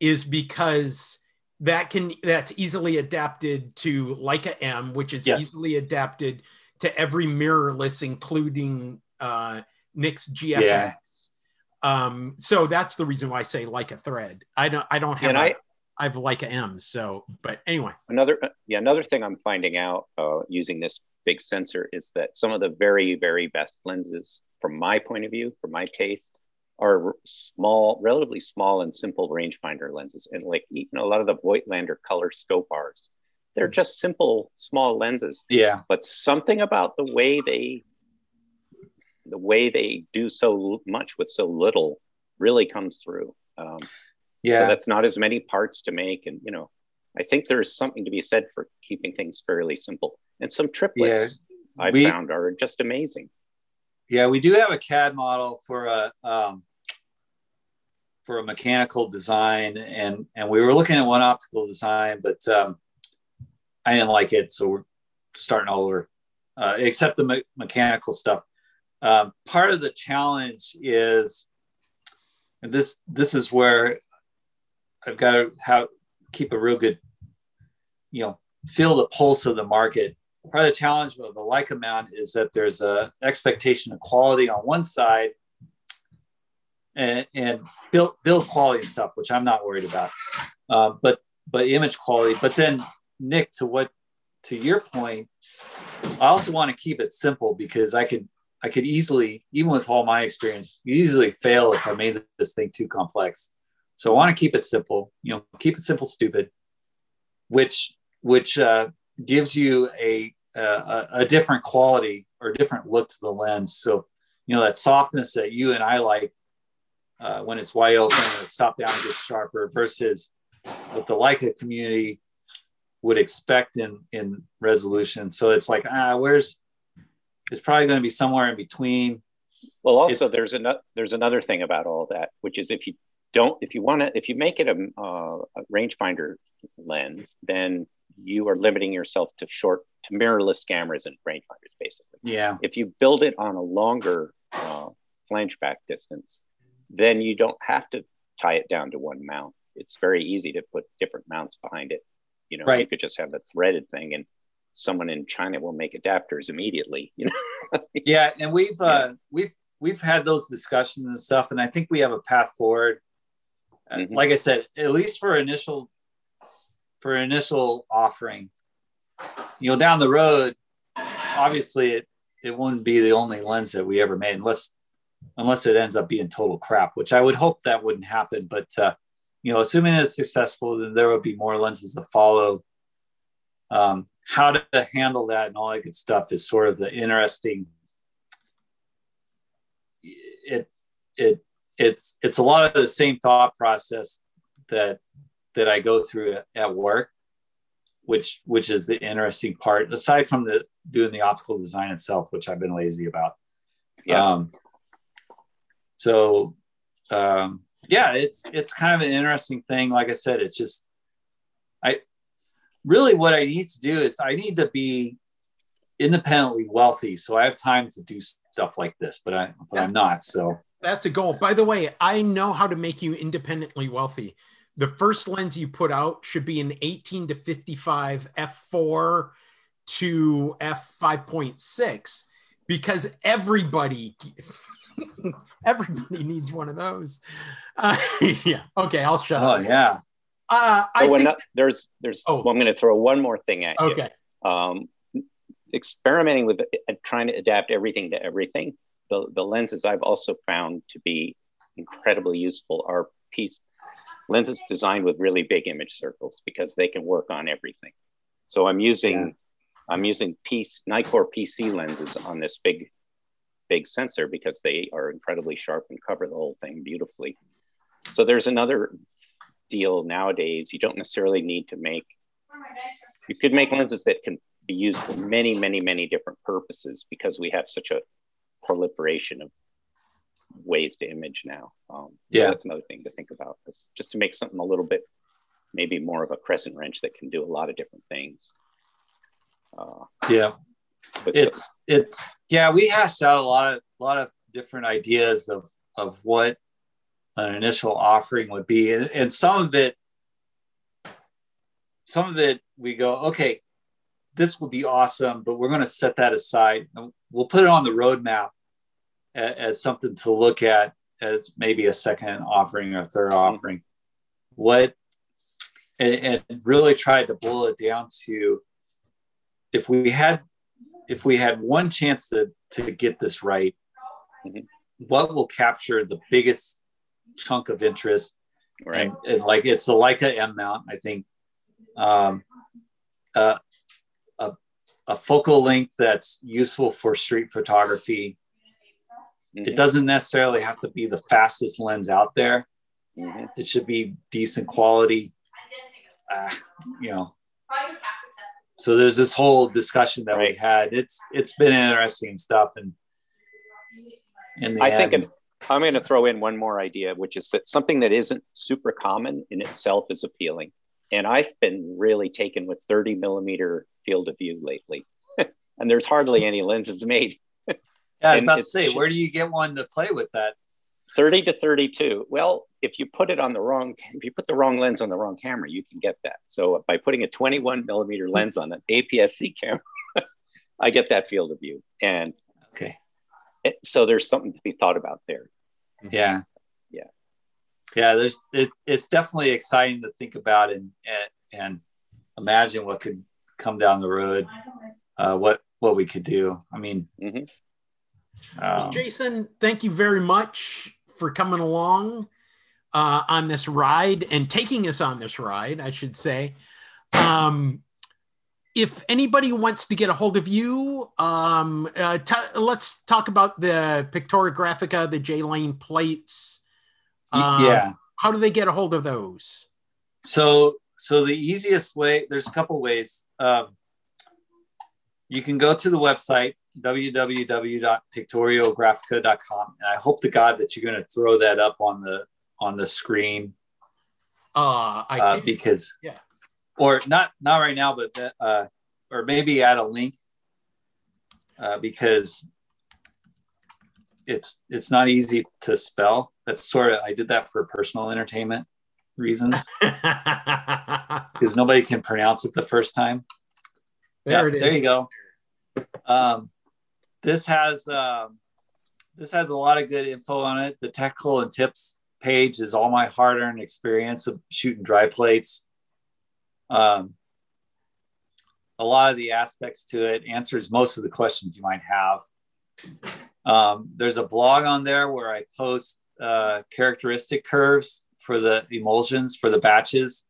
is because that can that's easily adapted to Leica M, which is yes. easily adapted to every mirrorless, including uh, Nick's GFX. Yeah. Um, so that's the reason why I say Leica thread. I don't I don't have a, I, I have Leica M. So, but anyway, another yeah another thing I'm finding out uh, using this big sensor is that some of the very very best lenses, from my point of view, for my taste, are small, relatively small and simple rangefinder lenses. And like you know, a lot of the Voigtlander Color Skopars, they're just simple small lenses. Yeah. But something about the way they the way they do so much with so little really comes through. Um, yeah. So that's not as many parts to make. And, you know, I think there's something to be said for keeping things fairly simple. And some triplets yeah, I found are just amazing. Yeah, we do have a CAD model for a um, for a mechanical design, and and we were looking at one optical design, but um, I didn't like it, so we're starting all over, uh, except the me- mechanical stuff. Um, part of the challenge is, and this this is where I've got to have keep a real good, you know, feel the pulse of the market. Part of the challenge of the Leica mount is that there's a expectation of quality on one side and, and build build quality stuff, which I'm not worried about. Uh, but but image quality. But then Nick, to what to your point, I also want to keep it simple because I could I could easily, even with all my experience, easily fail if I made this thing too complex. So I want to keep it simple. You know, keep it simple, stupid, which which uh, gives you a, a a different quality or different look to the lens. So you know that softness that you and I like uh, when it's wide open and it's stop down and gets sharper versus what the Leica community would expect in in resolution. So it's like ah, where's it's probably going to be somewhere in between. Well, also it's, there's another there's another thing about all that, which is if you don't if you want to if you make it a, uh, a rangefinder lens, then you are limiting yourself to short to mirrorless cameras and rangefinders, basically. Yeah. If you build it on a longer uh, flange back distance, then you don't have to tie it down to one mount. It's very easy to put different mounts behind it. You know, right. you could just have a threaded thing and someone in China will make adapters immediately, you know. yeah, and we've uh we've we've had those discussions and stuff and I think we have a path forward. Mm-hmm. Like I said, at least for initial for initial offering, you know, down the road, obviously it it wouldn't be the only lens that we ever made unless unless it ends up being total crap, which I would hope that wouldn't happen. But uh, you know, assuming it's successful, then there will be more lenses to follow. Um, how to handle that and all that good stuff is sort of the interesting. It it it's it's a lot of the same thought process that that I go through at work, which which is the interesting part. Aside from the doing the optical design itself, which I've been lazy about. Yeah. Um, so um, yeah, it's it's kind of an interesting thing. Like I said, it's just I really what I need to do is I need to be independently wealthy, so I have time to do stuff like this. But I but I'm not. So that's a goal. By the way, I know how to make you independently wealthy. The first lens you put out should be an 18 to 55 f4 to f5.6 because everybody Everybody needs one of those. Uh, yeah. Okay, I'll shut oh, up. Oh yeah. Uh, I think, there's there's. Oh. Well, I'm going to throw one more thing at you. Okay. Um, experimenting with uh, trying to adapt everything to everything. The the lenses I've also found to be incredibly useful are PC lenses designed with really big image circles because they can work on everything. So I'm using yeah. I'm using PC Nikkor PC lenses on this big big sensor because they are incredibly sharp and cover the whole thing beautifully. So there's another deal nowadays. You don't necessarily need to make, you could make lenses that can be used for many, many, many different purposes because we have such a proliferation of ways to image now. Um, yeah, so that's another thing to think about. Is just to make something a little bit, maybe more of a crescent wrench that can do a lot of different things. Uh, yeah, it's it's yeah we hashed out a lot of a lot of different ideas of of what an initial offering would be and, and some of it some of it we go okay this will be awesome but we're going to set that aside we'll put it on the roadmap as, something to look at as maybe a second offering or third mm-hmm. offering what and, and really tried to boil it down to if we had if we had one chance to to get this right, mm-hmm. what will capture the biggest chunk of interest? Right. And, and like it's the Leica M mount, I think. Um, uh, a, a focal length that's useful for street photography Mm-hmm. It doesn't necessarily have to be the fastest lens out there. Mm-hmm. It should be decent quality. Uh, you know. So there's this whole discussion that right. we had. It's it's been interesting stuff, and in I end, think I'm going to throw in one more idea, which is that something that isn't super common in itself is appealing. And I've been really taken with 30 millimeter field of view lately, and there's hardly any lenses made. Yeah, I was about to say, where do you get one to play with that? 30 to 32. Well, if you put it on the wrong, if you put the wrong lens on the wrong camera, you can get that. So by putting a 21 millimeter lens on an APS-C camera, I get that field of view. And okay, it, so there's something to be thought about there. Yeah, yeah, yeah. There's it's it's definitely exciting to think about and and, and imagine what could come down the road. Uh, what what we could do. I mean. Mm-hmm. Um, Jason, thank you very much for coming along uh, on this ride and taking us on this ride, I should say. Um, if anybody wants to get a hold of you, um, uh, t- let's talk about the Pictoria Graphica, the J Lane plates. Um, yeah. How do they get a hold of those? So, so the easiest way, there's a couple ways. Um, you can go to the website www.pictoriographica.com and i hope to god that you're going to throw that up on the on the screen. Uh, I uh, because yeah. Or not not right now but uh, or maybe add a link uh, because it's it's not easy to spell. That's sort of i did that for personal entertainment reasons. Because nobody can pronounce it the first time there yeah, it is there you go um, this has um, this has a lot of good info on it. The technical and tips page is all my hard-earned experience of shooting dry plates. Um, a lot of the aspects to it answers most of the questions you might have. Um, there's a blog on there where I post uh, characteristic curves for the emulsions for the batches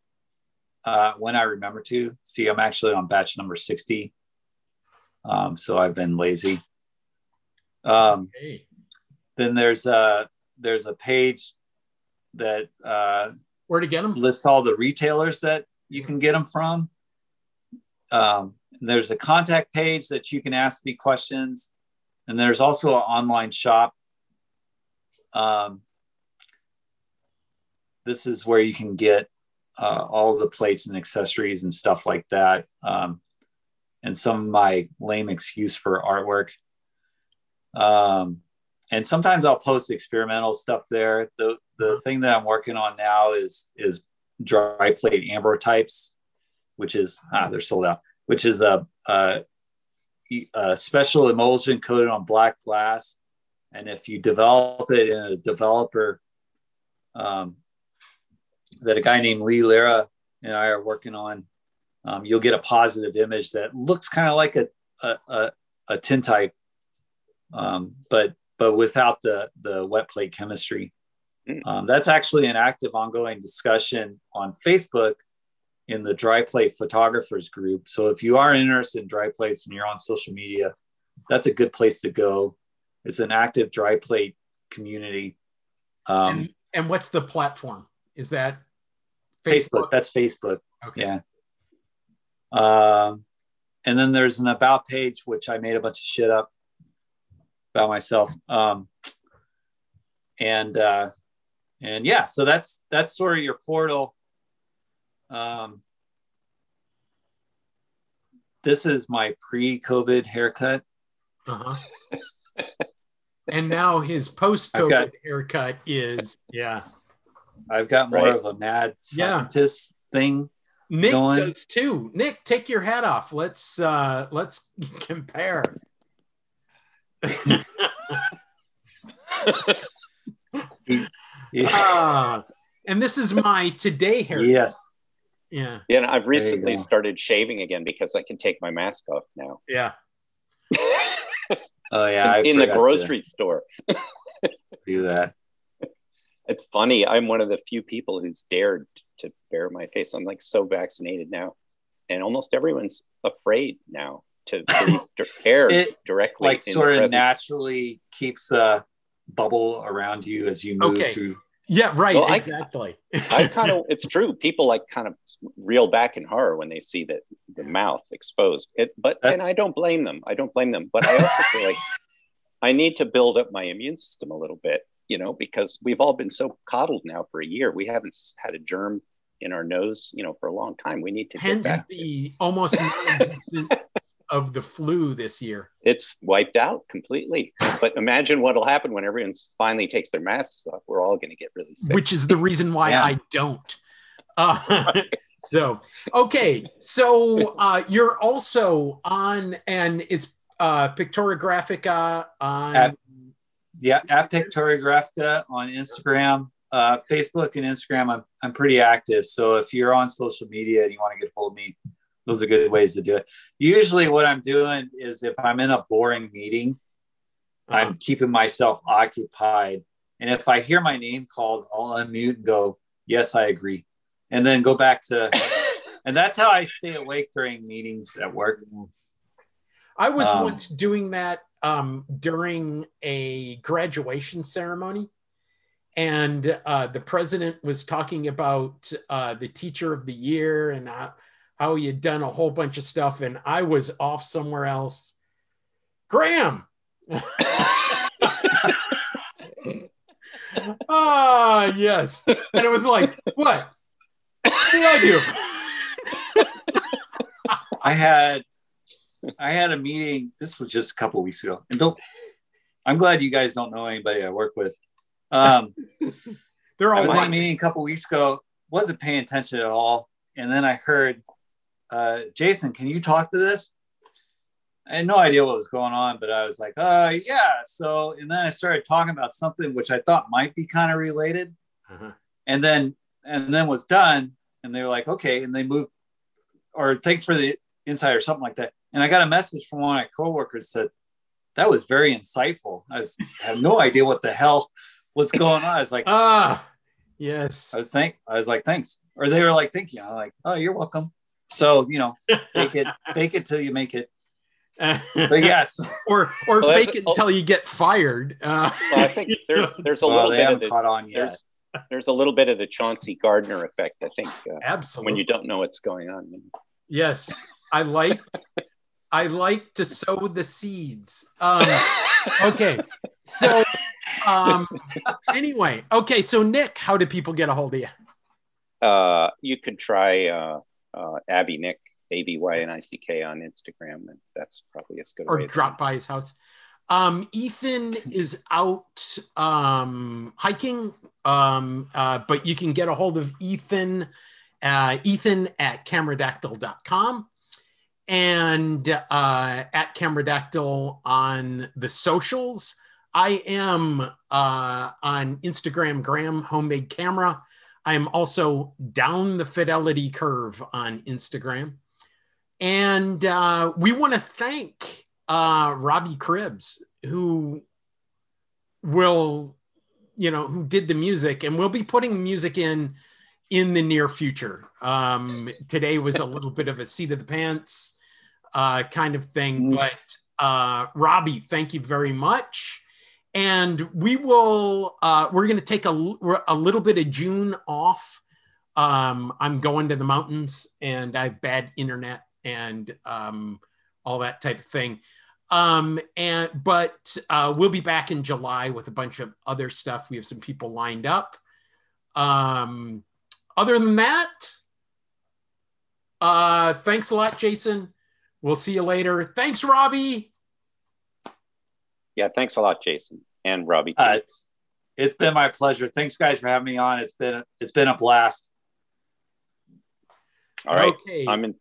uh, when I remember to. See, I'm actually on batch number 60. Um, so I've been lazy. Um, okay. Then there's a there's a page that uh, where to get them lists all the retailers that you can get them from. Um, there's a contact page that you can ask me questions, and there's also an online shop. Um, this is where you can get uh, all the plates and accessories and stuff like that. Um, and some of my lame excuse for artwork. Um, and sometimes I'll post experimental stuff there. The the thing that I'm working on now is is dry plate ambrotypes, which is ah, they're sold out. Which is a, a, a special emulsion coated on black glass, and if you develop it in a developer um, that a guy named Lee Lira and I are working on, um, you'll get a positive image that looks kind of like a, a, a, a tintype, um, but, but without the, the wet plate chemistry. Hmm. Um, that's actually an active ongoing discussion on Facebook in the dry plate photographers group. So if you are interested in dry plates and you're on social media, that's a good place to go. It's an active dry plate community. Um, and, and, what's the platform? Is that Facebook? That's Facebook. Okay. Yeah. Um, and then there's an about page, which I made a bunch of shit up about myself. Um, and uh, and yeah, so that's that's sort of your portal. Um, this is my pre-COVID haircut. Uh-huh. and now his post-COVID got, haircut is yeah. I've got more right. of a mad scientist yeah. thing Nick going. does too. Nick, take your hat off. Let's uh let's compare. uh, and this is my today hair. Yes. Yeah. Yeah, and I've recently started shaving again because I can take my mask off now. Yeah. oh yeah, in, in the grocery store. do that. It's funny. I'm one of the few people who's dared to bare my face. I'm like so vaccinated now, and almost everyone's afraid now to breathe air it, directly. Like sort of naturally keeps a bubble around you as you move Okay. through. Yeah, right. Well, exactly. I kind of, it's true. People like kind of reel back in horror when they see that the mouth exposed. It, but and I don't blame them. I don't blame them. But I also feel like I need to build up my immune system a little bit, you know, because we've all been so coddled now for a year. We haven't had a germ in our nose, you know, for a long time. We need to get Hence back. the almost non-existence of the flu this year. It's wiped out completely. But imagine what'll happen when everyone finally takes their masks off. We're all going to get really sick. which is the reason why Yeah. I don't. Uh, so okay, so uh, you're also on, and it's uh, Pictoria Graphica on. At- Yeah, at Pictoria Graphica on Instagram, uh, Facebook, and Instagram. I'm I'm pretty active. So if you're on social media and you want to get hold of me, those are good ways to do it. Usually, what I'm doing is if I'm in a boring meeting, Uh-huh. I'm keeping myself occupied. And if I hear my name called, I'll unmute and go, Yes, I agree. And then go back to, and that's how I stay awake during meetings at work. I was Um, once doing that um, during a graduation ceremony, and uh, the president was talking about uh, the teacher of the year and how, how he had done a whole bunch of stuff, and I was off somewhere else. Graham. Ah, yes. And it was like, what? What did I do? I had, I had a meeting. This was just a couple weeks ago. And don't, I'm glad you guys don't know anybody I work with. Um, They're I all was in a meeting a couple weeks ago, wasn't paying attention at all. And then I heard, uh, Jason, can you talk to this? I had no idea what was going on, but I was like, uh, yeah. So, and then I started talking about something which I thought might be kind of related. Uh-huh. And then, and then was done. And they were like, okay. And they moved, or thanks for the insight or something like that. And I got a message from one of my coworkers that that was very insightful. I was, have no idea what the hell was going on. I was like, ah, yes. I was thank I was like, thanks. Or they were like, thank you. I'm like, oh, you're welcome. So, you know, fake it, fake it till you make it. But yes, or or Well, fake that's- it until you get fired. Uh, Well, I think there's there's a well, little they bit of haven't the, caught on yet. there's there's a little bit of the Chauncey Gardiner effect. I think uh, absolutely. when you don't know what's going on. yes, I like I like to sow the seeds. Um, okay, so um, anyway, okay, so Nick, how do people get a hold of you? Uh, you could try uh, uh, Abby Nick A B Y N I C K on Instagram, and that's probably as good or drop by his house. Um, Ethan is out um, hiking, um, uh, but you can get a hold of Ethan, uh, Ethan at cameradactyl.com and uh, at cameradactyl on the socials. I am uh, on Instagram, Graham Homemade Camera. I am also down the fidelity curve on Instagram. And uh, we want to thank uh, Robbie Cribbs, who will, you know, who did the music, and we'll be putting music in in the near future. Um, today was a little bit of a seat of the pants uh, kind of thing, Mm. but uh, Robbie, thank you very much. And we will, uh, we're going to take a, a little bit of June off. Um, I'm going to the mountains and I have bad internet and um, all that type of thing. Um, and but uh, we'll be back in July with a bunch of other stuff. We have some people lined up. Um, other than that, uh, thanks a lot, Jason. We'll see you later. Thanks, Robbie. Yeah, thanks a lot, Jason and Robbie. Uh, it's, it's been my pleasure. Thanks, guys, for having me on. It's been a, it's been a blast. All right, Okay. I'm in